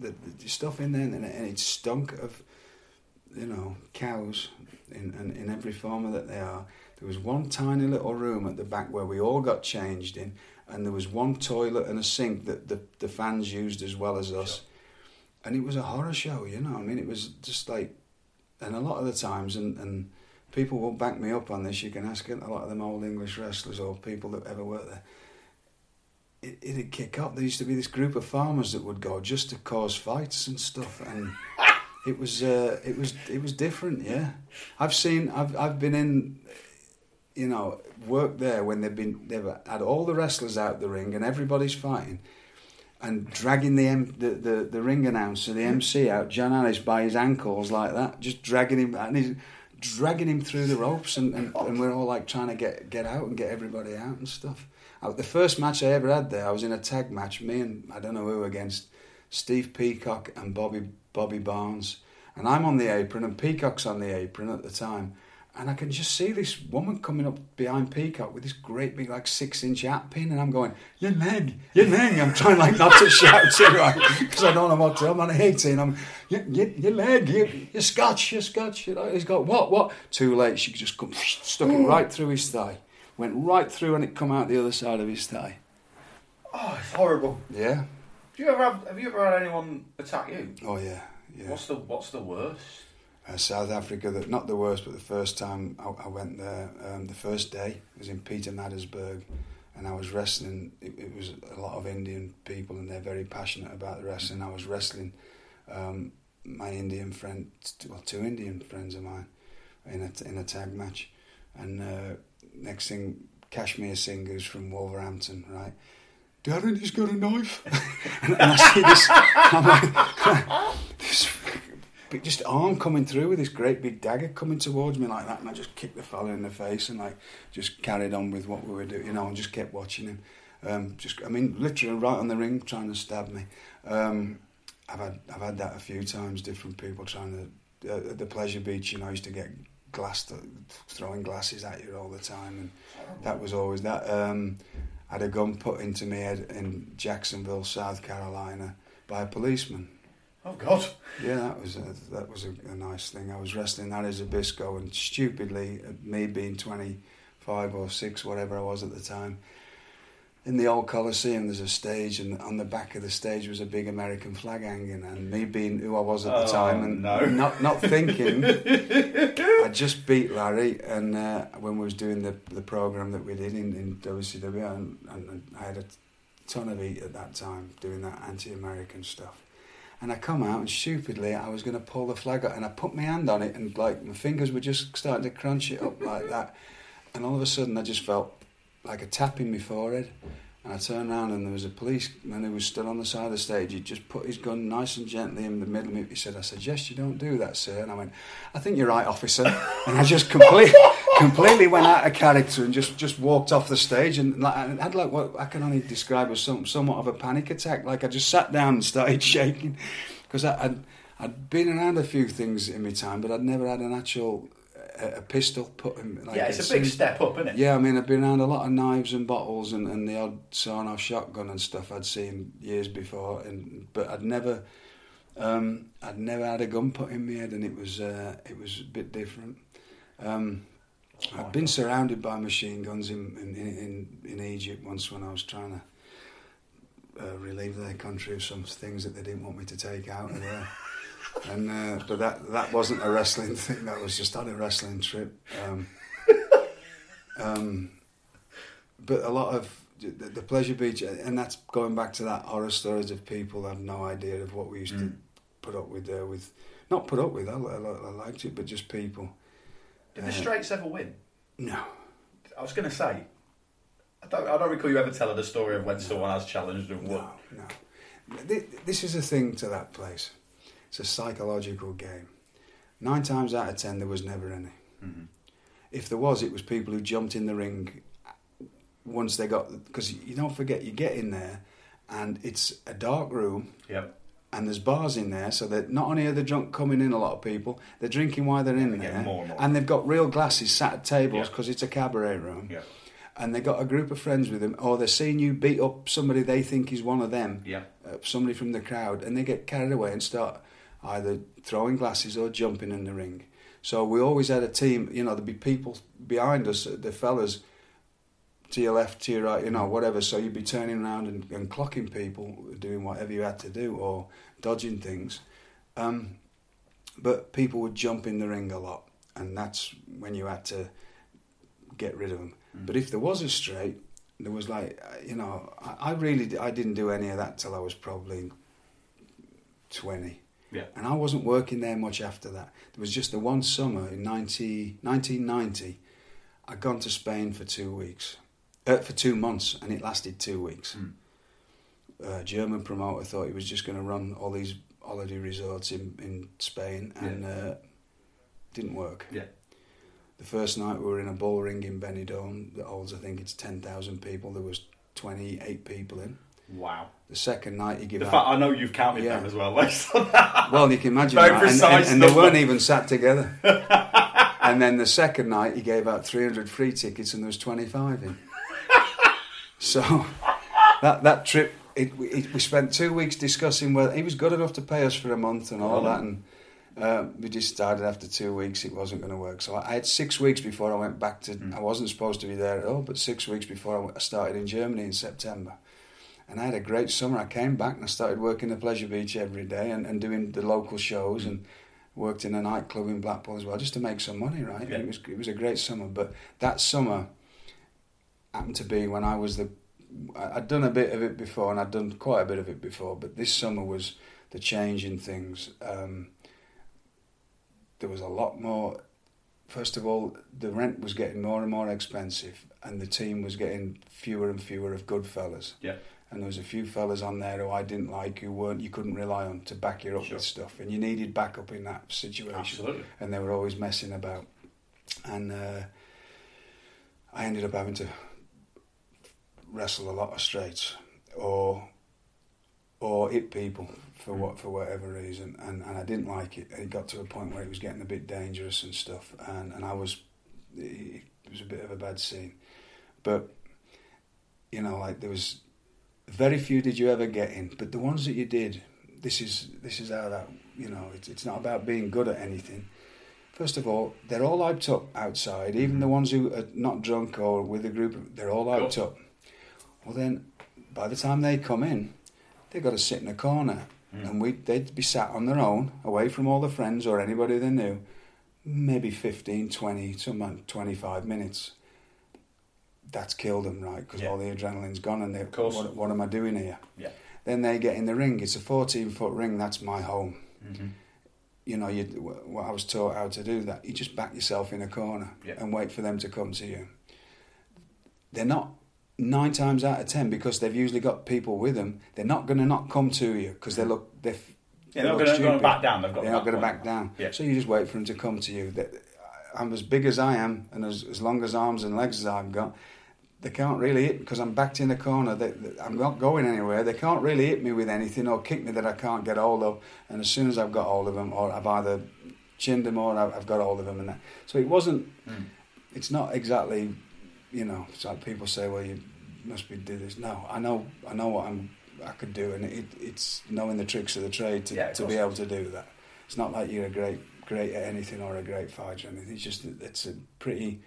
[SPEAKER 2] the, the stuff in there, and, and it stunk of, you know, cows in, in in every form that they are. There was one tiny little room at the back where we all got changed in, and there was one toilet and a sink that the, the fans used as well as us. And it was a horror show, you know. I mean, it was just like, and a lot of the times, and, and people will back me up on this. You can ask a lot of them old English wrestlers or people that ever worked there. It, it'd kick up. There used to be this group of farmers that would go just to cause fights and stuff, and [laughs] it was uh, it was it was different. Yeah, I've seen. I've I've been in you know, work there when they've been they've had all the wrestlers out the ring and everybody's fighting, and dragging the M, the, the the ring announcer, the MC out, John Harris by his ankles like that, just dragging him and he's dragging him through the ropes, and, and, and we're all like trying to get get out and get everybody out and stuff. Uh, the first match I ever had there, I was in a tag match, me and I don't know who against Steve Peacock and Bobby Bobby Barnes, and I'm on the apron and Peacock's on the apron at the time. And I can just see this woman coming up behind Peacock with this great big, like six inch hat pin, and I'm going, Your leg, your leg. I'm trying like not to [laughs] shout it, right? Because I don't know what to. I'm on 18. I'm, Your, your, your leg, your, your scotch, your scotch. You know, he's got, What, what? Too late. She just come, stuck it right through his thigh. Went right through, and it come out the other side of his thigh.
[SPEAKER 1] oh, it's horrible.
[SPEAKER 2] Yeah.
[SPEAKER 1] Have you ever have, have you ever had anyone attack you?
[SPEAKER 2] Oh, yeah. Yeah.
[SPEAKER 1] What's the What's the worst?
[SPEAKER 2] Uh, South Africa, the, not the worst, but the first time I, I went there, um, the first day was in Pietermaritzburg, and I was wrestling. It, it was a lot of Indian people, and they're very passionate about the wrestling. I was wrestling um, my Indian friend, well, two Indian friends of mine, in a in a tag match, and uh, next thing, Kashmir Singh, who's from Wolverhampton, right. Darren, he's got a knife. [laughs] and, and I see this, I'm like, [laughs] this big, just arm coming through with this great big dagger coming towards me like that, and I just kicked the fella in the face and like just carried on with what we were doing, you know, and just kept watching him. Um, just, I mean, literally right on the ring trying to stab me. Um, I've had I've had that a few times. Different people trying to uh, at the pleasure beach. You know, I used to get glass throwing glasses at you all the time, and that was always that. Um, I had a gun put into my head in Jacksonville, South Carolina, by a policeman.
[SPEAKER 1] Oh God.
[SPEAKER 2] Yeah, that was a, that was a, a nice thing. I was wrestling that as a Zbyszko, and stupidly, me being twenty five or six, whatever I was at the time, in the old Coliseum, there's a stage, and on the back of the stage was a big American flag hanging. And me being who I was at the
[SPEAKER 1] Oh,
[SPEAKER 2] time, and
[SPEAKER 1] no.
[SPEAKER 2] not not thinking, [laughs] I just beat Larry. And uh, when we was doing the the program that we did in, in WCW, and, and, and I had a ton of heat at that time doing that anti-American stuff. And I come out and stupidly I was going to pull the flag out and I put my hand on it and like my fingers were just starting to crunch it up like that. And all of a sudden I just felt like a tap in my forehead. And I turned around and there was a policeman who was still on the side of the stage. He just put his gun nice and gently in the middle of me. He said, I suggest you don't do that, sir. And I went, I think you're right, officer. And I just completely, completely went out of character and just, just walked off the stage. And like, I had like what I can only describe as some, somewhat of a panic attack. Like I just sat down and started [laughs] shaking because I'd, I'd been around a few things in my time, but I'd never had an actual a, a pistol put in. Like
[SPEAKER 1] yeah, it's a big step up, isn't it?
[SPEAKER 2] yeah, I mean, I've been around a lot of knives and bottles and, and the odd sawn-off shotgun and stuff I'd seen years before, and but I'd never, um, I'd never had a gun put in my head, and it was uh, it was a bit different. Um, I've been surrounded by machine guns in in, in in Egypt once when I was trying to uh, relieve their country of some things that they didn't want me to take out of there. [laughs] And uh, but that that wasn't a wrestling thing. That was just on a wrestling trip. Um, [laughs] um, but a lot of the, the pleasure beach, and that's going back to that horror stories of people have no idea of what we used to put up with there. With not put up with, I, I, I liked it, but just people.
[SPEAKER 1] Did the
[SPEAKER 2] Uh,
[SPEAKER 1] Straights ever win?
[SPEAKER 2] No,
[SPEAKER 1] I was going to say, I don't, I don't recall you ever telling the story of when someone has challenged and won.
[SPEAKER 2] no, no. This is a thing to that place. It's a psychological game. Nine times out of ten, there was never any. If there was, it was people who jumped in the ring once they got because you don't forget you get in there and it's a dark room
[SPEAKER 1] Yep.
[SPEAKER 2] And there's bars in there so that not only are the drunk coming in a lot of people they're drinking while they're in
[SPEAKER 1] they're
[SPEAKER 2] there
[SPEAKER 1] more and more.
[SPEAKER 2] and they've got real glasses sat at tables
[SPEAKER 1] Yeah.
[SPEAKER 2] because it's a cabaret room
[SPEAKER 1] Yeah.
[SPEAKER 2] and they've got a group of friends with them or they're seeing you beat up somebody they think is one of them
[SPEAKER 1] Yeah.
[SPEAKER 2] uh, somebody from the crowd and they get carried away and start either throwing glasses or jumping in the ring so we always had a team you know there'd be people behind us the fellas to your left, to your right, you know, whatever. So you'd be turning around and, and clocking people, doing whatever you had to do, or dodging things. Um, but people would jump in the ring a lot, and that's when you had to get rid of them. But if there was a straight, there was like, uh, you know, I, I really, di- I didn't do any of that till I was probably twenty.
[SPEAKER 1] Yeah.
[SPEAKER 2] And I wasn't working there much after that. There was just the one summer in 90, 1990, I'd gone to Spain for two weeks, uh, for two months, and it lasted two weeks. Uh, German promoter thought he was just going to run all these holiday resorts in, in Spain, and uh, didn't work.
[SPEAKER 1] Yeah.
[SPEAKER 2] The first night we were in a bull ring in Benidorm that holds, I think it's 10,000 people. There was 28 people in.
[SPEAKER 1] Wow.
[SPEAKER 2] The second night he gave
[SPEAKER 1] The
[SPEAKER 2] out...
[SPEAKER 1] fact I know you've counted
[SPEAKER 2] Yeah.
[SPEAKER 1] them as well [laughs] based on that.
[SPEAKER 2] Well, you can imagine
[SPEAKER 1] Very
[SPEAKER 2] that. And, and,
[SPEAKER 1] precise
[SPEAKER 2] and they weren't even sat together. [laughs] and then the second night, he gave out 300 free tickets and there was 25 in. So that that trip, it, it, we spent two weeks discussing whether he was good enough to pay us for a month and all that. And uh, we decided after two weeks it wasn't going to work. So I, had six weeks before I went back to. I wasn't supposed to be there at all, but six weeks before I started in Germany in September. And I had a great summer. I came back and I started working the Pleasure Beach every day and, and doing the local shows and worked in a nightclub in Blackpool as well, just to make some money, right?
[SPEAKER 1] Yeah.
[SPEAKER 2] It was it was a great summer. But that summer happened to be when I was the I'd done a bit of it before and I'd done quite a bit of it before, but this summer was the change in things. Um, there was a lot more. First of all, the rent was getting more and more expensive, and the team was getting fewer and fewer of good fellas.
[SPEAKER 1] Yeah.
[SPEAKER 2] And there was a few fellas on there who I didn't like, who weren't you couldn't rely on to back you up
[SPEAKER 1] Sure.
[SPEAKER 2] with stuff, and you needed backup in that situation.
[SPEAKER 1] Absolutely.
[SPEAKER 2] And they were always messing about, and uh, I ended up having to wrestle a lot of straights, or or hit people for what for whatever reason, and, and I didn't like it. It got to a point where it was getting a bit dangerous and stuff, and, and I was it was a bit of a bad scene, but you know, like there was very few did you ever get in, but the ones that you did, this is this is how that you know it's it's not about being good at anything. First of all, they're all hyped up outside, even the ones who are not drunk or with a group. They're all hyped
[SPEAKER 1] Cool.
[SPEAKER 2] up. Well, then, by the time they come in, they've got to sit in a corner, and we they'd be sat on their own, away from all the friends or anybody they knew, maybe 15, 20, some 25 minutes. That's killed them, right? Because
[SPEAKER 1] Yeah.
[SPEAKER 2] all the adrenaline's gone, and they,
[SPEAKER 1] course.
[SPEAKER 2] what, what am I doing here?
[SPEAKER 1] Yeah.
[SPEAKER 2] Then they get in the ring. It's a 14 foot ring. That's my home.
[SPEAKER 1] Mm-hmm.
[SPEAKER 2] You know, you what I was taught how to do that. You just back yourself in a corner
[SPEAKER 1] Yeah.
[SPEAKER 2] and wait for them to come to you. They're not nine times out of ten because they've usually got people with them. They're not going to not come to you because they mm. look they're.
[SPEAKER 1] Yeah, they're not gonna- gonna back down, they've got
[SPEAKER 2] they're not going to
[SPEAKER 1] back
[SPEAKER 2] down.
[SPEAKER 1] Yeah.
[SPEAKER 2] So you just wait for them to come to you. That I'm as big as I am, and as, as long as arms and legs as I've got, they can't really hit because I'm backed in the corner. They, they- I'm not going anywhere. They can't really hit me with anything or kick me that I can't get hold of. And as soon as I've got hold of them, or I've either chinned them or I've, I've got hold of them, and that. So it wasn't. Mm. It's not exactly, you know. Like people say, well, you must be do this. No, I know. I know what I'm. I could do, and it, it's knowing the tricks of the trade to,
[SPEAKER 1] Yeah,
[SPEAKER 2] to be able to do that. It's not like you're a great great at anything or a great fighter or anything. It's just that it's a pretty,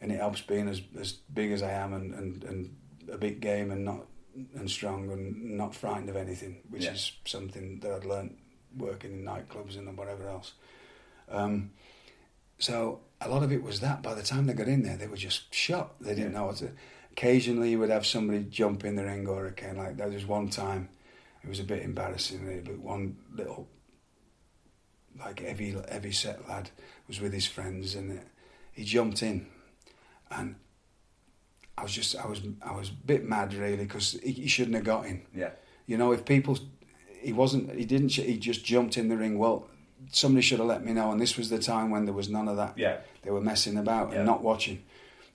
[SPEAKER 2] and it helps being as as big as I am and and, and a big game and not and strong and not frightened of anything, which
[SPEAKER 1] Yeah.
[SPEAKER 2] is something that I'd learnt working in nightclubs and whatever else. Um, so a lot of it was that. By the time they got in there, they were just shot. They didn't know what to. Occasionally, you would have somebody jump in the ring or a kind like there was one time. It was a bit embarrassing, really, but one little like heavy heavy set lad was with his friends and uh, he jumped in and I was just I was I was a bit mad really because he, he shouldn't have got in.
[SPEAKER 1] Yeah.
[SPEAKER 2] You know, if people, he wasn't, he didn't, he just jumped in the ring. Well, somebody should have let me know. And this was the time when there was none of that.
[SPEAKER 1] Yeah.
[SPEAKER 2] They were messing about
[SPEAKER 1] Yeah.
[SPEAKER 2] and not watching.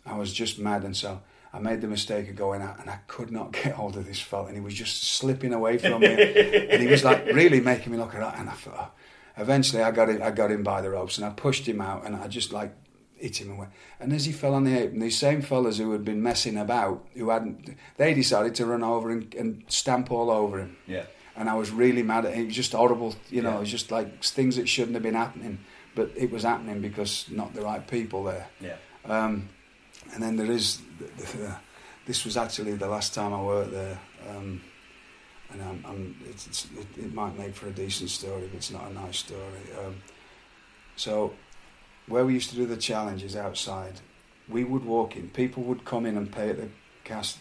[SPEAKER 2] I was just mad. And so I made the mistake of going out and I could not [laughs] get hold of this fella. And he was just slipping away from me. [laughs] and he was like really making me look at that. And I thought, oh. eventually I got him, I got him by the ropes and I pushed him out and I just like hit him away. And as he fell on the apron, these same fellas who had been messing about, who hadn't, they decided to run over and, and stamp all over him.
[SPEAKER 1] Yeah.
[SPEAKER 2] And I was really mad at him. It was just horrible, you know,
[SPEAKER 1] Yeah.
[SPEAKER 2] it was just like things that shouldn't have been happening. But it was happening because not the right people there.
[SPEAKER 1] Yeah.
[SPEAKER 2] Um, and then there is, this was actually the last time I worked there. Um, and I'm, I'm, it's, it's, it, it might make for a decent story, but it's not a nice story. Um, so, where we used to do the challenges outside, we would walk in. People would come in and pay at the cash,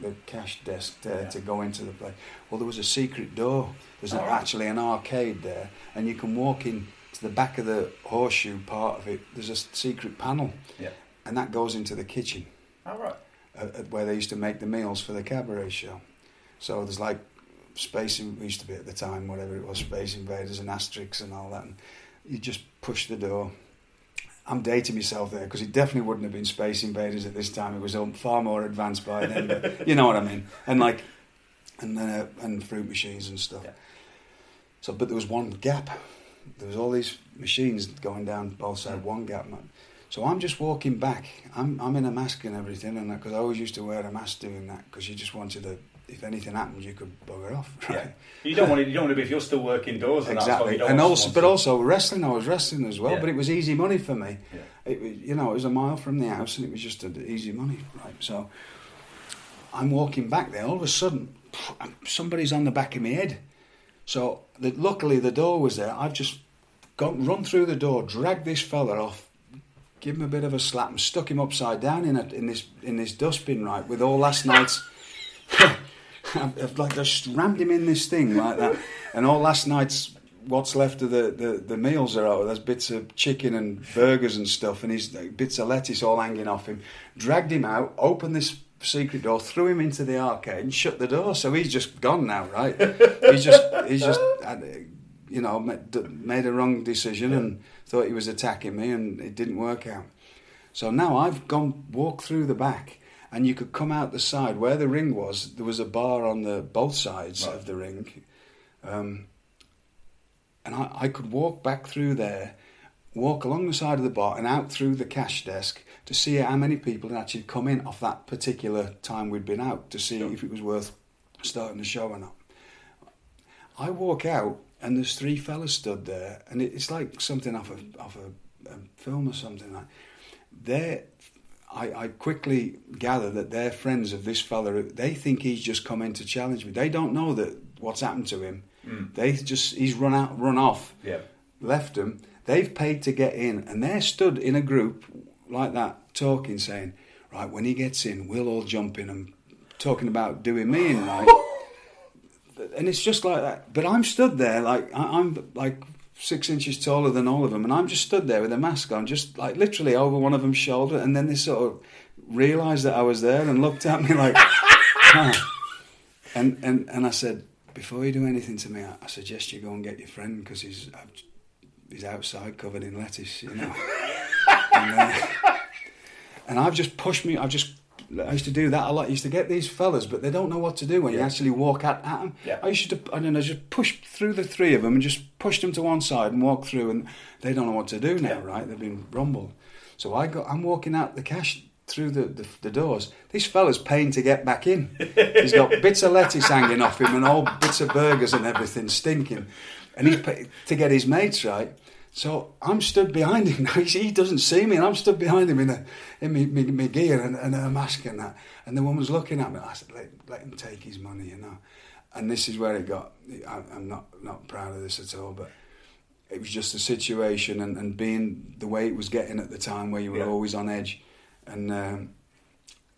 [SPEAKER 2] the cash desk there
[SPEAKER 1] Yeah.
[SPEAKER 2] to go into the place. Well, there was a secret door. There's
[SPEAKER 1] right.
[SPEAKER 2] actually an arcade there, and you can walk in to the back of the horseshoe part of it. There's a secret panel,
[SPEAKER 1] Yeah.
[SPEAKER 2] and that goes into the kitchen
[SPEAKER 1] All right.
[SPEAKER 2] at, at where they used to make the meals for the cabaret show. So there's like Space In- used to be at the time, whatever it was, Space Invaders and Asterix and all that. And you just push the door. I'm dating myself there because it definitely wouldn't have been Space Invaders at this time. It was far more advanced by then, but [laughs] you know what I mean. And like, and then uh, and fruit machines and stuff.
[SPEAKER 1] Yeah.
[SPEAKER 2] So, but there was one gap. There was all these machines going down both sides. One gap, man. So I'm just walking back. I'm I'm in a mask and everything, and because I always used to wear a mask doing that because you just wanted to. If anything happened, you could bugger off, [laughs] right?
[SPEAKER 1] Yeah. You don't want to. You don't want to be if you're still working doors. And That's
[SPEAKER 2] Exactly,
[SPEAKER 1] you don't
[SPEAKER 2] and also, but
[SPEAKER 1] to-
[SPEAKER 2] also wrestling. I was wrestling as well,
[SPEAKER 1] Yeah.
[SPEAKER 2] but it was easy money for me.
[SPEAKER 1] Yeah.
[SPEAKER 2] It was, you know, it was a mile from the house, and it was just easy money, right? So I'm walking back there. All of a sudden, somebody's on the back of my head. So the, luckily, the door was there. I've just gone run through the door, dragged this fella off, give him a bit of a slap, and stuck him upside down in a, in this in this dustbin, right? With all last night's. [laughs] I've, I've like just rammed him in this thing like that, and all last night's what's left of the, the, the meals are out. There's bits of chicken and burgers and stuff, and he's bits of lettuce all hanging off him. Dragged him out, opened this secret door, threw him into the arcade, and shut the door. So he's just gone now, right? he's just he's just you know made, a wrong decision and thought he was attacking me, and it didn't work out. So now I've gone walk through the back, and you could come out the side where the ring was. There was a bar on the both sides
[SPEAKER 1] Right.
[SPEAKER 2] of the ring, um, and I, I could walk back through there, walk along the side of the bar, and out through the cash desk to see how many people had actually come in off that particular time we'd been out to see if it was worth starting the show or not. I walk out and there's three fellas stood there, and it's like something off a off a, a film or something like. They're, I, I quickly gather that they're friends of this fella. They think he's just come in to challenge me. They don't know that what's happened to him. Hmm. They just he's run out, run off,
[SPEAKER 1] Yeah.
[SPEAKER 2] left them. They've paid to get in, and they're stood in a group like that, talking, saying, "Right, when he gets in, we'll all jump in and talking about doing me in, right?" [laughs] and it's just like that. But I'm stood there, like I, I'm like six inches taller than all of them, and I'm just stood there with a mask on, just like literally over one of them's shoulder, and then they sort of realised that I was there and looked at me like, [laughs] "Huh." and and and I said, before you do anything to me, I, I suggest you go and get your friend because he's I've- he's outside covered in lettuce, you know. [laughs] and, uh, and I've just pushed me. I've just I used to do that a lot. I used to get these fellas, but they don't know what to do when you actually walk at, at them.
[SPEAKER 1] Yeah.
[SPEAKER 2] I used to, I don't know, just push through the three of them and just pushed them to one side and walk through, and they don't know what to do now,
[SPEAKER 1] Yeah.
[SPEAKER 2] right? They've been rumbled. So I got, I'm walking out the cash through the, the, the doors. This fella's paying to get back in. He's got bits of lettuce hanging off him and all bits of burgers and everything stinking, and he's pay, to get his mates right. So I'm stood behind him [laughs] now. He doesn't see me, and I'm stood behind him in a in me, me, me gear and, and a mask and that. And the woman's looking at me. I said, "Let, let him take his money," you know. And this is where it got. I, I'm not not proud of this at all, but it was just the situation and, and being the way it was getting at the time, where you were
[SPEAKER 1] Yeah.
[SPEAKER 2] always on edge. And um,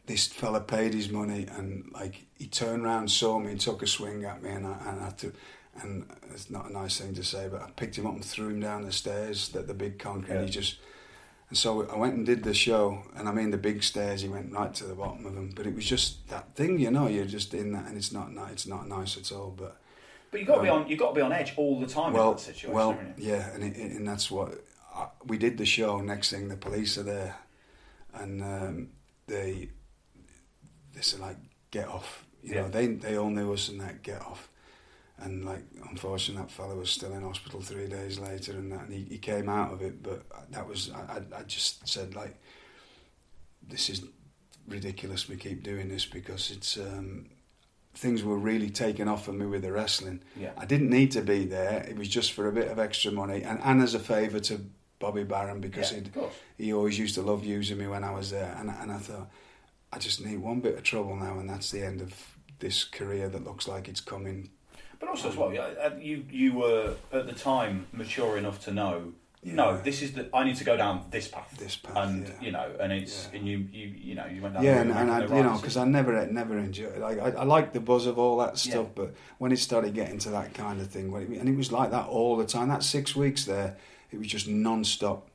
[SPEAKER 2] this fella paid his money, and like he turned around, saw me, and took a swing at me, and I, and I took. And it's not a nice thing to say, but I picked him up and threw him down the stairs, that the big concrete. And he just, and so I went and did the show, and I mean the big stairs. He went right to the bottom of them, but it was just that thing, you know. You're just in that, and it's not nice. It's not nice at all. But
[SPEAKER 1] But you've got to be on. You've got to be on edge all the time
[SPEAKER 2] well,
[SPEAKER 1] in that situation.
[SPEAKER 2] well,
[SPEAKER 1] you?
[SPEAKER 2] yeah, and it, it- and that's what I, we did the show. Next thing, the police are there, and um, they they said like, "Get off." You
[SPEAKER 1] Yeah.
[SPEAKER 2] know, they they all knew us and that get off. And like, unfortunately, that fellow was still in hospital three days later, and that and he, he came out of it. But that was I, I just said like, this is ridiculous. We keep doing this because it's. Um, Things were really taken off of me with the wrestling.
[SPEAKER 1] Yeah.
[SPEAKER 2] I didn't need to be there. It was just for a bit of extra money and, and as a favour to Bobby Barron because
[SPEAKER 1] Yeah, course.
[SPEAKER 2] he always used to love using me when I was there. And, and I thought, I just need one bit of trouble now, and that's the end of this career that looks like it's coming.
[SPEAKER 1] But also as well, yeah, uh, you you were at the time mature enough to know. No, this is the. I need to go down this path.
[SPEAKER 2] This path,
[SPEAKER 1] and
[SPEAKER 2] yeah.
[SPEAKER 1] you know, and it's
[SPEAKER 2] Yeah.
[SPEAKER 1] and you you you know you went down.
[SPEAKER 2] Yeah, and, and I, you know, because I never, never enjoyed. Like, I, I liked the buzz of all that stuff,
[SPEAKER 1] Yeah.
[SPEAKER 2] but when it started getting to that kind of thing, it, and it was like that all the time. That six weeks there, it was just non-stop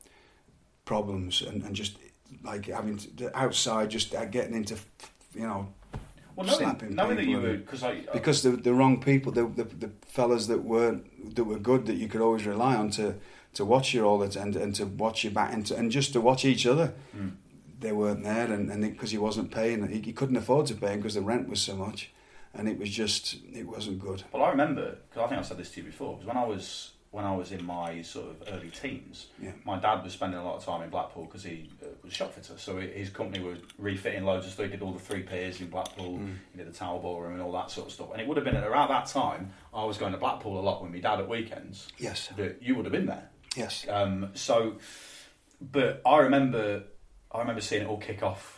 [SPEAKER 2] problems and, and just like having to, outside, just uh, getting into, you know,
[SPEAKER 1] Well,
[SPEAKER 2] slapping
[SPEAKER 1] knowing that you were because I uh,
[SPEAKER 2] because the the wrong people, the, the the fellas that weren't that were good that you could always rely on to to watch you all the and, and to watch you back and, to, and just to watch each other. Hmm. They weren't there, and and because he wasn't paying, he, he couldn't afford to pay him because the rent was so much, and it was just it wasn't good.
[SPEAKER 1] Well, I remember because I think I've said this to you before. Because when I was when I was in my sort of early teens,
[SPEAKER 2] Yeah.
[SPEAKER 1] my dad was spending a lot of time in Blackpool because he uh, was a shop fitter. So his company was refitting loads of stuff. He did all the three piers in Blackpool.
[SPEAKER 2] Mm.
[SPEAKER 1] He did the Tower Ballroom and all that sort of stuff. And it would have been at around that time I was going to Blackpool a lot with my dad at weekends.
[SPEAKER 2] Yes.
[SPEAKER 1] that you would have been there.
[SPEAKER 2] Yes.
[SPEAKER 1] Um, so, but I remember, I remember seeing it all kick off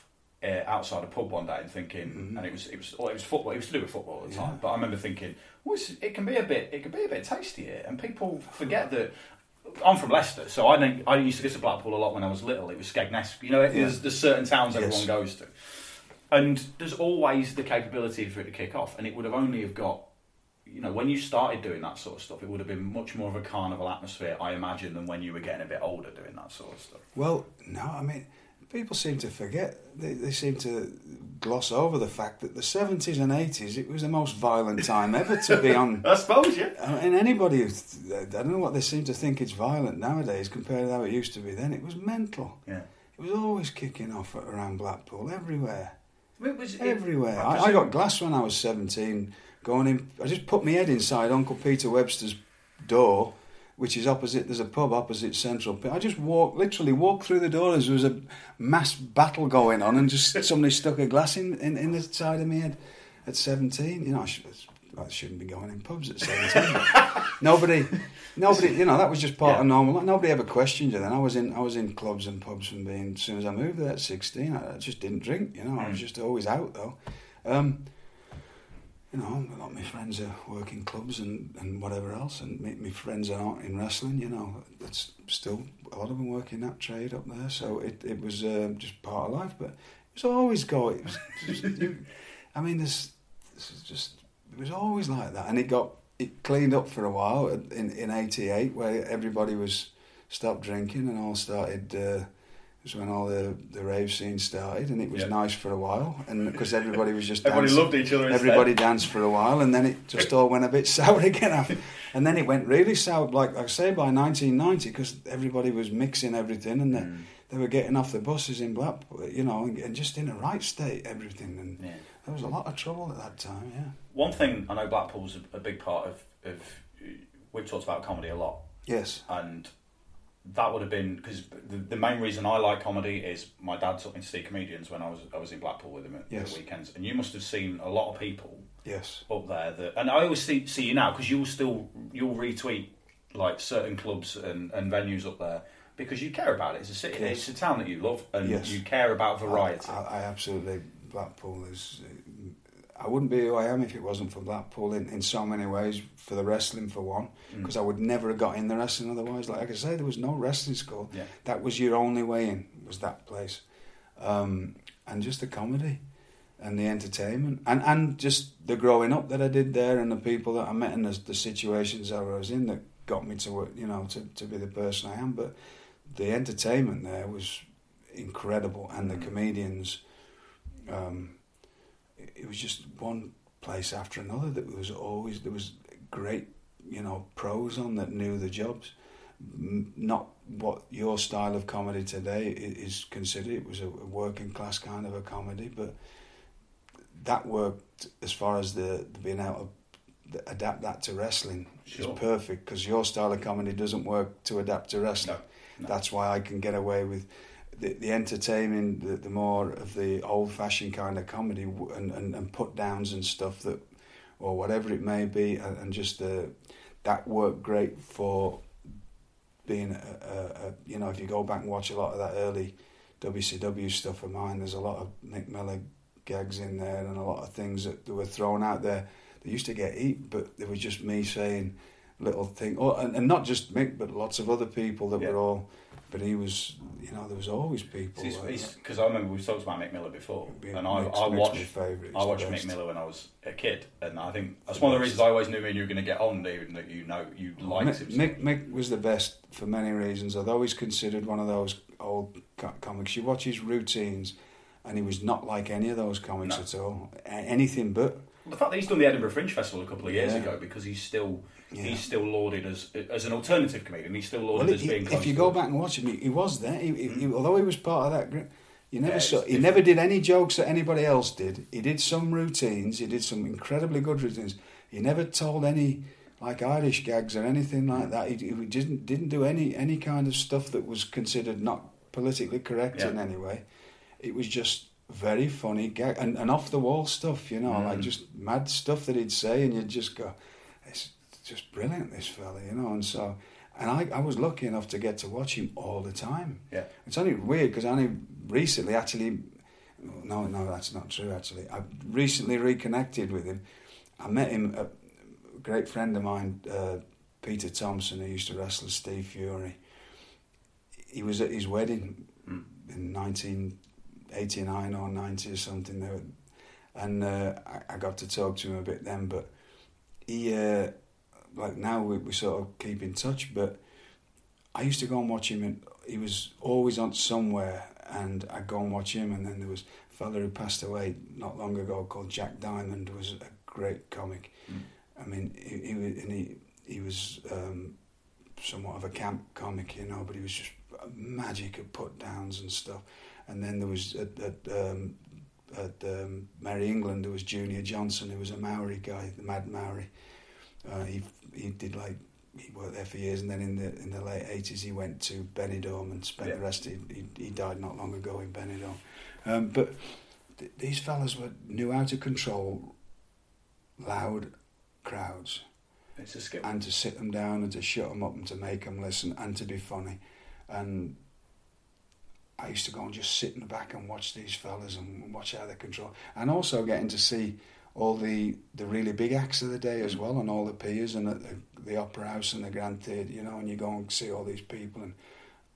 [SPEAKER 1] uh, outside a pub one day and thinking,
[SPEAKER 2] Mm-hmm.
[SPEAKER 1] and it was it was well, it was football. It was to do with football at the time. But I remember thinking, well, it can be a bit, it can be a bit tasty here, and people forget that. I'm from Leicester, so I think I used to go to Blackpool a lot when I was little. It was Skegness, you know. It, there's, there's certain towns
[SPEAKER 2] Yes.
[SPEAKER 1] everyone goes to, and there's always the capability for it to kick off. And it would have only have got you know, when you started doing that sort of stuff, it would have been much more of a carnival atmosphere, I imagine, than when you were getting a bit older doing that sort of stuff.
[SPEAKER 2] Well, no, I mean, people seem to forget. They, they seem to gloss over the fact that the seventies and eighties it was the most violent time ever to be on. [laughs]
[SPEAKER 1] I suppose, yeah.
[SPEAKER 2] Uh, and anybody, who, I don't know what they seem to think it's violent nowadays compared to how it used to be then. It was mental.
[SPEAKER 1] Yeah.
[SPEAKER 2] It was always kicking off around Blackpool, everywhere.
[SPEAKER 1] It was it-
[SPEAKER 2] Everywhere. I, I got glass when I was 17, going in. I just put my head inside Uncle Peter Webster's door, which is opposite, there's a pub opposite Central. I just walked, literally walked through the door as there was a mass battle going on, and just [laughs] somebody stuck a glass in, in, in the side of me head at 17. You know, I, sh- I shouldn't be going in pubs at seventeen. [laughs] nobody, nobody, you know, that was just part
[SPEAKER 1] Yeah.
[SPEAKER 2] of normal. Nobody ever questioned you. Then I was in, I was in clubs and pubs from being. As soon as I moved there at sixteen, I, I just didn't drink. You know, I
[SPEAKER 1] Mm.
[SPEAKER 2] was just always out though. Um, you know, a lot of my friends are working clubs and, and whatever else, and my, my friends are not in wrestling. You know, that's still a lot of them working that trade up there. So it it was uh, just part of life, but it was always go. It was just, [laughs] you, I mean, this this is just it was always like that, and it got it cleaned up for a while in in '88, where everybody was stopped drinking and all started. Uh, was when all the, the rave scene started, and it was
[SPEAKER 1] Yeah.
[SPEAKER 2] nice for a while, and because everybody was just
[SPEAKER 1] Everybody
[SPEAKER 2] dancing.
[SPEAKER 1] loved each other instead.
[SPEAKER 2] Everybody danced for a while, and then it just all went a bit [laughs] sour again. [laughs] And then it went really sour, like I say, by 1990, because everybody was mixing everything, and they,
[SPEAKER 1] Mm.
[SPEAKER 2] they were getting off the buses in Blackpool, you know, and, and just in a right state, everything. And
[SPEAKER 1] Yeah.
[SPEAKER 2] there was a lot of trouble at that time, yeah.
[SPEAKER 1] One thing I know Blackpool's a, a big part of, of. We've talked about comedy a lot,
[SPEAKER 2] Yes,
[SPEAKER 1] and that would have been because the, the main reason I like comedy is my dad took me to see comedians when I was I was in Blackpool with him at
[SPEAKER 2] Yes.
[SPEAKER 1] the weekends, and you must have seen a lot of people
[SPEAKER 2] yes.
[SPEAKER 1] up there that, and I always see see you now because you'll still you'll retweet like certain clubs and, and venues up there because you care about it. It's a city,
[SPEAKER 2] Yes.
[SPEAKER 1] it's a town that you love, and
[SPEAKER 2] Yes.
[SPEAKER 1] you care about variety.
[SPEAKER 2] I, I, I absolutely Blackpool is. I wouldn't be who I am if it wasn't for Blackpool in, in so many ways. For the wrestling, for one,
[SPEAKER 1] Mm.
[SPEAKER 2] because I would never have got in the wrestling otherwise. Like I say, there was no wrestling school.
[SPEAKER 1] Yeah.
[SPEAKER 2] That was your only way in. Was that place, um, and just the comedy, and the entertainment, and and just the growing up that I did there, and the people that I met, and the, the situations I was in that got me to you know, to, to be the person I am. But the entertainment there was incredible, and the comedians. Um, it, was just one place after another that was always there was great, you know, pros on that knew the jobs. Not what your style of comedy today is considered. It was a a working class kind of a comedy, but that worked as far as the, the being able to adapt that to wrestling
[SPEAKER 1] Sure.
[SPEAKER 2] is perfect because your style of comedy doesn't work to adapt to wrestling.
[SPEAKER 1] No, no.
[SPEAKER 2] That's why I can get away with the, the entertaining, the, the more of the old fashioned kind of comedy and, and, and put downs and stuff that, or whatever it may be, and, and just the, that worked great for being a, a, a, you know, if you go back and watch a lot of that early WCW stuff of mine, there's a lot of Mick Miller gags in there and a lot of things that, that were thrown out there. They used to get eat, but it was just me saying little thing, oh, and, and not just Mick, but lots of other people that
[SPEAKER 1] Yeah.
[SPEAKER 2] were all. But he was, you know, there was always people.
[SPEAKER 1] Because uh, I remember we talked about Mick Miller before, and I,
[SPEAKER 2] Mick's-
[SPEAKER 1] I watched I watched Mick. Miller when I was a kid, and I think that's one of the reasons I always knew me and you were going to get on, even that you know you liked
[SPEAKER 2] Mick,
[SPEAKER 1] him. so
[SPEAKER 2] Mick, Mick was the best for many reasons. Although he's considered one of those old comics, you watch his routines, and he was not like any of those comics
[SPEAKER 1] No.
[SPEAKER 2] at all. Anything but.
[SPEAKER 1] The fact that he's done the Edinburgh Fringe Festival a couple of years
[SPEAKER 2] Yeah.
[SPEAKER 1] ago because he's still
[SPEAKER 2] Yeah.
[SPEAKER 1] he's still lauded as as an alternative comedian. He's still
[SPEAKER 2] Well,
[SPEAKER 1] lauded as
[SPEAKER 2] he-
[SPEAKER 1] being.
[SPEAKER 2] if you go back and watch him, he, he was there. He, he- he- although he was part of that group, you never
[SPEAKER 1] Yeah,
[SPEAKER 2] saw. He never did any jokes that anybody else did. He did some routines. He did some incredibly good routines. He never told any like Irish gags or anything like that. He, he didn't didn't do any any kind of stuff that was considered not politically correct
[SPEAKER 1] Yeah.
[SPEAKER 2] in any way. It was just very funny gag and, and off the wall stuff, you know,
[SPEAKER 1] Mm.
[SPEAKER 2] like just mad stuff that he'd say, and you'd just go, "It's just brilliant, this fella," you know. And so, and I, I was lucky enough to get to watch him all the time.
[SPEAKER 1] Yeah.
[SPEAKER 2] It's only weird because I only recently actually, no, no, that's not true. Actually, I recently reconnected with him. I met him, a great friend of mine, uh, Peter Thompson, who used to wrestle Steve Fury. He was at his wedding
[SPEAKER 1] Mm.
[SPEAKER 2] in 1989 or 90 or something. There, and uh, I, I got to talk to him a bit then, but he, uh, like now we, we sort of keep in touch, but I used to go and watch him, and he was always on somewhere, and I'd go and watch him, and then there was a fella who passed away not long ago called Jack Diamond, who was a great comic. I mean, he, he, was- and he, he was um, somewhat of a camp comic, you know, but he was just magic at put downs and stuff. And then there was at, at, um, at um, Merry England, there was Junior Johnson, who was a Maori guy, the Mad Maori. Uh, he he did like he worked there for years, and then in the in the late eighties he went to Benidorm and spent
[SPEAKER 1] Yeah.
[SPEAKER 2] the rest. He, he he died not long ago in Benidorm. Um, but th- these fellas were knew how to control loud crowds
[SPEAKER 1] It's a skill.
[SPEAKER 2] and to sit them down and to shut them up and to make them listen and to be funny. And I used to go and just sit in the back and watch these fellas and watch how they control. And also getting to see all the, the really big acts of the day as well and all the piers and the, the Opera House and the Grand Theatre, you know, and you go and see all these people and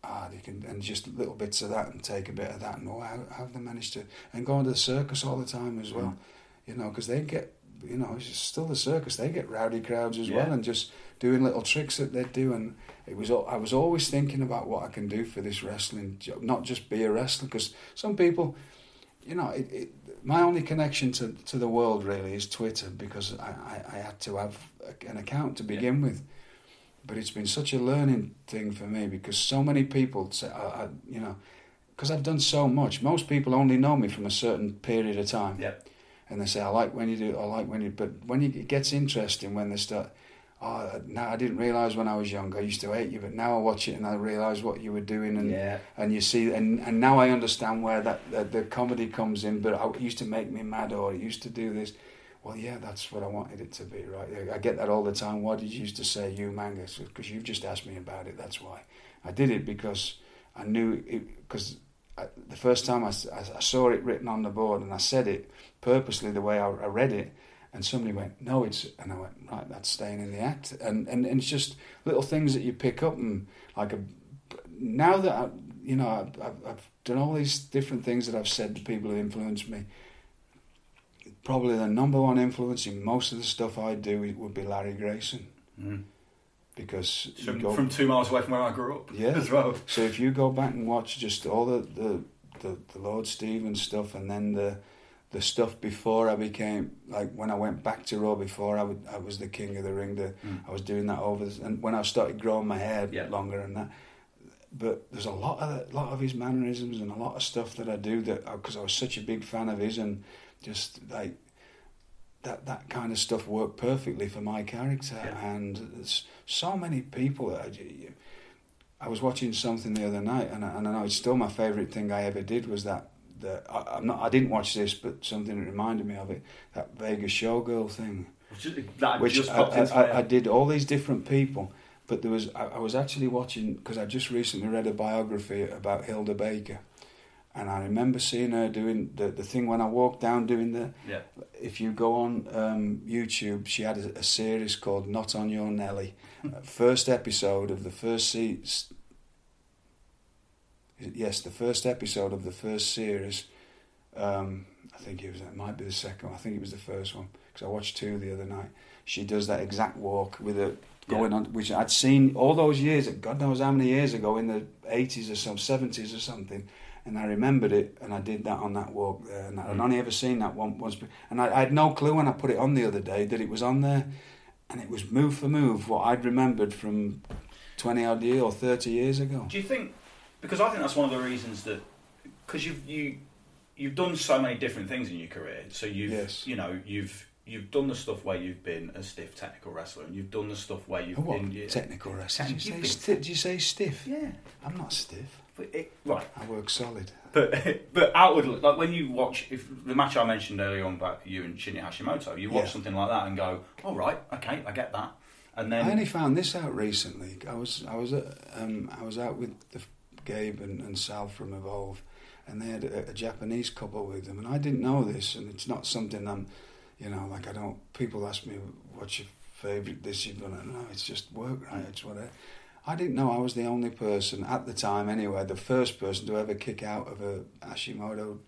[SPEAKER 2] ah, they can, and just little bits of that and take a bit of that and oh, how, have they managed to, and going to the circus all the time as well, you know, because they get, you know, it's still the circus, they get rowdy crowds as well and just doing little tricks that they do and it was I was always thinking about what I can do for this wrestling job, not just be a wrestler because some people you know it, it, my only connection to, to the world really is Twitter because I, I, I had to have a- an account to begin with. But it's been such a learning thing for me because so many people say I, I, you know because I've done so much. Most people only know me from a certain period of time.
[SPEAKER 1] Yep.
[SPEAKER 2] and they say, I like when you do, I like when you, but when you, it gets interesting when they start, oh, now I didn't realise when I was young, I used to hate you, but now I watch it and I realise what you were doing and,
[SPEAKER 1] Yeah.
[SPEAKER 2] and you see, and, and now I understand where that, that the comedy comes in, but I, it used to make me mad or it used to do this. Well, yeah, that's what I wanted it to be, right? I get that all the time. Why did you used to say you manga? Because you've just asked me about it. That's why I did it because I knew it. Because uh, the first time I I saw it written on the board and I said it purposely the way I, I read it, and somebody went, "No, it's," and I went, "Right, that's staying in the act." And and, and it's just little things that you pick up and like a. Now that I, you know, I've, I've, I've done all these different things that I've said to people who influenced me probably the number one influence in most of the stuff I do would be Larry Grayson. Hmm. Because
[SPEAKER 1] From,
[SPEAKER 2] go-
[SPEAKER 1] from two miles away from where I grew up.
[SPEAKER 2] yeah. [laughs]
[SPEAKER 1] As well.
[SPEAKER 2] So if you go back and watch just all the, the, the, the Lord Stevens stuff and then the the stuff before I became like when I went back to Raw before I, would, I was the king of the ring. The, hmm. I was doing that over the, and when I started growing my hair
[SPEAKER 1] Yeah.
[SPEAKER 2] longer and that. But there's a lot of lot of his mannerisms and a lot of stuff that I do that uh, because I was such a big fan of his and just like that that kind of stuff worked perfectly for my character.
[SPEAKER 1] Yeah.
[SPEAKER 2] And there's so many people that I, I was watching something the other night, and I, and I know it's still my favourite thing I ever did was that. The, I, I'm not. I didn't watch this, but something that reminded me of it. That Vegas showgirl thing,
[SPEAKER 1] that
[SPEAKER 2] which
[SPEAKER 1] just
[SPEAKER 2] I,
[SPEAKER 1] popped into my
[SPEAKER 2] I, I. Did all these different people, but there was. I, I was actually watching because I just recently read a biography about Hilda Baker, and I remember seeing her doing the the thing when I walked down doing the
[SPEAKER 1] Yeah.
[SPEAKER 2] if you go on um, YouTube, she had a, a series called "Not on Your Nelly." [laughs] First episode of the first se- yes, the first episode of the first series. Um, I think it was. It might be the second. one. I think it was the first one because I watched two the other night. She does that exact walk with a going on, which I'd seen all those years. God knows how many years ago in the eighties or some seventies or something. And I remembered it, and I did that on that walk there. And I'd only ever seen that one once, and I, I had no clue when I put it on the other day that it was on there, and it was move for move what I'd remembered from twenty odd years or thirty years ago.
[SPEAKER 1] Do you think? Because I think that's one of the reasons that because you've you you've done so many different things in your career. So you've
[SPEAKER 2] Yes.
[SPEAKER 1] you know you've you've done the stuff where you've been a stiff technical wrestler, and you've done the stuff where you've
[SPEAKER 2] Oh, what?
[SPEAKER 1] been
[SPEAKER 2] Technical wrestling?
[SPEAKER 1] Tech-
[SPEAKER 2] Did you, say sti- did you say stiff?
[SPEAKER 1] Yeah,
[SPEAKER 2] I'm not stiff.
[SPEAKER 1] but it, right.
[SPEAKER 2] I work solid.
[SPEAKER 1] But [laughs] but outwardly, like when you watch if the match I mentioned earlier on about you and Shinya Hashimoto, you watch
[SPEAKER 2] Yeah.
[SPEAKER 1] something like that and go, "All right, okay, I get that," and then
[SPEAKER 2] I only found this out recently. I was I was um, I was out with the, Gabe and, and Sal from Evolve, and they had a, a Japanese couple with them, and I didn't know this, and it's not something I'm, you know, like I don't. People ask me what's your favourite dish you've done. No, it's just work, right? It's whatever. I didn't know I was the only person at the time, anyway, the first person to ever kick out of a Hashimoto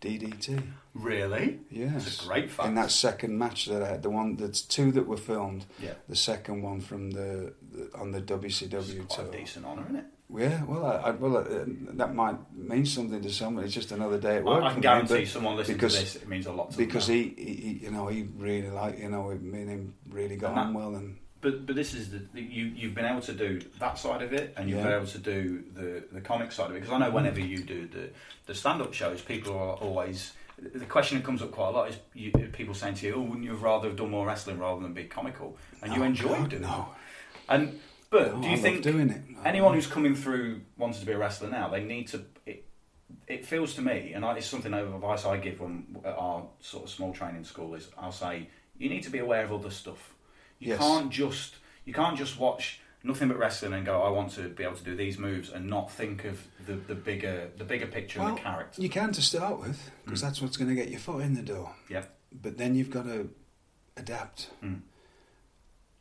[SPEAKER 2] DDT.
[SPEAKER 1] really,
[SPEAKER 2] Yes,
[SPEAKER 1] a great fact.
[SPEAKER 2] In that second match that I had, the one that's two that were filmed.
[SPEAKER 1] Yeah.
[SPEAKER 2] The second one from the, the on the WCW
[SPEAKER 1] it's quite
[SPEAKER 2] tour.
[SPEAKER 1] a decent honour, isn't it?
[SPEAKER 2] Yeah, well, I, I, well, uh, that might mean something to someone. It's just another day at work.
[SPEAKER 1] I, I can guarantee
[SPEAKER 2] but
[SPEAKER 1] someone listening
[SPEAKER 2] because,
[SPEAKER 1] to this, it means a lot to them
[SPEAKER 2] because he, he, you know, he really like, you know, me and him really got on well, and
[SPEAKER 1] But but this is the, you you've been able to do that side of it, and you've
[SPEAKER 2] Yeah.
[SPEAKER 1] been able to do the the comic side of it. Because I know whenever you do the the stand up shows, people are always the question that comes up quite a lot is you, people saying to you, "Oh, wouldn't you have rather have done more wrestling rather than be comical?" And you
[SPEAKER 2] Oh,
[SPEAKER 1] enjoy
[SPEAKER 2] God,
[SPEAKER 1] doing
[SPEAKER 2] no.
[SPEAKER 1] it. And but
[SPEAKER 2] No,
[SPEAKER 1] do you
[SPEAKER 2] love
[SPEAKER 1] think
[SPEAKER 2] doing it.
[SPEAKER 1] anyone who's coming through wanting to be a wrestler now, they need to. It, it feels to me, and I, it's something of advice I give when at our sort of small training school is I'll say you need to be aware of other stuff You
[SPEAKER 2] Yes.
[SPEAKER 1] can't just you can't just watch nothing but wrestling and go, I want to be able to do these moves and not think of the, the bigger the bigger picture and the character.
[SPEAKER 2] You can to start with, because
[SPEAKER 1] Mm.
[SPEAKER 2] that's what's going to get your foot in the door.
[SPEAKER 1] Yeah.
[SPEAKER 2] But then you've got to adapt.
[SPEAKER 1] Mm.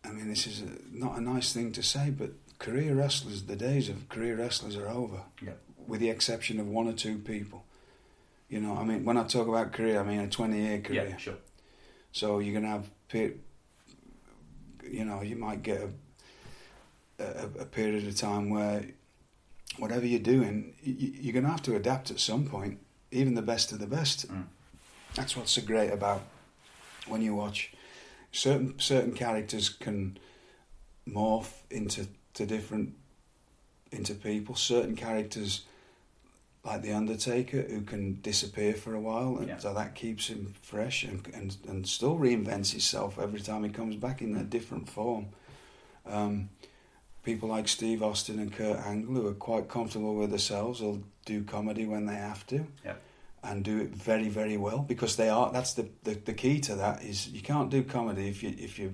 [SPEAKER 2] I mean, this is a, not a nice thing to say, but career wrestlers, the days of career wrestlers are over,
[SPEAKER 1] Yeah.
[SPEAKER 2] with the exception of one or two people. You know, I mean, when I talk about career, I mean a 20 year career.
[SPEAKER 1] Yeah, sure.
[SPEAKER 2] So you're going to have, pe- you know, you might get a, a, a period of time where whatever you're doing, y- y- you're going to have to adapt at some point, even the best of the best.
[SPEAKER 1] Mm.
[SPEAKER 2] That's what's so great about when you watch certain certain characters can morph into to different into people. Certain characters, like the Undertaker, who can disappear for a while, and
[SPEAKER 1] Yeah.
[SPEAKER 2] so that keeps him fresh and, and and still reinvents himself every time he comes back in a different form. Um, people like Steve Austin and Kurt Angle, who are quite comfortable with themselves, will do comedy when they have to
[SPEAKER 1] Yeah.
[SPEAKER 2] And do it very very well because they are that's the, the the key to that is you can't do comedy if you if you're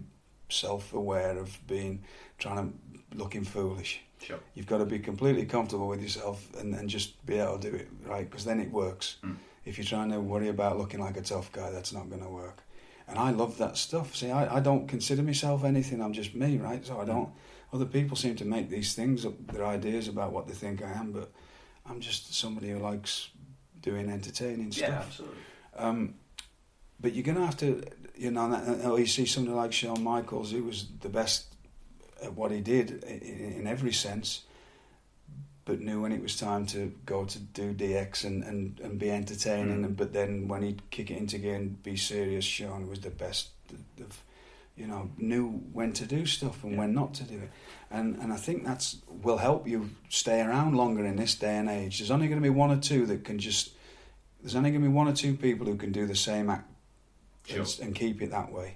[SPEAKER 2] self-aware of being trying to looking foolish.
[SPEAKER 1] Sure.
[SPEAKER 2] you've got to be completely comfortable with yourself and, and just be able to do it right? Because then it works.
[SPEAKER 1] Mm.
[SPEAKER 2] if you're trying to worry about looking like a tough guy that's not going to work. And I love that stuff. See I, I don't consider myself anything. I'm just me right? So I don't other people seem to make these things up their ideas about what they think I am but I'm just somebody who likes doing entertaining stuff.
[SPEAKER 1] Yeah, absolutely.
[SPEAKER 2] um, but you're going to have to, you know, or you see somebody like Shawn Michaels, who was the best at what he did in, in every sense, but knew when it was time to go to do DX and, and, and be entertaining.
[SPEAKER 1] Mm.
[SPEAKER 2] And, but then when he'd kick it into gear and be serious, Shawn was the best of, you know, knew when to do stuff and
[SPEAKER 1] Yeah.
[SPEAKER 2] when not to do it. And and I think that's will help you stay around longer in this day and age. There's only going to be one or two that can just. There's only going to be one or two people who can do the same act
[SPEAKER 1] Sure.
[SPEAKER 2] and, and keep it that way.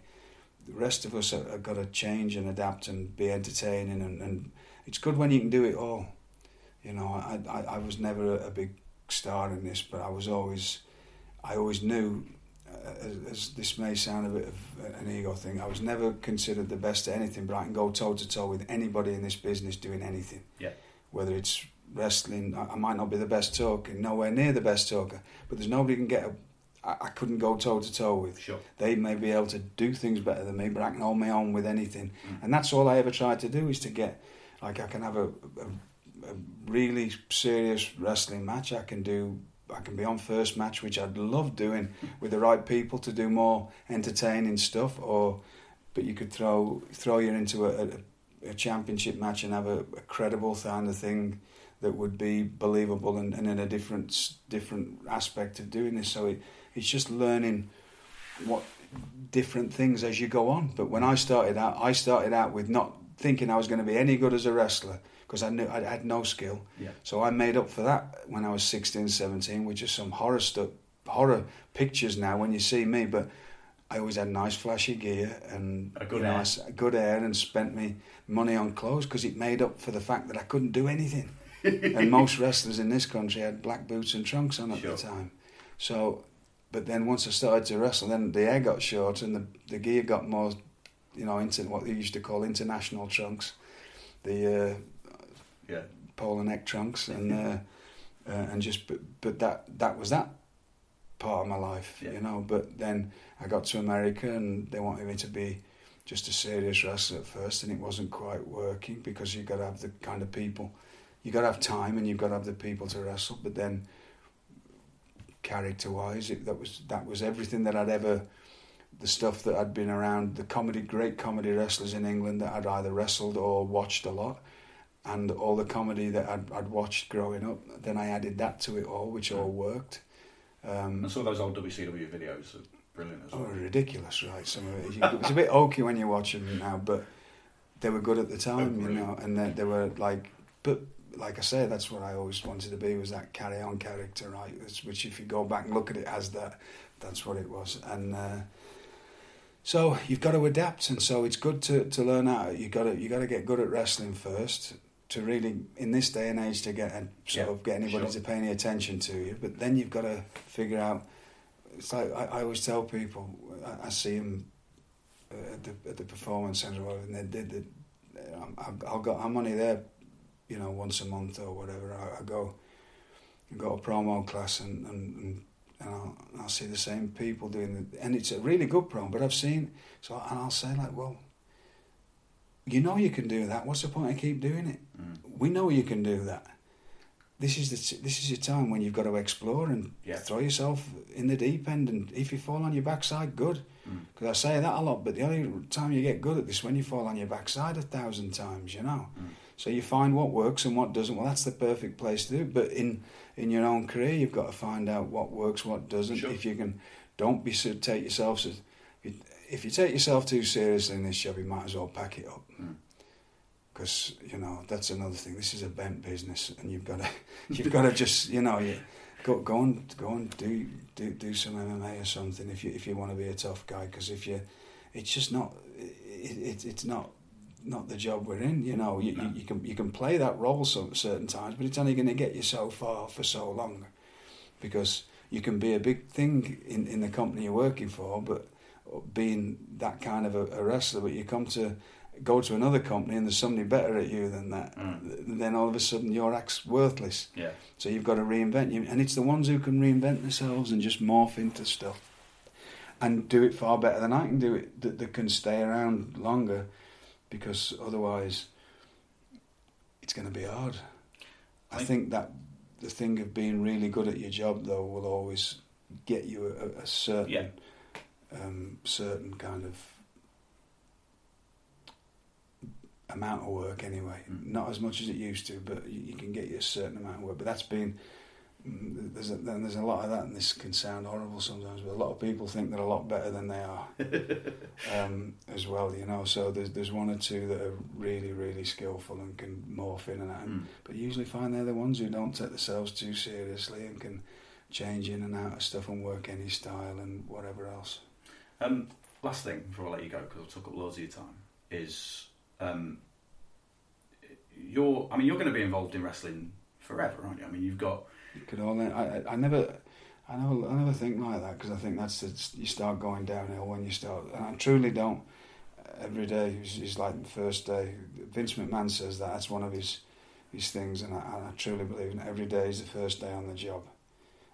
[SPEAKER 2] The rest of us have, got to change and adapt and be entertaining, and, and it's good when you can do it all. You know, I I, I was never a, a big star in this, but I was always, I always knew. Uh, as, as this may sound a bit of an ego thing, I was never considered the best at anything, but I can go toe to toe with anybody in this business doing anything.
[SPEAKER 1] Yeah.
[SPEAKER 2] Whether it's wrestling, I, I might not be the best talker, nowhere near the best talker, but there's nobody can get a. I, I couldn't go toe to toe with.
[SPEAKER 1] Sure.
[SPEAKER 2] They may be able to do things better than me, but I can hold my own with anything. Mm. And that's all I ever tried to do is to get, like, I can have a, a, a really serious wrestling match. I can do, I can be on first match, which I'd love doing with the right people to do more entertaining stuff. Or, but you could throw throw you into a, a, a championship match and have a, a credible kind of thing that would be believable and, and in a different different aspect of doing this. So it, it's just learning what different things as you go on. But when I started out, I started out with not thinking I was going to be any good as a wrestler because I knew I had no skill.
[SPEAKER 1] Yeah.
[SPEAKER 2] So I made up for that when I was 16, 17, which is some horror stuff, horror pictures now when you see me. But I always had nice flashy gear and
[SPEAKER 1] A good
[SPEAKER 2] you know. I s- good hair and spent me money on clothes because it made up for the fact that I couldn't do anything. [laughs] and most wrestlers in this country had black boots and trunks on at
[SPEAKER 1] Sure.
[SPEAKER 2] the time. So, but then once I started to wrestle, then the hair got short and the, the gear got more, you know, into what they used to call international trunks, the uh,
[SPEAKER 1] Yeah.
[SPEAKER 2] polo neck trunks, and [laughs] uh, uh, and just but, but that that was that part of my life,
[SPEAKER 1] Yeah.
[SPEAKER 2] you know. But then I got to America and they wanted me to be just a serious wrestler at first, and it wasn't quite working because you've got to have the kind of people, you've got to have time, and you've got to have the people to wrestle. But then character-wise, it, that was that was everything that I'd ever. The stuff that I'd been around, the comedy, great comedy wrestlers in England that I'd either wrestled or watched a lot, and all the comedy that I'd, I'd watched growing up. Then I added that to it all, which all worked. Um,
[SPEAKER 1] And some those old WCW videos brilliant as
[SPEAKER 2] Oh, ridiculous, right? Some of it. It's a bit oaky when you watch them now, but they were good at the time, you know. And they, they were like, but like I say, that's what I always wanted to be was that carry on character, right? Which, if you go back and look at it as that, that's what it was. And uh, so you've got to adapt, and so it's good to, to learn how you got to you got to get good at wrestling first to really in this day and age to get and sort
[SPEAKER 1] Yeah,
[SPEAKER 2] of get anybody
[SPEAKER 1] sure.
[SPEAKER 2] to pay any attention to you. But then you've got to figure out. It's like I, I always tell people. I, I see them at the at the performance centre, and they did the. I'm, I'll go. I'm only there, you know, once a month or whatever. I, I go. Go to a promo class and and, and, and I'll, I'll see the same people doing the, and it's a really good promo. But I've seen so, and I'll say like, well, you know you can do that. What's the point of keep doing it? Mm. We know you can do that. This is the this is your time when you've got to explore and
[SPEAKER 1] yeah.
[SPEAKER 2] throw yourself in the deep end. And if you fall on your backside, good. Because mm. I say that a lot, but the only time you get good at this when you fall on your backside a thousand times, you know. Mm. So you find what works and what doesn't. Well, that's the perfect place to do. It. But in in your own career, you've got to find out what works, what doesn't.
[SPEAKER 1] Sure.
[SPEAKER 2] If you can, don't be so take yourself as if you take yourself too seriously in this job, you might as well pack it up. Because you know that's another thing. This is a bent business, and you've got to [laughs] you've got to just you know you go go and go and do do do some MMA or something if you if you want to be a tough guy. Because if you, it's just not it, it, it's not not the job we're in. You know, you, no. you, you, can you can play that role some certain times, but it's only going to get you so far for so long, because you can be a big thing in, in the company you're working for, but being that kind of a, a, wrestler, but you come to go to another company and there's somebody better at you than that, mm. then all of a sudden your act's worthless.
[SPEAKER 1] Yeah.
[SPEAKER 2] So you've got to reinvent you, and it's the ones who can reinvent themselves and just morph into stuff, and do it far better than I can do it. That, that can stay around longer, because otherwise, it's going to be hard. I, I think that the thing of being really good at your job though will always get you a, a certain.
[SPEAKER 1] Yeah
[SPEAKER 2] um, certain kind of amount of work anyway. Mm. Not as much as it used to, but you, you, can get you a certain amount of work. But that's been mm, there's a, there's a lot of that, and this can sound horrible sometimes. But a lot of people think they're a lot better than they are, [laughs] um, as well. You know, so there's there's one or two that are really really skillful and can morph in and out. Mm. But usually find they're the ones who don't take themselves too seriously and can change in and out of stuff and work any style and whatever else.
[SPEAKER 1] Um, last thing before I let you go, because I took up loads of your time, is um, you're. I mean, you're going to be involved in wrestling forever, aren't you? I mean, you've got.
[SPEAKER 2] You could only. I, I never. I never, I never think like that because I think that's you start going downhill when you start, and I truly don't. Every day is, is like the first day. Vince McMahon says that that's one of his his things, and I, and I truly believe in every day is the first day on the job,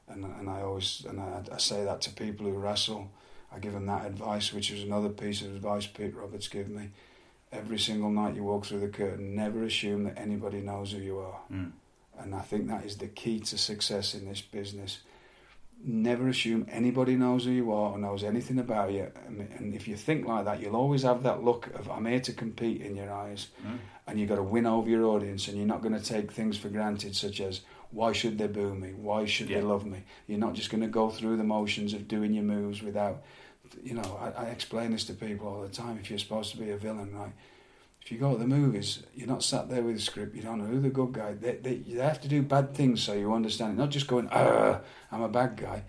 [SPEAKER 2] and and I always and I, I say that to people who wrestle I give them that advice, which is another piece of advice Pete Roberts gave me. Every single night you walk through the curtain, never assume that anybody knows who you are.
[SPEAKER 1] Mm.
[SPEAKER 2] And I think that is the key to success in this business. Never assume anybody knows who you are or knows anything about you. And if you think like that, you'll always have that look of I'm here to compete in your eyes.
[SPEAKER 1] Mm.
[SPEAKER 2] And you've got to win over your audience, and you're not going to take things for granted, such as why should they boo me? Why should yeah. they love me? You're not just going to go through the motions of doing your moves without you know, I, I explain this to people all the time. If you're supposed to be a villain, right? If you go to the movies, you're not sat there with a script. You don't know who the good guy. They, they, they have to do bad things so you understand it. Not just going, "Ah, I'm a bad guy."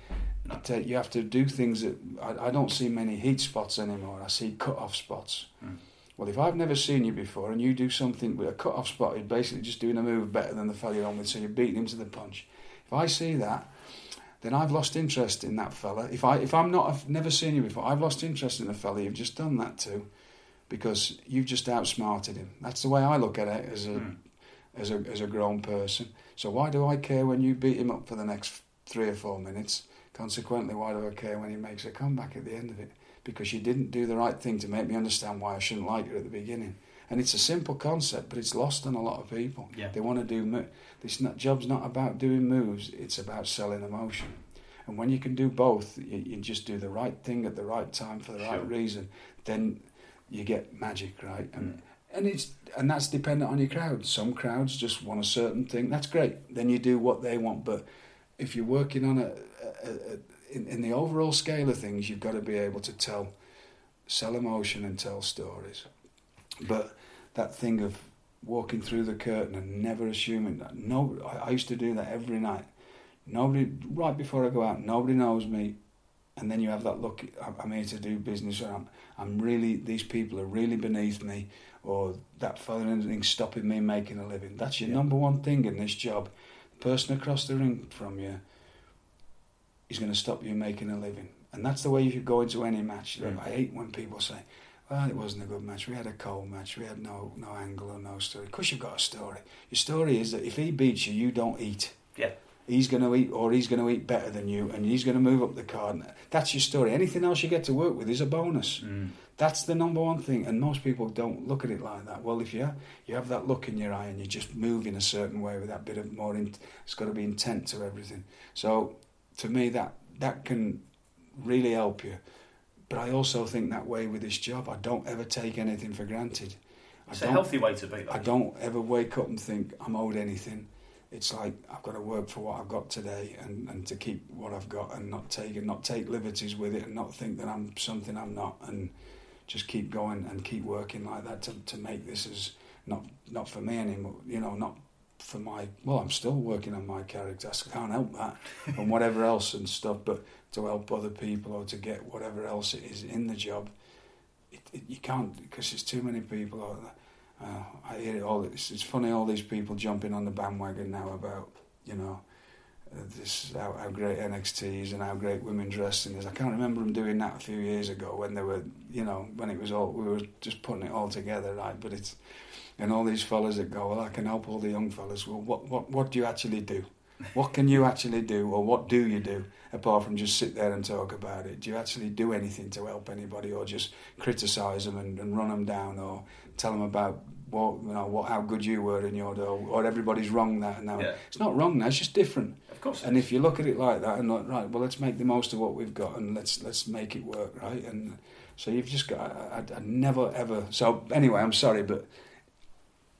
[SPEAKER 2] But, uh, you have to do things that I, I, don't see many heat spots anymore. I see cut off spots.
[SPEAKER 1] Mm.
[SPEAKER 2] Well, if I've never seen you before and you do something with a cut off spot, you're basically just doing a move better than the fellow you're on with, so you're beating him to the punch. If I see that, then I've lost interest in that fella. If I if I'm not I've never seen you before, I've lost interest in the fella you've just done that to, because you've just outsmarted him. That's the way I look at it as a mm. as a as a grown person. So why do I care when you beat him up for the next three or four minutes? Consequently, why do I care when he makes a comeback at the end of it? Because you didn't do the right thing to make me understand why I shouldn't like you at the beginning. And it's a simple concept, but it's lost on a lot of people.
[SPEAKER 1] Yeah.
[SPEAKER 2] They want to do this not, job's not about doing moves; it's about selling emotion. And when you can do both, you, you just do the right thing at the right time for the sure. right reason. Then you get magic, right? And mm. and it's and that's dependent on your crowd. Some crowds just want a certain thing. That's great. Then you do what they want. But if you're working on a, a, a in, in the overall scale of things, you've got to be able to tell, sell emotion and tell stories. But that thing of walking through the curtain and never assuming that no, I, I used to do that every night. Nobody, right before I go out, nobody knows me, and then you have that look. I'm here to do business, or I'm, I'm really. These people are really beneath me, or that fella anything stopping me making a living. That's your yeah. number one thing in this job. The person across the ring from you is going to stop you making a living, and that's the way you go into any match. Mm. I hate when people say, well, it wasn't a good match. We had a cold match. We had no no angle or no story. Because you've got a story. Your story is that if he beats you, you don't eat.
[SPEAKER 1] Yeah.
[SPEAKER 2] He's going to eat, or he's going to eat better than you, and he's going to move up the card. That's your story. Anything else you get to work with is a bonus.
[SPEAKER 1] Mm.
[SPEAKER 2] That's the number one thing, and most people don't look at it like that. Well, if you you have that look in your eye and you just move in a certain way with that bit of more, in, it's got to be intent to everything. So, to me, that that can really help you. But I also think that way with this job. I don't ever take anything for granted.
[SPEAKER 1] It's
[SPEAKER 2] I
[SPEAKER 1] a healthy way to be. Though.
[SPEAKER 2] I don't ever wake up and think I'm owed anything. It's like I've got to work for what I've got today and, and to keep what I've got and not take and not take liberties with it and not think that I'm something I'm not and just keep going and keep working like that to, to make this as not not for me anymore. You know, not for my well, I'm still working on my character. I can't help that and whatever else and stuff, but to help other people or to get whatever else it is in the job, it, it, you can't because there's too many people out there. Uh, I hear it all. It's, it's funny all these people jumping on the bandwagon now about you know uh, this how, how great NXT is and how great women's wrestling is. I can't remember them doing that a few years ago when they were you know when it was all we were just putting it all together right. But it's and all these fellas that go well I can help all the young fellas. Well, what what what do you actually do? What can you actually do, or what do you do apart from just sit there and talk about it? Do you actually do anything to help anybody, or just criticise them and, and run them down, or tell them about what you know, what how good you were in your day, or, everybody's wrong that now?
[SPEAKER 1] Yeah.
[SPEAKER 2] It's not wrong. Now it's just different.
[SPEAKER 1] Of course.
[SPEAKER 2] And if you look at it like that, and like, right, well, let's make the most of what we've got, and let's let's make it work, right? And so you've just got. I, I, I never ever. So anyway, I'm sorry, but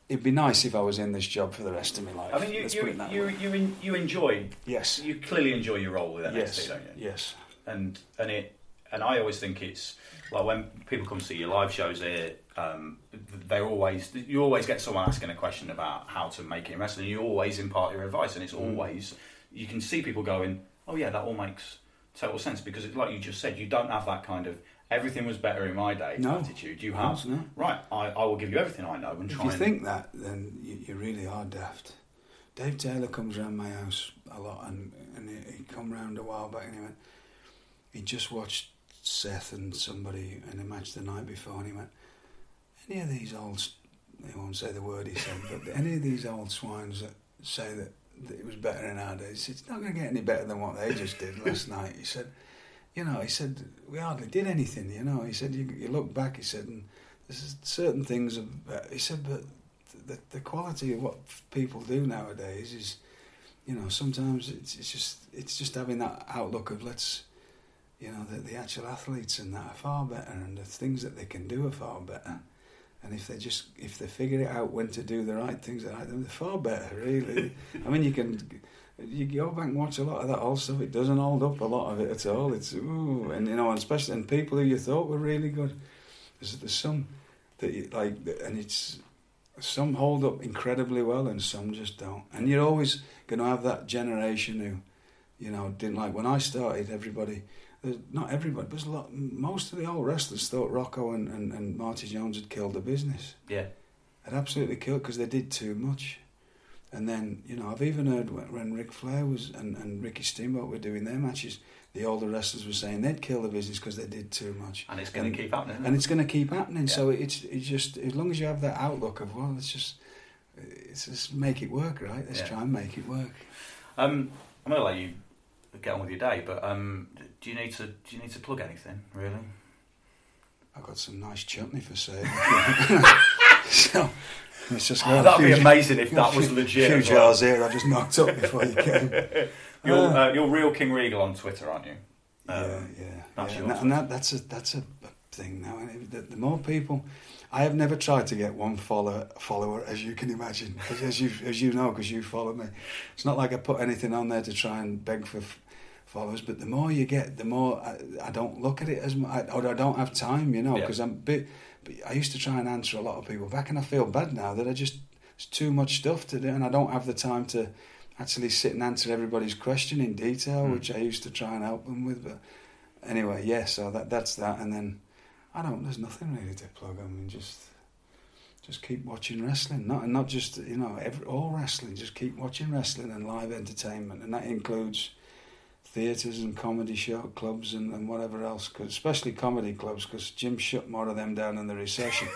[SPEAKER 2] it'd be nice if I was in this job for the rest of my life.
[SPEAKER 1] I mean, you you you, you, en- you enjoy.
[SPEAKER 2] Yes.
[SPEAKER 1] You clearly enjoy your role with NXT,
[SPEAKER 2] yes,
[SPEAKER 1] don't you?
[SPEAKER 2] yes,
[SPEAKER 1] and and it and I always think it's like when people come see your live shows here, um, they're always you always get someone asking a question about how to make it in wrestling. You always impart your advice, and it's
[SPEAKER 2] Mm.
[SPEAKER 1] always you can see people going, "Oh yeah, that all makes total sense," because it's like you just said, you don't have that kind of everything was better in my day
[SPEAKER 2] No.
[SPEAKER 1] attitude. You have
[SPEAKER 2] not.
[SPEAKER 1] right. I, I will give you everything I know and
[SPEAKER 2] If
[SPEAKER 1] try
[SPEAKER 2] you
[SPEAKER 1] and
[SPEAKER 2] think that, then you, you really are daft. Dave Taylor comes round my house a lot, and, and he, he come round a while back, and he went, he just watched Seth and somebody in a match the night before, and he went, any of these old, he won't say the word he said, but [laughs] any of these old swines that say that, that it was better in our days, it's not going to get any better than what they just did last [laughs] night. He said, you know, he said, we hardly did anything, you know. He said, you, you look back, he said, and there's certain things, of, uh, he said, but the, the quality of what people do nowadays is, you know, sometimes it's, it's just it's just having that outlook of let's, you know, the, the actual athletes and that are far better, and the things that they can do are far better. And if they just if they figure it out when to do the right things, they're far better. Really, [laughs] I mean, you can you go back and watch a lot of that old stuff. It doesn't hold up a lot of it at all. It's ooh, and you know, and especially and people who you thought were really good. There's, there's some that you, like, and it's some hold up incredibly well, and some just don't. And you're always going to have that generation who, you know, didn't like. When I started, everybody, there's- not everybody, but a lot. Most of the old wrestlers thought Rocco and, and, and Marty Jones had killed the business.
[SPEAKER 1] yeah.
[SPEAKER 2] Had absolutely killed because they did too much. And then, you know, I've even heard when, when Ric Flair was and, and Ricky Steamboat were doing their matches, the older wrestlers were saying they'd kill the business because they did too much.
[SPEAKER 1] And it's going to keep happening.
[SPEAKER 2] And
[SPEAKER 1] it?
[SPEAKER 2] it's going to keep happening.
[SPEAKER 1] Yeah.
[SPEAKER 2] So it's it's just as long as you have that outlook of well, let's just it's just make it work, right? Let's
[SPEAKER 1] Yeah.
[SPEAKER 2] try and make it work.
[SPEAKER 1] Um, I'm going to let you get on with your day, but um, do you need to do you need to plug anything really?
[SPEAKER 2] I've got some nice chutney for sale. [laughs] [laughs] so let's just.
[SPEAKER 1] Oh, that'd be amazing if that was [laughs] legit as well.
[SPEAKER 2] jars here. I just knocked up before you came. [laughs]
[SPEAKER 1] You're,
[SPEAKER 2] Ah.
[SPEAKER 1] uh, you're real King Regal on Twitter, aren't you?
[SPEAKER 2] yeah,
[SPEAKER 1] Um,
[SPEAKER 2] yeah,
[SPEAKER 1] that's
[SPEAKER 2] yeah. And, that, and that, that's a that's a thing now. And the, the more people, I have never tried to get one follower follower as you can imagine, as you as you know, because you follow me. It's not like I put anything on there to try and beg for f- followers. But the more you get, the more I, I don't look at it as much, or I don't have time, you know,
[SPEAKER 1] Yeah.
[SPEAKER 2] because I'm a bit. I used to try and answer a lot of people back, and I feel bad now that I just it's too much stuff to do, and I don't have the time to actually sit and answer everybody's question in detail,
[SPEAKER 1] Mm.
[SPEAKER 2] which I used to try and help them with. But anyway, yeah, so that that's that, and then I don't. There's nothing really to plug. I mean, just just keep watching wrestling, not and not just you know every, all wrestling. Just keep watching wrestling and live entertainment, and that includes theatres and comedy show clubs and, and whatever else, cause, especially comedy clubs, because Jim shut more of them down in the recession.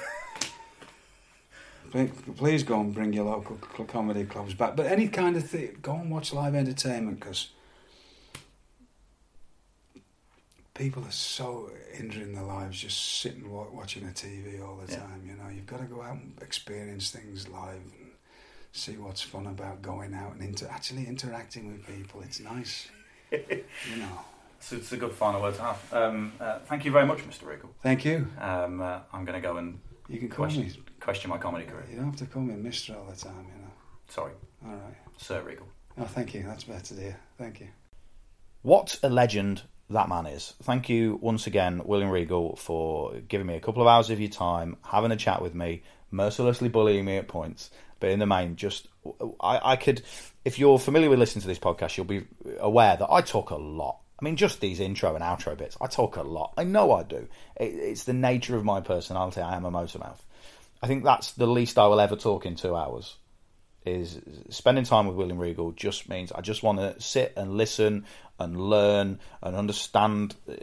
[SPEAKER 2] [laughs] Please go and bring your local comedy clubs back. But any kind of thing, go and watch live entertainment because people are so hindering their lives just sitting watching a TV all the yeah. time. You know, you've got to go out and experience things live and see what's fun about going out and inter- actually interacting with people. It's nice, you know.
[SPEAKER 1] So it's a good final word to have. Um, uh, thank you very much, Mr. Regal.
[SPEAKER 2] Thank you.
[SPEAKER 1] Um, uh, I'm going to go and
[SPEAKER 2] you can call
[SPEAKER 1] question,
[SPEAKER 2] me.
[SPEAKER 1] question my comedy career.
[SPEAKER 2] You don't have to call me Mister all the time, you know.
[SPEAKER 1] Sorry.
[SPEAKER 2] All right.
[SPEAKER 1] Sir Regal.
[SPEAKER 2] Oh, thank you. That's better, dear. Thank you.
[SPEAKER 1] What a legend that man is. Thank you once again, William Regal, for giving me a couple of hours of your time, having a chat with me, mercilessly bullying me at points. But in the main, just I, I could, if you're familiar with listening to this podcast, you'll be aware that I talk a lot. I mean, just these intro and outro bits, I talk a lot. I know I do. It, it's the nature of my personality. I am a motor mouth. I think that's the least I will ever talk in two hours is spending time with William Regal just means I just want to sit and listen and learn and understand uh,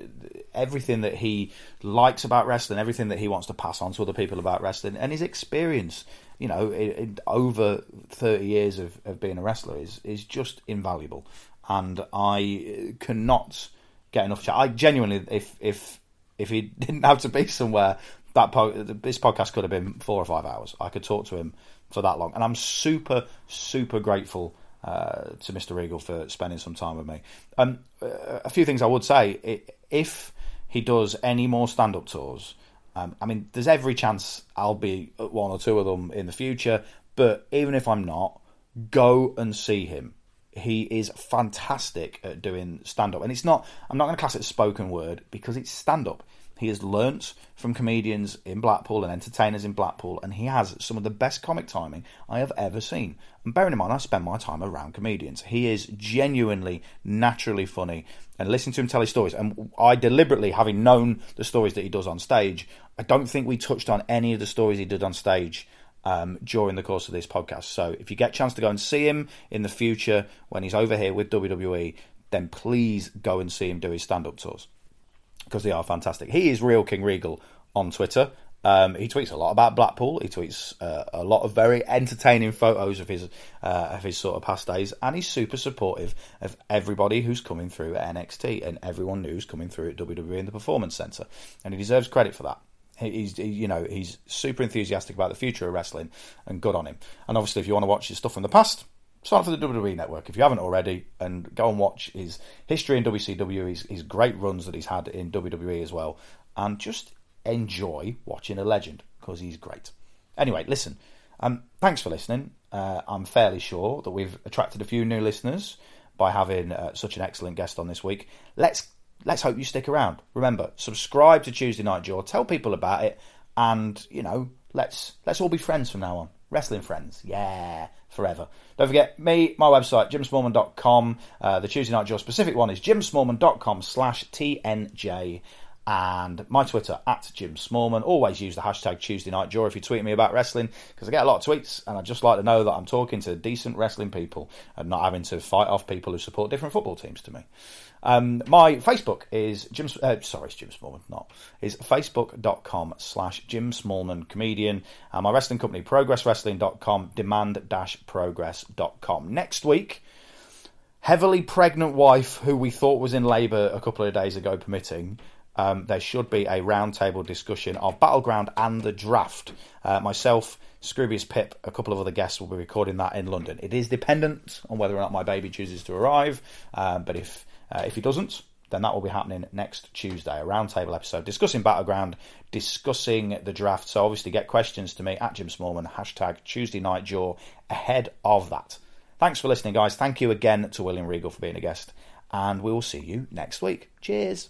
[SPEAKER 1] everything that he likes about wrestling, everything that he wants to pass on to other people about wrestling, and his experience. You know, over thirty years of, of being a wrestler is is just invaluable, and I cannot get enough chat. I genuinely, if if if he [laughs] didn't have to be somewhere, that po- this podcast could have been four or five hours. I could talk to him for that long. And I'm super, super grateful uh, to Mr. Regal for spending some time with me. Um, a few things I would say if he does any more stand up tours, um, I mean, there's every chance I'll be at one or two of them in the future, but even if I'm not, go and see him. He is fantastic at doing stand up. And it's not, I'm not going to class it spoken word because it's stand up. He has learnt from comedians in Blackpool and entertainers in Blackpool, and he has some of the best comic timing I have ever seen. And bearing in mind, I spend my time around comedians. He is genuinely, naturally funny, and listening to him tell his stories. And I deliberately, having known the stories that he does on stage, I don't think we touched on any of the stories he did on stage um, during the course of this podcast. So if you get a chance to go and see him in the future when he's over here with WWE, then please go and see him do his stand up tours because they are fantastic. He is Real King Regal on Twitter. Um, he tweets a lot about Blackpool. He tweets uh, a lot of very entertaining photos of his uh, of his sort of past days, and he's super supportive of everybody who's coming through at NXT and everyone who's coming through at WWE in the Performance Center, and he deserves credit for that. He's he, you know he's super enthusiastic about the future of wrestling, and good on him. And obviously, if you want to watch his stuff from the past, sign up for the WWE Network if you haven't already, and go and watch his history in WCW, his, his great runs that he's had in WWE as well, and just enjoy watching a legend because he's great. Anyway, listen, um, thanks for listening. Uh, I'm fairly sure that we've attracted a few new listeners by having uh, such an excellent guest on this week. Let's let's hope you stick around. Remember, subscribe to Tuesday Night Jaw, tell people about it, and you know, let's let's all be friends from now on. Wrestling friends, yeah forever. Don't forget me, my website, jimsmallman.com. Uh, the Tuesday Night Jaw specific one is jimsmallman.com slash TNJ. And my Twitter, at Jim Smallman. Always use the hashtag Tuesday Night Jaw if you tweet me about wrestling, because I get a lot of tweets, and I'd just like to know that I'm talking to decent wrestling people and not having to fight off people who support different football teams to me. Um, my Facebook is Jim. Uh, sorry, it's Jim Smallman. Not is facebook.com slash Jim Smallman comedian. And my wrestling company progresswrestling.com demand dash progress.com. Next week, heavily pregnant wife who we thought was in labour a couple of days ago permitting. Um, there should be a roundtable discussion of Battleground and the draft. Uh, myself, Scroobius Pip, a couple of other guests will be recording that in London. It is dependent on whether or not my baby chooses to arrive, um, but if uh, if he doesn't, then that will be happening next Tuesday, a roundtable episode discussing Battleground, discussing the draft. So obviously get questions to me at Jim Smallman, hashtag Tuesday Night Jaw, ahead of that. Thanks for listening, guys. Thank you again to William Regal for being a guest, and we will see you next week. Cheers.